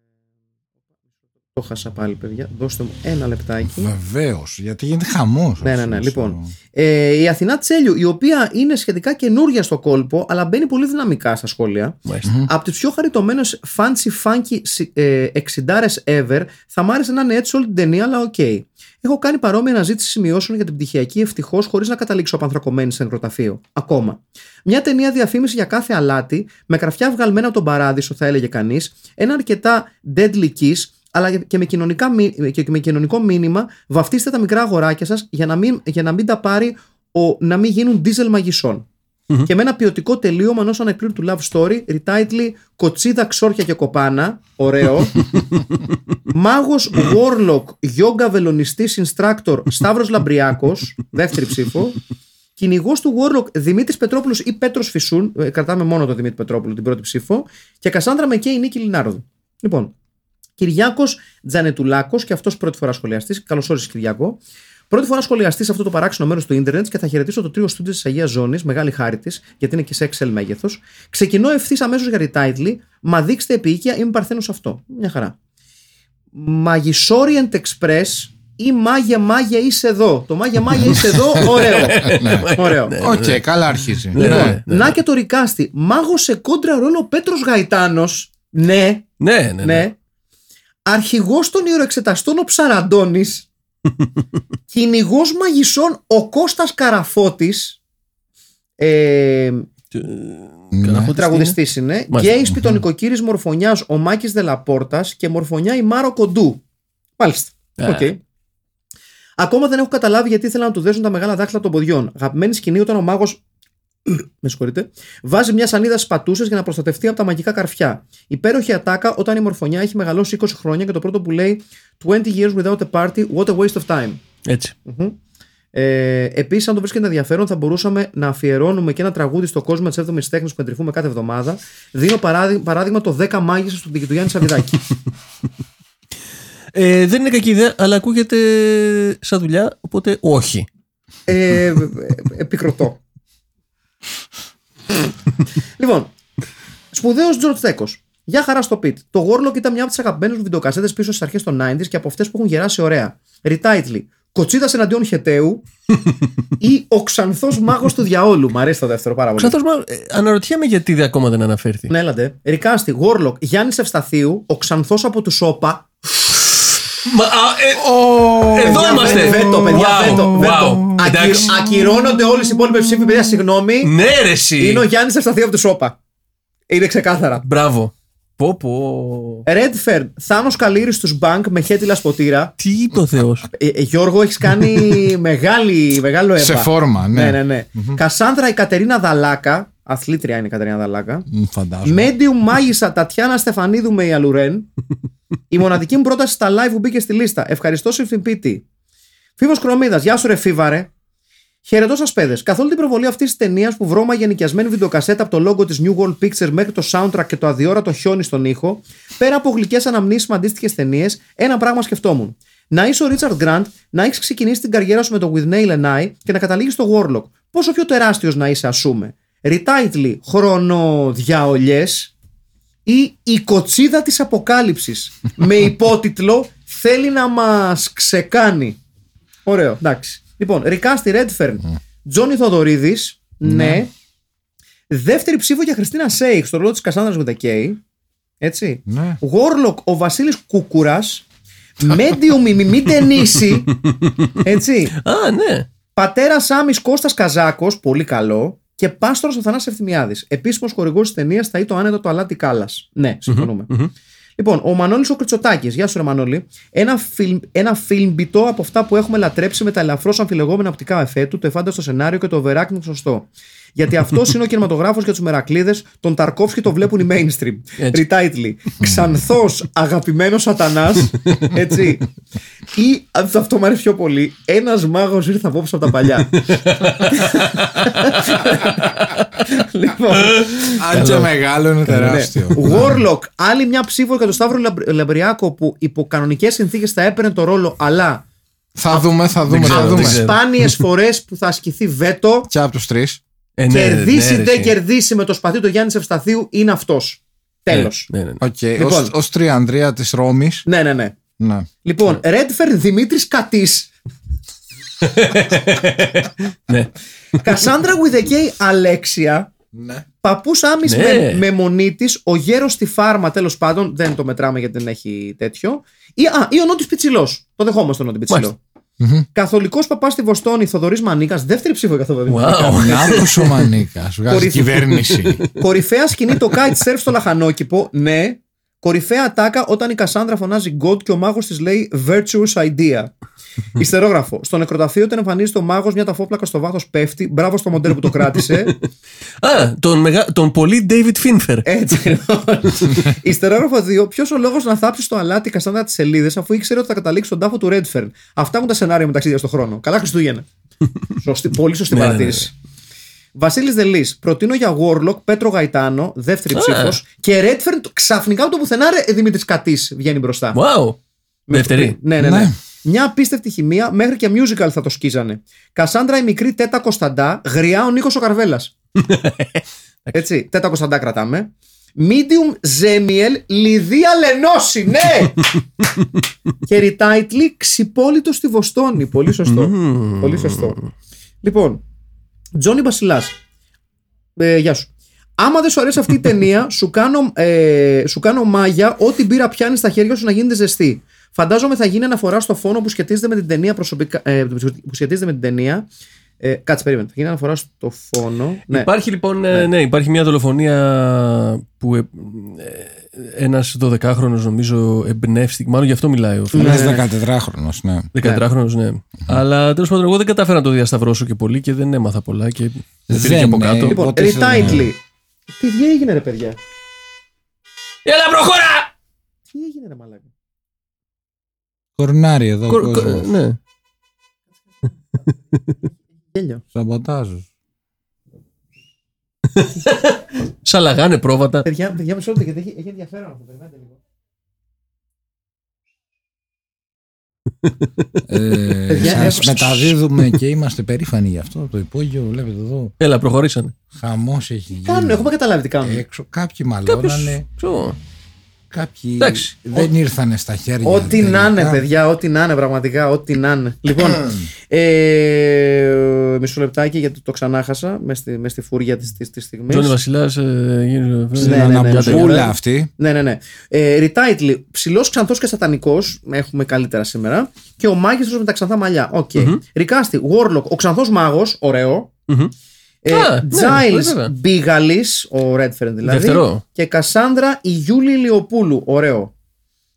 Speaker 1: οπα, μισό λεπτό. Το χάσα πάλι, παιδιά. Δώστε μου ένα λεπτάκι.
Speaker 2: Βεβαίως, γιατί γίνεται χαμός.
Speaker 1: Ναι, ναι, ναι. Λοιπόν, ε, η Αθηνά Τσέλιου, η οποία είναι σχετικά καινούρια στο κόλπο, αλλά μπαίνει πολύ δυναμικά στα σχόλια.
Speaker 3: Μάλιστα.
Speaker 1: Από τις πιο χαριτωμένες fancy funky ε, 60 ever, θα μ' άρεσε να είναι έτσι όλη την ταινία, αλλά οκ. Έχω κάνει παρόμοια αναζήτηση σημειώσεων για την πτυχιακή ευτυχώς χωρίς να καταλήξω απανθρακωμένη σε νεκροταφείο. Ακόμα. Μια ταινία διαφήμιση για κάθε αλάτι, με καρφιά βγαλμένα από τον παράδεισο, θα έλεγε κανείς, ένα αρκετά deadly kiss, αλλά και με, κοινωνικά, μι- και με κοινωνικό μήνυμα, βαφτίστε τα μικρά αγοράκια σας για, να μην- για να μην τα πάρει ο, να μην γίνουν diesel μαγισσών. Και με ένα ποιοτικό τελείωμα ενός ανεκπλήρωτου love story, retitle Κοτσίδα, Ξόρια και Κοπάνα. Ωραίο. Μάγος Warlock, Yoga Βελονιστής Instructor, Σταύρος Λαμπριάκος. Δεύτερη ψήφο. Κυνηγός του Warlock Δημήτρης Πετρόπουλος ή Πέτρος Φυσούν. ε, Κρατάμε μόνο τον Δημήτρη Πετρόπουλο την πρώτη ψήφο. Και Κασάνδρα με K η Νίκη Λινάρδου. Λοιπόν, Κυριάκος Τζανετουλάκος, και αυτός πρώτη φορά σχολιαστής. Καλώς όρισες, Κυριάκο. Πρώτη φορά σχολιαστής σε αυτό το παράξενο μέρος του ίντερνετ και θα χαιρετήσω το τρίο στούντιος της Αγίας Ζώνης, μεγάλη χάρη της, γιατί είναι και σε XL μέγεθος. Ξεκινώ ευθύς αμέσως για retitle. Μα δείξτε επιείκεια, είμαι παρθένος σε αυτό. Μια χαρά. Μαγισ Orient Express ή Μάγια Μάγια είσαι εδώ. Το Μάγια Μάγια είσαι εδώ, ωραίο. ωραίο.
Speaker 2: Οκ, καλά αρχίζει.
Speaker 3: Ναι,
Speaker 1: Λοιπόν,
Speaker 3: ναι, ναι.
Speaker 1: να και το recasting. Μάγο σε κόντρα ρόλο Πέτρος Γαϊτάνος. Ναι,
Speaker 3: Ναι, ναι, ναι.
Speaker 1: Ναι. Αρχηγός των ιεροεξεταστών ο Ψαραντώνης. Κυνηγός μαγισσών ο Κώστας Καραφώτης. Ε,
Speaker 2: Ναι.
Speaker 3: Καραφώτης
Speaker 1: τραγουδιστής είναι;
Speaker 3: Μάλιστα.
Speaker 1: Γκέι σπιτονικοκύρης μορφωνιάς ο Μάκης Δελαπόρτας και μορφωνιά η Μάρο Κοντού. Μάλιστα.
Speaker 3: Α.
Speaker 1: Οκ. Ακόμα δεν έχω καταλάβει γιατί ήθελαν να του δέσουν τα μεγάλα δάχτυλα των ποδιών. Αγαπημένη σκηνή όταν ο μάγος. με συγχωρείτε. Βάζει μια σανίδα στις πατούσες για να προστατευτεί από τα μαγικά καρφιά. Υπέροχη ατάκα όταν η μορφωνιά έχει μεγαλώσει 20 χρόνια και το πρώτο που λέει 20 years without a party, what a waste of time.
Speaker 3: Έτσι.
Speaker 1: Μμμ. Ε, Επίσης, αν το βρίσκεται ενδιαφέρον, θα μπορούσαμε να αφιερώνουμε και ένα τραγούδι στο κόσμο της 7η τέχνης που εντρυφούμε κάθε εβδομάδα. Δίνω παράδειγμα, παράδειγμα το 10 μάγισσες του, του Γιάννη Σαββιδάκη.
Speaker 3: Ε, δεν είναι κακή ιδέα, αλλά ακούγεται σαν δουλειά, οπότε όχι.
Speaker 1: ε, ε, επικροτώ. Λοιπόν, σπουδαίος George Τέκο. Γεια χαρά στο πιτ. Το Warlock ήταν μια από τις αγαπημένες μου βιντεοκασέτες πίσω στις αρχές των 90s και από αυτές που έχουν γεράσει ωραία. Retitle. Κοτσίδας εναντίον Χεταίου ή Ο Ξανθός Μάγος του Διαόλου. Μ' αρέσει το δεύτερο πάρα πολύ.
Speaker 3: Ξανθός, μα, ε, αναρωτιέμαι γιατί δεν- ακόμα δεν αναφέρθη.
Speaker 1: Ναι, έλατε. Ρικάστη, Warlock, Γιάννης Ευσταθίου, ο Ξανθός από τους Σόπα.
Speaker 3: Μα, α, ε, εδώ
Speaker 1: Παιδιά,
Speaker 3: είμαστε.
Speaker 1: Βέτο, παιδιά,
Speaker 3: Wow,
Speaker 1: βέτο.
Speaker 3: wow.
Speaker 1: βέτο. Ακυ-
Speaker 3: Εντάξει.
Speaker 1: Ακυρώνονται όλες οι υπόλοιπες ψήφοι, παιδιά, συγγνώμη.
Speaker 3: Ναι, ρε, εσύ.
Speaker 1: Είναι ο Γιάννης Ευσταθίου από του Σόπα. Είναι ξεκάθαρα.
Speaker 3: Μπράβο. Πω, πω.
Speaker 1: Redfern, Θάνος Καλήρη στους Bank με χέτυλα σποτήρα.
Speaker 3: Τι είπε ο Θεός;
Speaker 1: Ε, ε, Γιώργο, έχεις κάνει μεγάλη, μεγάλο έβα.
Speaker 2: Σε φόρμα, ναι.
Speaker 1: Ναι, ναι, ναι. Κασάνδρα η Κατερίνα Δαλάκα. Αθλήτρια είναι η Κατερίνα Δαλάκα.
Speaker 2: Μ, Φαντάζομαι.
Speaker 1: Medium μάγισσα Τατιάνα Στεφανίδου με Ιαλουρέν. η μοναδική μου πρόταση στα live που μπήκε στη λίστα. Ευχαριστώ Συμφιπίτη. Φίβος Κρομίδας, γεια σου ρε φίβαρε. Χαιρετώ σας, παιδες. Καθ' όλη την προβολή αυτής της ταινίας που βρώμαγε νοικιασμένη βιντεοκασέτα από το logo της New World Pictures μέχρι το soundtrack και το αδιόρατο χιόνι στον ήχο, πέρα από γλυκές αναμνήσεις με αντίστοιχες ταινίες, ένα πράγμα σκεφτόμουν. Να είσαι ο Ρίτσαρντ Γκραντ, να έχεις ξεκινήσει την καριέρα σου με το With Nail and I και να καταλήγεις στο Warlock. Πόσο πιο τεράστιος να είσαι, ας πούμε. Retitle, χρονοδιαολιές ή η κοτσίδα της αποκάλυψης με υπότιτλο θέλει να μας ξεκάνει. Ωραίο, εντάξει. Λοιπόν, Ρικάστη Ρέντφερν, Τζόνι Θοδωρίδης, ναι. Δεύτερη ψήφο για Χριστίνα Σέιχ στο ρόλο της Κασάνδρας Γουδακέη. Έτσι.
Speaker 2: Ναι.
Speaker 1: Warlock ο Βασίλης Κούκουρας. Medium η Μιμή Ντενίση. Έτσι.
Speaker 3: Α, ναι.
Speaker 1: Πατέρα Άμι Κώστας Καζάκος, πολύ καλό. Και Πάστορο ο Θανάσης Ευθυμιάδης. Επίσημος χορηγός της ταινίας θα ήταν το άνετο το αλάτι Κάλλας. Ναι, συμφωνούμε. Λοιπόν, ο Μανώλης ο Κριτσοτάκη. Γεια σου, ρε Μανώλη. Ένα, φιλμ, ένα φιλμπιτό από αυτά που έχουμε λατρέψει με τα ελαφρώς αμφιλεγόμενα οπτικά εφέ του, το εφάνταστο σενάριο και το overacting σωστό. Γιατί αυτός είναι ο κινηματογράφος για τους μερακλείδες. Τον Ταρκόφσκι το βλέπουν οι mainstream.
Speaker 3: Έτσι.
Speaker 1: Retitle. Ξανθός αγαπημένος σατανάς. Έτσι. Ή, αυτό αυτό μου αρέσει πιο πολύ, ένας μάγος ήρθε απόψε από τα παλιά. λοιπόν.
Speaker 2: Αν και μεγάλο είναι τεράστιο.
Speaker 1: Ναι. Warlock, άλλη μια ψήφος για τον Σταύρο Λαμπ- Λαμπριάκο που υπό κανονικές συνθήκες θα έπαιρνε το ρόλο, αλλά
Speaker 2: Θα δούμε, θα δούμε,
Speaker 3: ξέρω,
Speaker 2: θα
Speaker 3: δεν
Speaker 2: δούμε.
Speaker 3: ξέρω.
Speaker 1: σπάνιες φορές που θα ασκηθεί βέτο,
Speaker 2: Και από τους τρεις.
Speaker 3: Ε, ναι,
Speaker 1: κερδίσει
Speaker 3: ναι, ρε,
Speaker 1: δεν
Speaker 3: εσύ.
Speaker 1: κερδίσει με το σπαθί του Γιάννης Ευσταθίου, είναι αυτός. Τέλος.
Speaker 3: Ναι, ναι, ναι.
Speaker 2: Οκ.
Speaker 1: Λοιπόν.
Speaker 2: Ω τριανδρία της Ρώμης.
Speaker 1: Ναι, ναι, ναι.
Speaker 2: Ναι.
Speaker 1: Λοιπόν, Redfern Δημήτρης Κατής.
Speaker 3: ναι.
Speaker 1: Κασάνδρα with a K Αλέξια.
Speaker 2: ναι.
Speaker 1: Παππούς Άμις
Speaker 3: Ναι.
Speaker 1: με, μενονίτης, ο γέρος στη φάρμα τέλος πάντων. Δεν το μετράμε γιατί δεν έχει τέτοιο. Ή, α, ή ο Νότι Πιτσιλός. Το δεχόμαστε τον Νότι Πιτσιλό. Καθολικός παπάς στη Βοστόνη, Θοδωρής Μανίκας. Δεύτερη ψήφο για Θοδωρή Μανίκα.
Speaker 3: Wow.
Speaker 2: Ναύκος ο Μανίκας. Βγάζει
Speaker 1: Κορυφή.
Speaker 2: κυβέρνηση.
Speaker 1: Κορυφαία σκηνή το kite surf στο λαχανόκηπο. Ναι. Κορυφαία ατάκα όταν η Κασάνδρα φωνάζει God και ο μάγος της λέει Virtuous idea. Ιστερόγραφο. Στο νεκροταφείο όταν εμφανίζεται ο μάγος, μια ταφόπλακα στο βάθος πέφτει. Μπράβο στο μοντέλο που το κράτησε.
Speaker 3: Α, τον, μεγα... τον πολύ David Finfer.
Speaker 1: Έτσι λοιπόν. Ιστερόγραφο 2. Ποιος ο λόγος να θάψει στο αλάτι η Κασάνδρα τις σελίδες αφού ήξερε ότι θα καταλήξει στον τάφο του Redfern. Αυτά έχουν τα σενάρια μεταξύ στον χρόνο. Καλά Χριστούγεννα. σωστή, πολύ σωστή
Speaker 3: Ναι, ναι, ναι.
Speaker 1: παρατήρηση. Βασίλης Δελής. Προτείνω για Warlock Πέτρο Γαϊτάνο, δεύτερη ψήφος. Και Redfern ξαφνικά από το πουθενά ρε, Δημήτρης Κατής βγαίνει μπροστά.
Speaker 3: Wow. Δεύτερη.
Speaker 1: Ναι, ναι, ναι.
Speaker 2: Ναι.
Speaker 1: Μια απίστευτη χημεία, μέχρι και musical θα το σκίζανε. Κασάνδρα η μικρή Τέτα Κωνσταντά, γριά ο Νίκος ο Καρβέλας. Έτσι, Τέτα Κωνσταντά κρατάμε. Medium Ζέμιελ, Λιδία Λενώση, ναι! και ριτάιτλι Ξυπόλυτο στη Βοστόνη. Πολύ σωστό. Πολύ σωστό. Λοιπόν, Τζόνι Μπασιλά. Ε, γεια σου. Άμα δεν σου αρέσει αυτή η ταινία, σου κάνω, ε, σου κάνω μάγια ό,τι μπύρα πιάνεις στα χέρια σου να γίνεται ζεστή. Φαντάζομαι θα γίνει αναφορά στο φόνο που σχετίζεται με την ταινία προσωπικά. Ε, που σχετίζεται με την ταινία. Ε, κάτσε, περίμενε. Θα γίνει αναφορά στο φόνο. Ναι.
Speaker 3: Υπάρχει λοιπόν, ε, ναι. υπάρχει μια δολοφονία που ε, ε, ένας 12χρονος νομίζω εμπνεύστηκε, μάλλον γι' αυτό μιλάει ο φίλος.
Speaker 2: Ένας 14χρονος, ναι.
Speaker 3: 14χρονος, ναι. Αλλά τέλος πάντων, εγώ δεν κατάφερα να το διασταυρώσω και πολύ και δεν έμαθα πολλά και δεν πήρε και από
Speaker 2: είναι.
Speaker 3: κάτω.
Speaker 1: Λοιπόν,
Speaker 2: Ποτέ σε-
Speaker 1: ριτάιτλι. Τι τι έγινε, ρε παιδιά;
Speaker 3: Έλα, προχώρα!
Speaker 1: Τι έγινε, ρε μαλάκα;
Speaker 2: Κορνάρι εδώ.
Speaker 3: Κο-
Speaker 2: κόσμος.
Speaker 3: κο- ναι.
Speaker 1: Γέλιο.
Speaker 2: Σαμποτάζ.
Speaker 3: Σαλαγάνε πρόβατα.
Speaker 1: Παιδιά, παιδιά, μισό λεπτό γιατί έχει, έχει ενδιαφέρον αυτό. Περιμένετε λίγο.
Speaker 2: Ε,
Speaker 1: Παιδιά,
Speaker 2: σας
Speaker 1: έχω-
Speaker 2: μεταδίδουμε και είμαστε περήφανοι γι' αυτό. Το υπόγειο, βλέπετε εδώ.
Speaker 3: Έλα, προχωρήσανε.
Speaker 2: Χαμός έχει γίνει.
Speaker 1: Κάνουν, έχουμε καταλάβει τι κάνουν.
Speaker 2: Έξω, κάποιοι μαλώνανε,
Speaker 3: Ξέρω.
Speaker 2: Κάποιοι
Speaker 3: Εντάξει.
Speaker 2: δεν ήρθανε στα χέρια.
Speaker 1: Ό,τι
Speaker 2: τελικά.
Speaker 1: να είναι, παιδιά, ό,τι να είναι, πραγματικά, ό,τι να είναι. λοιπόν, ε, μισό λεπτάκι γιατί το ξανάχασα μες στη, μες στη φούρια της της, της στιγμής.
Speaker 3: Τζόνι Βασιλάς. Ε, γίνει-
Speaker 1: Ναι,
Speaker 2: Στην
Speaker 1: ναι, ναι,
Speaker 2: αναμποπούλα
Speaker 1: ναι.
Speaker 2: αυτή.
Speaker 1: Ναι, ναι, ναι. Ε, Ριτάιτλι, ψηλός ξανθός και σατανικός. Έχουμε καλύτερα σήμερα. Και ο μάγιστρος με τα ξανθά μαλλιά. Οκ. Ρικάστη, Warlock, ο ξανθός μάγος. Ωραίο.
Speaker 3: Μμμ.
Speaker 1: Ε,
Speaker 3: Α, ναι,
Speaker 1: Giles
Speaker 3: βέβαια.
Speaker 1: Μπίγαλη, ο Redfern δηλαδή.
Speaker 3: Δεύτερο.
Speaker 1: Και Κασάνδρα η Γιούλη Λιοπούλου. Ωραίο.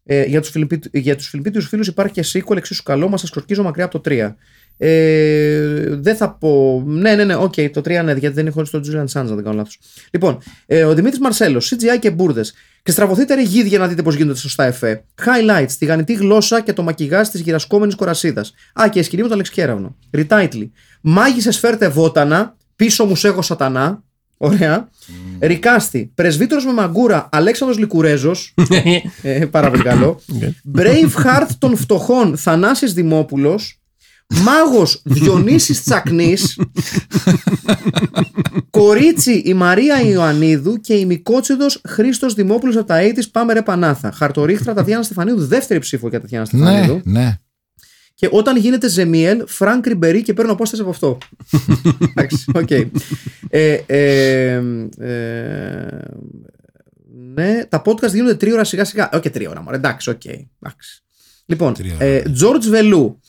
Speaker 1: Ε, για τους, Φιλιππί- για τους Φιλιππίτιους φίλους υπάρχει και sequel εξίσου καλό, μας σας κορκίζω μακριά από το 3. Ε, δεν θα πω. Ναι, ναι, ναι, οκ, το 3 ναι, γιατί δεν έχω στο Julian Sands, αν δεν κάνω λάθος. Λοιπόν, ε, ο Δημήτρης Μαρσέλος, CGI και μπουρδες. Και στραβωθείτε ρε γίδια για να δείτε πώς γίνονται σωστά εφέ. Highlights, τη γανιτή γλώσσα και το μακιγάζ της γυρασκόμενης κορασίδας. Α, και η σκηνή με τον Αλεξικέραυνο. Retitle. Μάγισσες φέρτε βότανα, πίσω μου σέγω σατανά. Ωραία. Ρικάστη. Πρεσβύτερος με μαγκούρα Αλέξανδρος Λικουρέζος ε, πάρα πολύ καλό. Braveheart των φτωχών Θανάσης Δημόπουλος. Μάγος Διονύσης Τσακνής. Κορίτσι η Μαρία Ιωαννίδου και η Μικότσιδος Χρήστος Δημόπουλος από τα 80's Πάμε ρε Πανάθα. Χαρτορίχτρα Τατιάνα Στεφανίδου. Δεύτερη ψήφο για Τατιάνα Στεφανίδου.
Speaker 2: Ναι, ναι.
Speaker 1: Και όταν γίνεται Ζεμιέλ, Φρανκ Ριμπερί και παίρνω απόσταση από αυτό. Εντάξει, οκ. Ε, ε, ε, ναι, τα podcast γίνονται τρίωρα σιγά σιγά. Όχι τρίωρα, μωρέ. Εντάξει, οκ. εντάξει. Λοιπόν,
Speaker 2: Τρίωρα.
Speaker 1: ε, George Βελού.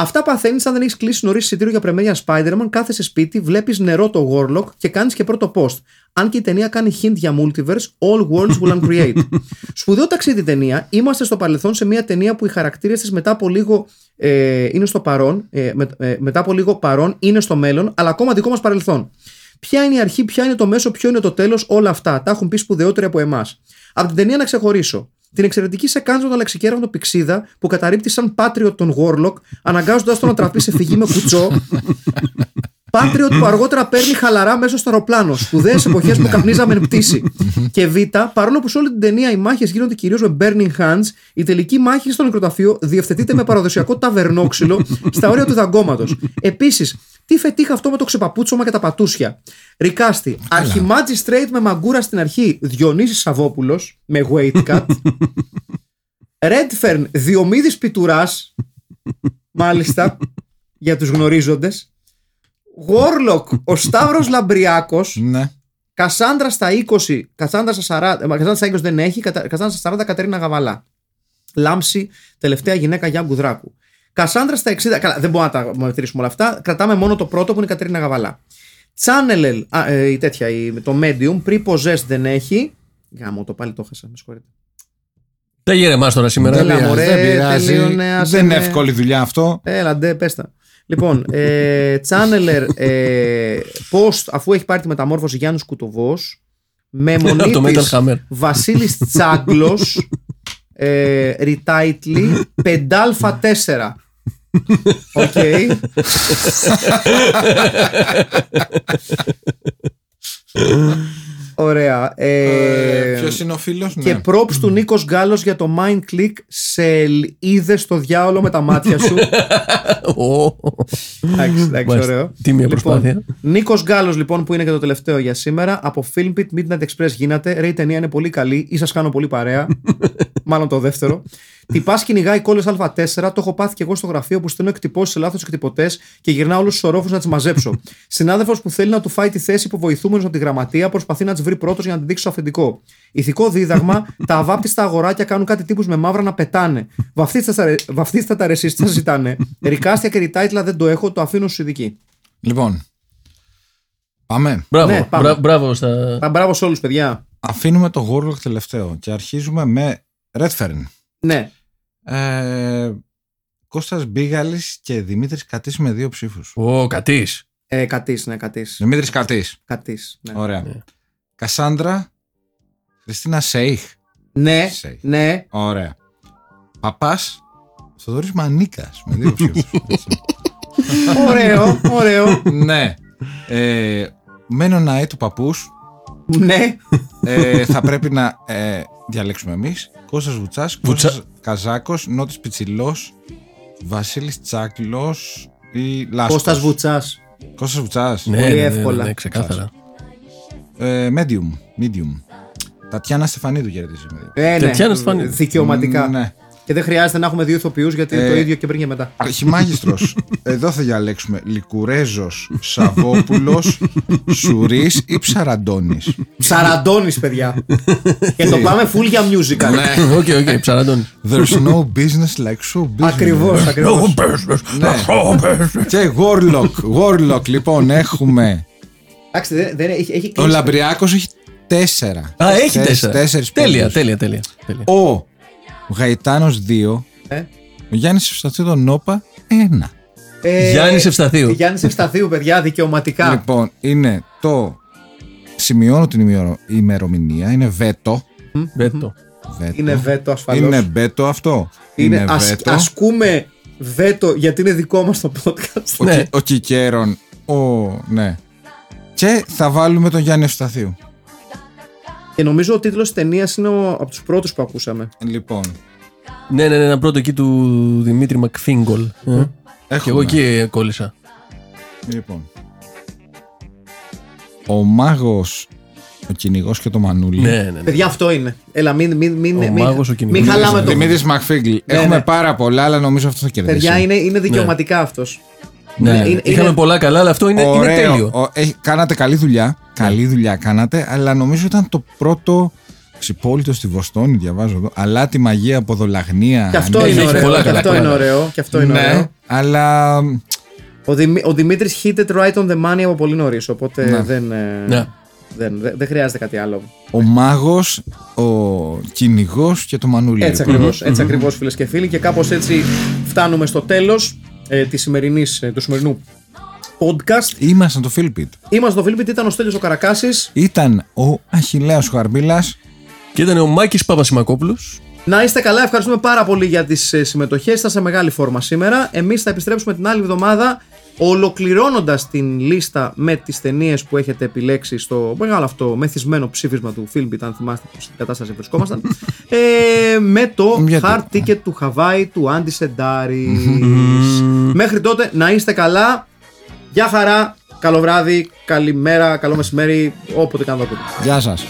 Speaker 1: Αυτά παθαίνεις αν δεν έχεις κλείσει νωρίς εισιτήριο για πρεμέρια Spider-Man, κάθεσαι σπίτι, βλέπεις νερό το Warlock και κάνεις και πρώτο post. Αν και η ταινία κάνει hint για multiverse, all worlds will uncreate. Σπουδαίο ταξίδι η ταινία. Είμαστε στο παρελθόν σε μια ταινία που οι χαρακτήρες της μετά από λίγο ε, είναι στο παρόν, ε, με- ε, μετά από λίγο παρόν είναι στο μέλλον, αλλά ακόμα δικό μας παρελθόν. Ποια είναι η αρχή, ποια είναι το μέσο, ποιο είναι το τέλος, όλα αυτά. Τα έχουν πει σπουδαιότεροι από εμάς. Από την ταινία να ξεχωρίσω. Την εξαιρετική σε με τον Αλεξικέραυνο Πηξίδα που καταρρύπτει σαν Patriot τον Warlock, αναγκάζοντας τον να τραπεί σε φυγή με κουτσό. Patriot που αργότερα παίρνει χαλαρά μέσα στο αεροπλάνο. Σπουδαίες εποχές που καπνίζαμε εν πτήση. και Β, παρόλο που σε όλη την ταινία οι μάχες γίνονται κυρίως με burning hands, η τελική μάχη στο νεκροταφείο διευθετείται με παραδοσιακό ταβερνόξυλο στα όρια του δαγκώματος. Επίσης, τι φετίχα αυτό με το ξεπαπούτσωμα και τα πατούσια. Ρικάστη, αρχιμάτζι straight με μαγκούρα στην αρχή, Διονύσης Σαββόπουλος με weight cut. Redfern Διομήδης Πιτουράς Μάλιστα Για τους γνωρίζοντες Warlock Ο Σταύρος Λαμπριάκος
Speaker 2: Ναι.
Speaker 1: Κασάνδρα στα 20 Κασάνδρα στα 40 ε, μα, Κασάνδρα στα 20 δεν έχει Κατα- Κασάνδρα στα 40 Κατερίνα Γαβαλά Λάμψη Τελευταία γυναίκα Γιάνγκου Δράκου Κασάνδρα στα 60 Καλά δεν μπορούμε να τα μετρήσουμε όλα αυτά Κρατάμε μόνο το πρώτο που είναι η Κατερίνα Γαβαλά Channel α, ε, η τέτοια, η, το Medium Pre-Possessed δεν έχει Γάμο το πάλι το χάσα με συγχωρείτε
Speaker 3: Δεν γυρεμάς τώρα σήμερα.
Speaker 1: Έλα,
Speaker 2: πειράζει,
Speaker 1: μωρέ,
Speaker 2: δεν πειράζει.
Speaker 1: τελείωνε, άσε
Speaker 2: Δεν είναι
Speaker 1: με.
Speaker 2: εύκολη δουλειά αυτό.
Speaker 1: Έλα, ντε, πες τα. Λοιπόν, ε, Channeler ε, post αφού έχει πάρει τη μεταμόρφωση Γιάννους Κουτοβός με
Speaker 3: Το Metal
Speaker 1: μονίτης
Speaker 3: Hammer.
Speaker 1: Βασίλης Τσάγκλος ε, retitle 5α4 Οκ. Ωραία. Ε,
Speaker 2: Ποιος είναι ο φίλος,
Speaker 1: και
Speaker 2: ναι.
Speaker 1: props του Νίκος Γκάλος για το mind click σε είδες στο διάολο με τα μάτια σου;
Speaker 3: Ω.
Speaker 1: εντάξει, εντάξει,
Speaker 3: Μάλιστα.
Speaker 1: ωραίο.
Speaker 3: Τίμια προσπάθεια.
Speaker 1: Λοιπόν, Νίκος Γκάλος, λοιπόν, που είναι και το τελευταίο για σήμερα. Από Filmpit Midnight Express γίνεται. Ρε, η ταινία είναι πολύ καλή. Ή σας κάνω πολύ παρέα. Μάλλον το δεύτερο. Τυπά κυνηγάει κόλλες Α4. Το έχω πάθει και εγώ στο γραφείο που στέλνω εκτυπώσεις σε λάθος εκτυπωτές και γυρνάω όλους τους ορόφους να τις μαζέψω. Συνάδελφος που θέλει να του φάει τη θέση υποβοηθούμενο από τη γραμματεία προσπαθεί να τι βρει πρώτος για να την δείξει στο αφεντικό. Ηθικό δίδαγμα: τα αβάπτιστα αγοράκια κάνουν κάτι τύπους με μαύρα να πετάνε. Βαφτίστε τα, ρε- βαφτίστε τα ρε εσείς, τι σας ζητάνε. Ρικάστια και ριτάιτλα δεν το έχω, το αφήνω στους ειδικοί.
Speaker 2: Λοιπόν. Πάμε.
Speaker 3: Μπράβο,
Speaker 1: Ναι, πάμε.
Speaker 3: μπρα- μπράβο στα.
Speaker 1: Α, Μπράβο σε όλους, παιδιά.
Speaker 2: Αφήνουμε το Warlock τελευταίο και αρχίζουμε με Redfern.
Speaker 1: Ναι.
Speaker 2: Ε, Κώστας Μπίγαλης και Δημήτρης Κατής με δύο ψήφους.
Speaker 3: Ω, κατής.
Speaker 1: Ε, κατής, ναι, κατής.
Speaker 2: Δημήτρης Κατής.
Speaker 1: Κατής. Ναι.
Speaker 2: Ωραία.
Speaker 3: Ναι.
Speaker 2: Κασάνδρα. Χριστίνα Σέιχ.
Speaker 1: Ναι,
Speaker 2: Σέιχ.
Speaker 1: ναι.
Speaker 2: Ωραία. Παπάς. Θοδωρής Μανίκας με δύο ψήφους. Έτσι.
Speaker 1: ωραίο, ωραίο.
Speaker 2: ναι. Ε, Μένω Ναέ του παππούς.
Speaker 1: ναι.
Speaker 2: Ε, θα πρέπει να ε, διαλέξουμε εμείς. Κώστας Βουτσάς,
Speaker 3: Βουτσα-
Speaker 2: Κώστας Καζάκος, Νότης Πιτσιλός, Βασίλης Τσάκλος ή Λάσκος.
Speaker 1: Κώστας Βουτσάς.
Speaker 2: Κώστας Βουτσάς.
Speaker 3: Ναι,
Speaker 1: Πολύ
Speaker 3: ναι, ναι,
Speaker 1: εύκολα.
Speaker 3: ναι, ξεκάθαρα.
Speaker 2: Ε, medium. medium. Τατιάνα Στεφανίδου χαιρετίζει. με δύο.
Speaker 1: Ε, ναι.
Speaker 3: Τατιάνα Στεφανίδου.
Speaker 1: Δικαιωματικά.
Speaker 2: Ναι.
Speaker 1: Και δεν χρειάζεται να έχουμε δύο ηθοποιούς γιατί
Speaker 2: Ε,
Speaker 1: το ίδιο και πριν και μετά.
Speaker 2: Αρχιμάγιστρος. Εδώ θα διαλέξουμε Λικουρέζος, Σαββόπουλος, Σουρής ή Ψαραντώνης.
Speaker 1: Ψαραντώνης, παιδιά. και το πάμε full για musical.
Speaker 2: Ναι.
Speaker 3: OK, OK, Ψαραντώνης.
Speaker 2: There's no business like show business.
Speaker 1: Ακριβώς, ακριβώς.
Speaker 2: Ναι. Και Warlock. Warlock, λοιπόν, έχουμε.
Speaker 1: Εντάξει, δεν, δεν έχει, έχει
Speaker 2: Ο
Speaker 1: κλείσει.
Speaker 2: Λαμπριάκος έχει τέσσερα.
Speaker 3: Α, έχει
Speaker 2: Τέσ-
Speaker 3: τέσσερα.
Speaker 2: Τέσσερις
Speaker 3: Τέλεια,
Speaker 2: πόντους.
Speaker 3: τέλεια, τέλεια. τέλεια.
Speaker 2: Ο Γαϊτάνος 2.
Speaker 1: Ε.
Speaker 2: Ο Γιάννης Ευσταθίου τον Νόπα 1.
Speaker 1: Ε,
Speaker 3: Γιάννης Ευσταθίου.
Speaker 1: Γιάννης Ευσταθίου, παιδιά, δικαιωματικά.
Speaker 2: Λοιπόν, είναι το. Σημειώνω την ημερο- ημερομηνία. Είναι βέτο.
Speaker 3: Βέτο.
Speaker 2: βέτο.
Speaker 1: Είναι βέτο ασφαλώς.
Speaker 2: Είναι βέτο αυτό.
Speaker 1: Είναι,
Speaker 2: Είναι,
Speaker 1: ας-
Speaker 2: βέτο.
Speaker 1: ασκούμε βέτο γιατί είναι δικό μας το podcast.
Speaker 2: Ο,
Speaker 3: Ναι.
Speaker 2: Κι- ο Κικέρον. Ο, ναι. Και θα βάλουμε τον Γιάννη Ευσταθίου.
Speaker 1: Και νομίζω ο τίτλος της ταινίας είναι ο, από τους πρώτους που ακούσαμε.
Speaker 2: Λοιπόν.
Speaker 3: Ναι, ναι, ναι, ένα πρώτο εκεί του Δημήτρη Μακφίγκολ. Ε. Και
Speaker 2: Έχουμε.
Speaker 3: εγώ εκεί κόλλησα.
Speaker 2: Λοιπόν. Ο μάγος, ο κυνηγός και το μανούλι.
Speaker 3: Ναι, ναι, ναι.
Speaker 1: Παιδιά, αυτό είναι. Έλα, μην, μην, μην,
Speaker 3: Ο
Speaker 1: μην,
Speaker 3: μάγος, ο κυνηγός.
Speaker 1: μην χαλάμε το.
Speaker 2: Δημήτρης Μακφίγκλ.
Speaker 1: Ναι,
Speaker 2: Έχουμε
Speaker 1: ναι.
Speaker 2: πάρα πολλά, αλλά νομίζω αυτό θα κερδίσει.
Speaker 1: Παιδιά, είναι, είναι δικαιωματικά αυτός.
Speaker 3: Ναι,
Speaker 1: είναι- είναι-
Speaker 3: Είχαμε
Speaker 1: είναι-
Speaker 3: πολλά καλά, αλλά αυτό είναι, είναι
Speaker 2: Ωραίο.
Speaker 3: τέλειο.
Speaker 2: Ο- έχει- κάνατε καλή δουλειά. Καλή δουλειά κάνατε, αλλά νομίζω ήταν το πρώτο ξυπόλυτο στη Βοστόνη, διαβάζω εδώ. Αλλά τη μαγεία από δολαγνία.
Speaker 1: Και αυτό
Speaker 3: έχει-
Speaker 1: είναι
Speaker 3: έχει
Speaker 1: ωραίο.
Speaker 3: πολλά
Speaker 1: Και
Speaker 3: καλά,
Speaker 1: αυτό
Speaker 3: πολλά
Speaker 1: είναι
Speaker 3: καλά.
Speaker 1: ωραίο. Και αυτό είναι
Speaker 2: ναι,
Speaker 1: ωραίο.
Speaker 2: αλλά
Speaker 1: Ο, Δημή, ο Δημήτρης hit it right on the money από πολύ νωρίς, οπότε
Speaker 2: Ναι.
Speaker 1: δεν, ε,
Speaker 3: Ναι.
Speaker 1: δεν, δεν, δεν χρειάζεται κάτι άλλο.
Speaker 2: ο μάγος, ο κυνηγός και το μανούλι.
Speaker 1: Έτσι
Speaker 2: λοιπόν.
Speaker 1: ακριβώς, έτσι ακριβώς φίλες και φίλοι και κάπως έτσι φτάνουμε στο τέλος ε, της σημερινής, ε, του σημερινού podcast.
Speaker 2: Ήμασταν το Φίλπιτ.
Speaker 1: Είμαστε στο Φίλιππιτ, ήταν ο Στέλιος ο Καρακάσης.
Speaker 2: Ήταν ο Αχιλέας Χαρμπίλας.
Speaker 3: Και ήταν ο Μάκης Παπασημακόπουλος.
Speaker 1: Να είστε καλά, ευχαριστούμε πάρα πολύ για τις ε, συμμετοχές. Ήταν σε μεγάλη φόρμα σήμερα. Εμείς θα επιστρέψουμε την άλλη εβδομάδα ολοκληρώνοντας την λίστα με τις ταινίες που έχετε επιλέξει στο μεγάλο αυτό μεθυσμένο ψήφισμα του Filmbit, αν θυμάστε σε τι κατάσταση βρισκόμασταν. ε, με το
Speaker 2: Γιατί;
Speaker 1: hard ticket του Χαβάη του Άντι Σεντάρης. Μέχρι τότε να είστε καλά. Γεια χαρά, καλό βράδυ, καλημέρα, καλό μεσημέρι, όποτε κάνετε.
Speaker 2: Γεια σας.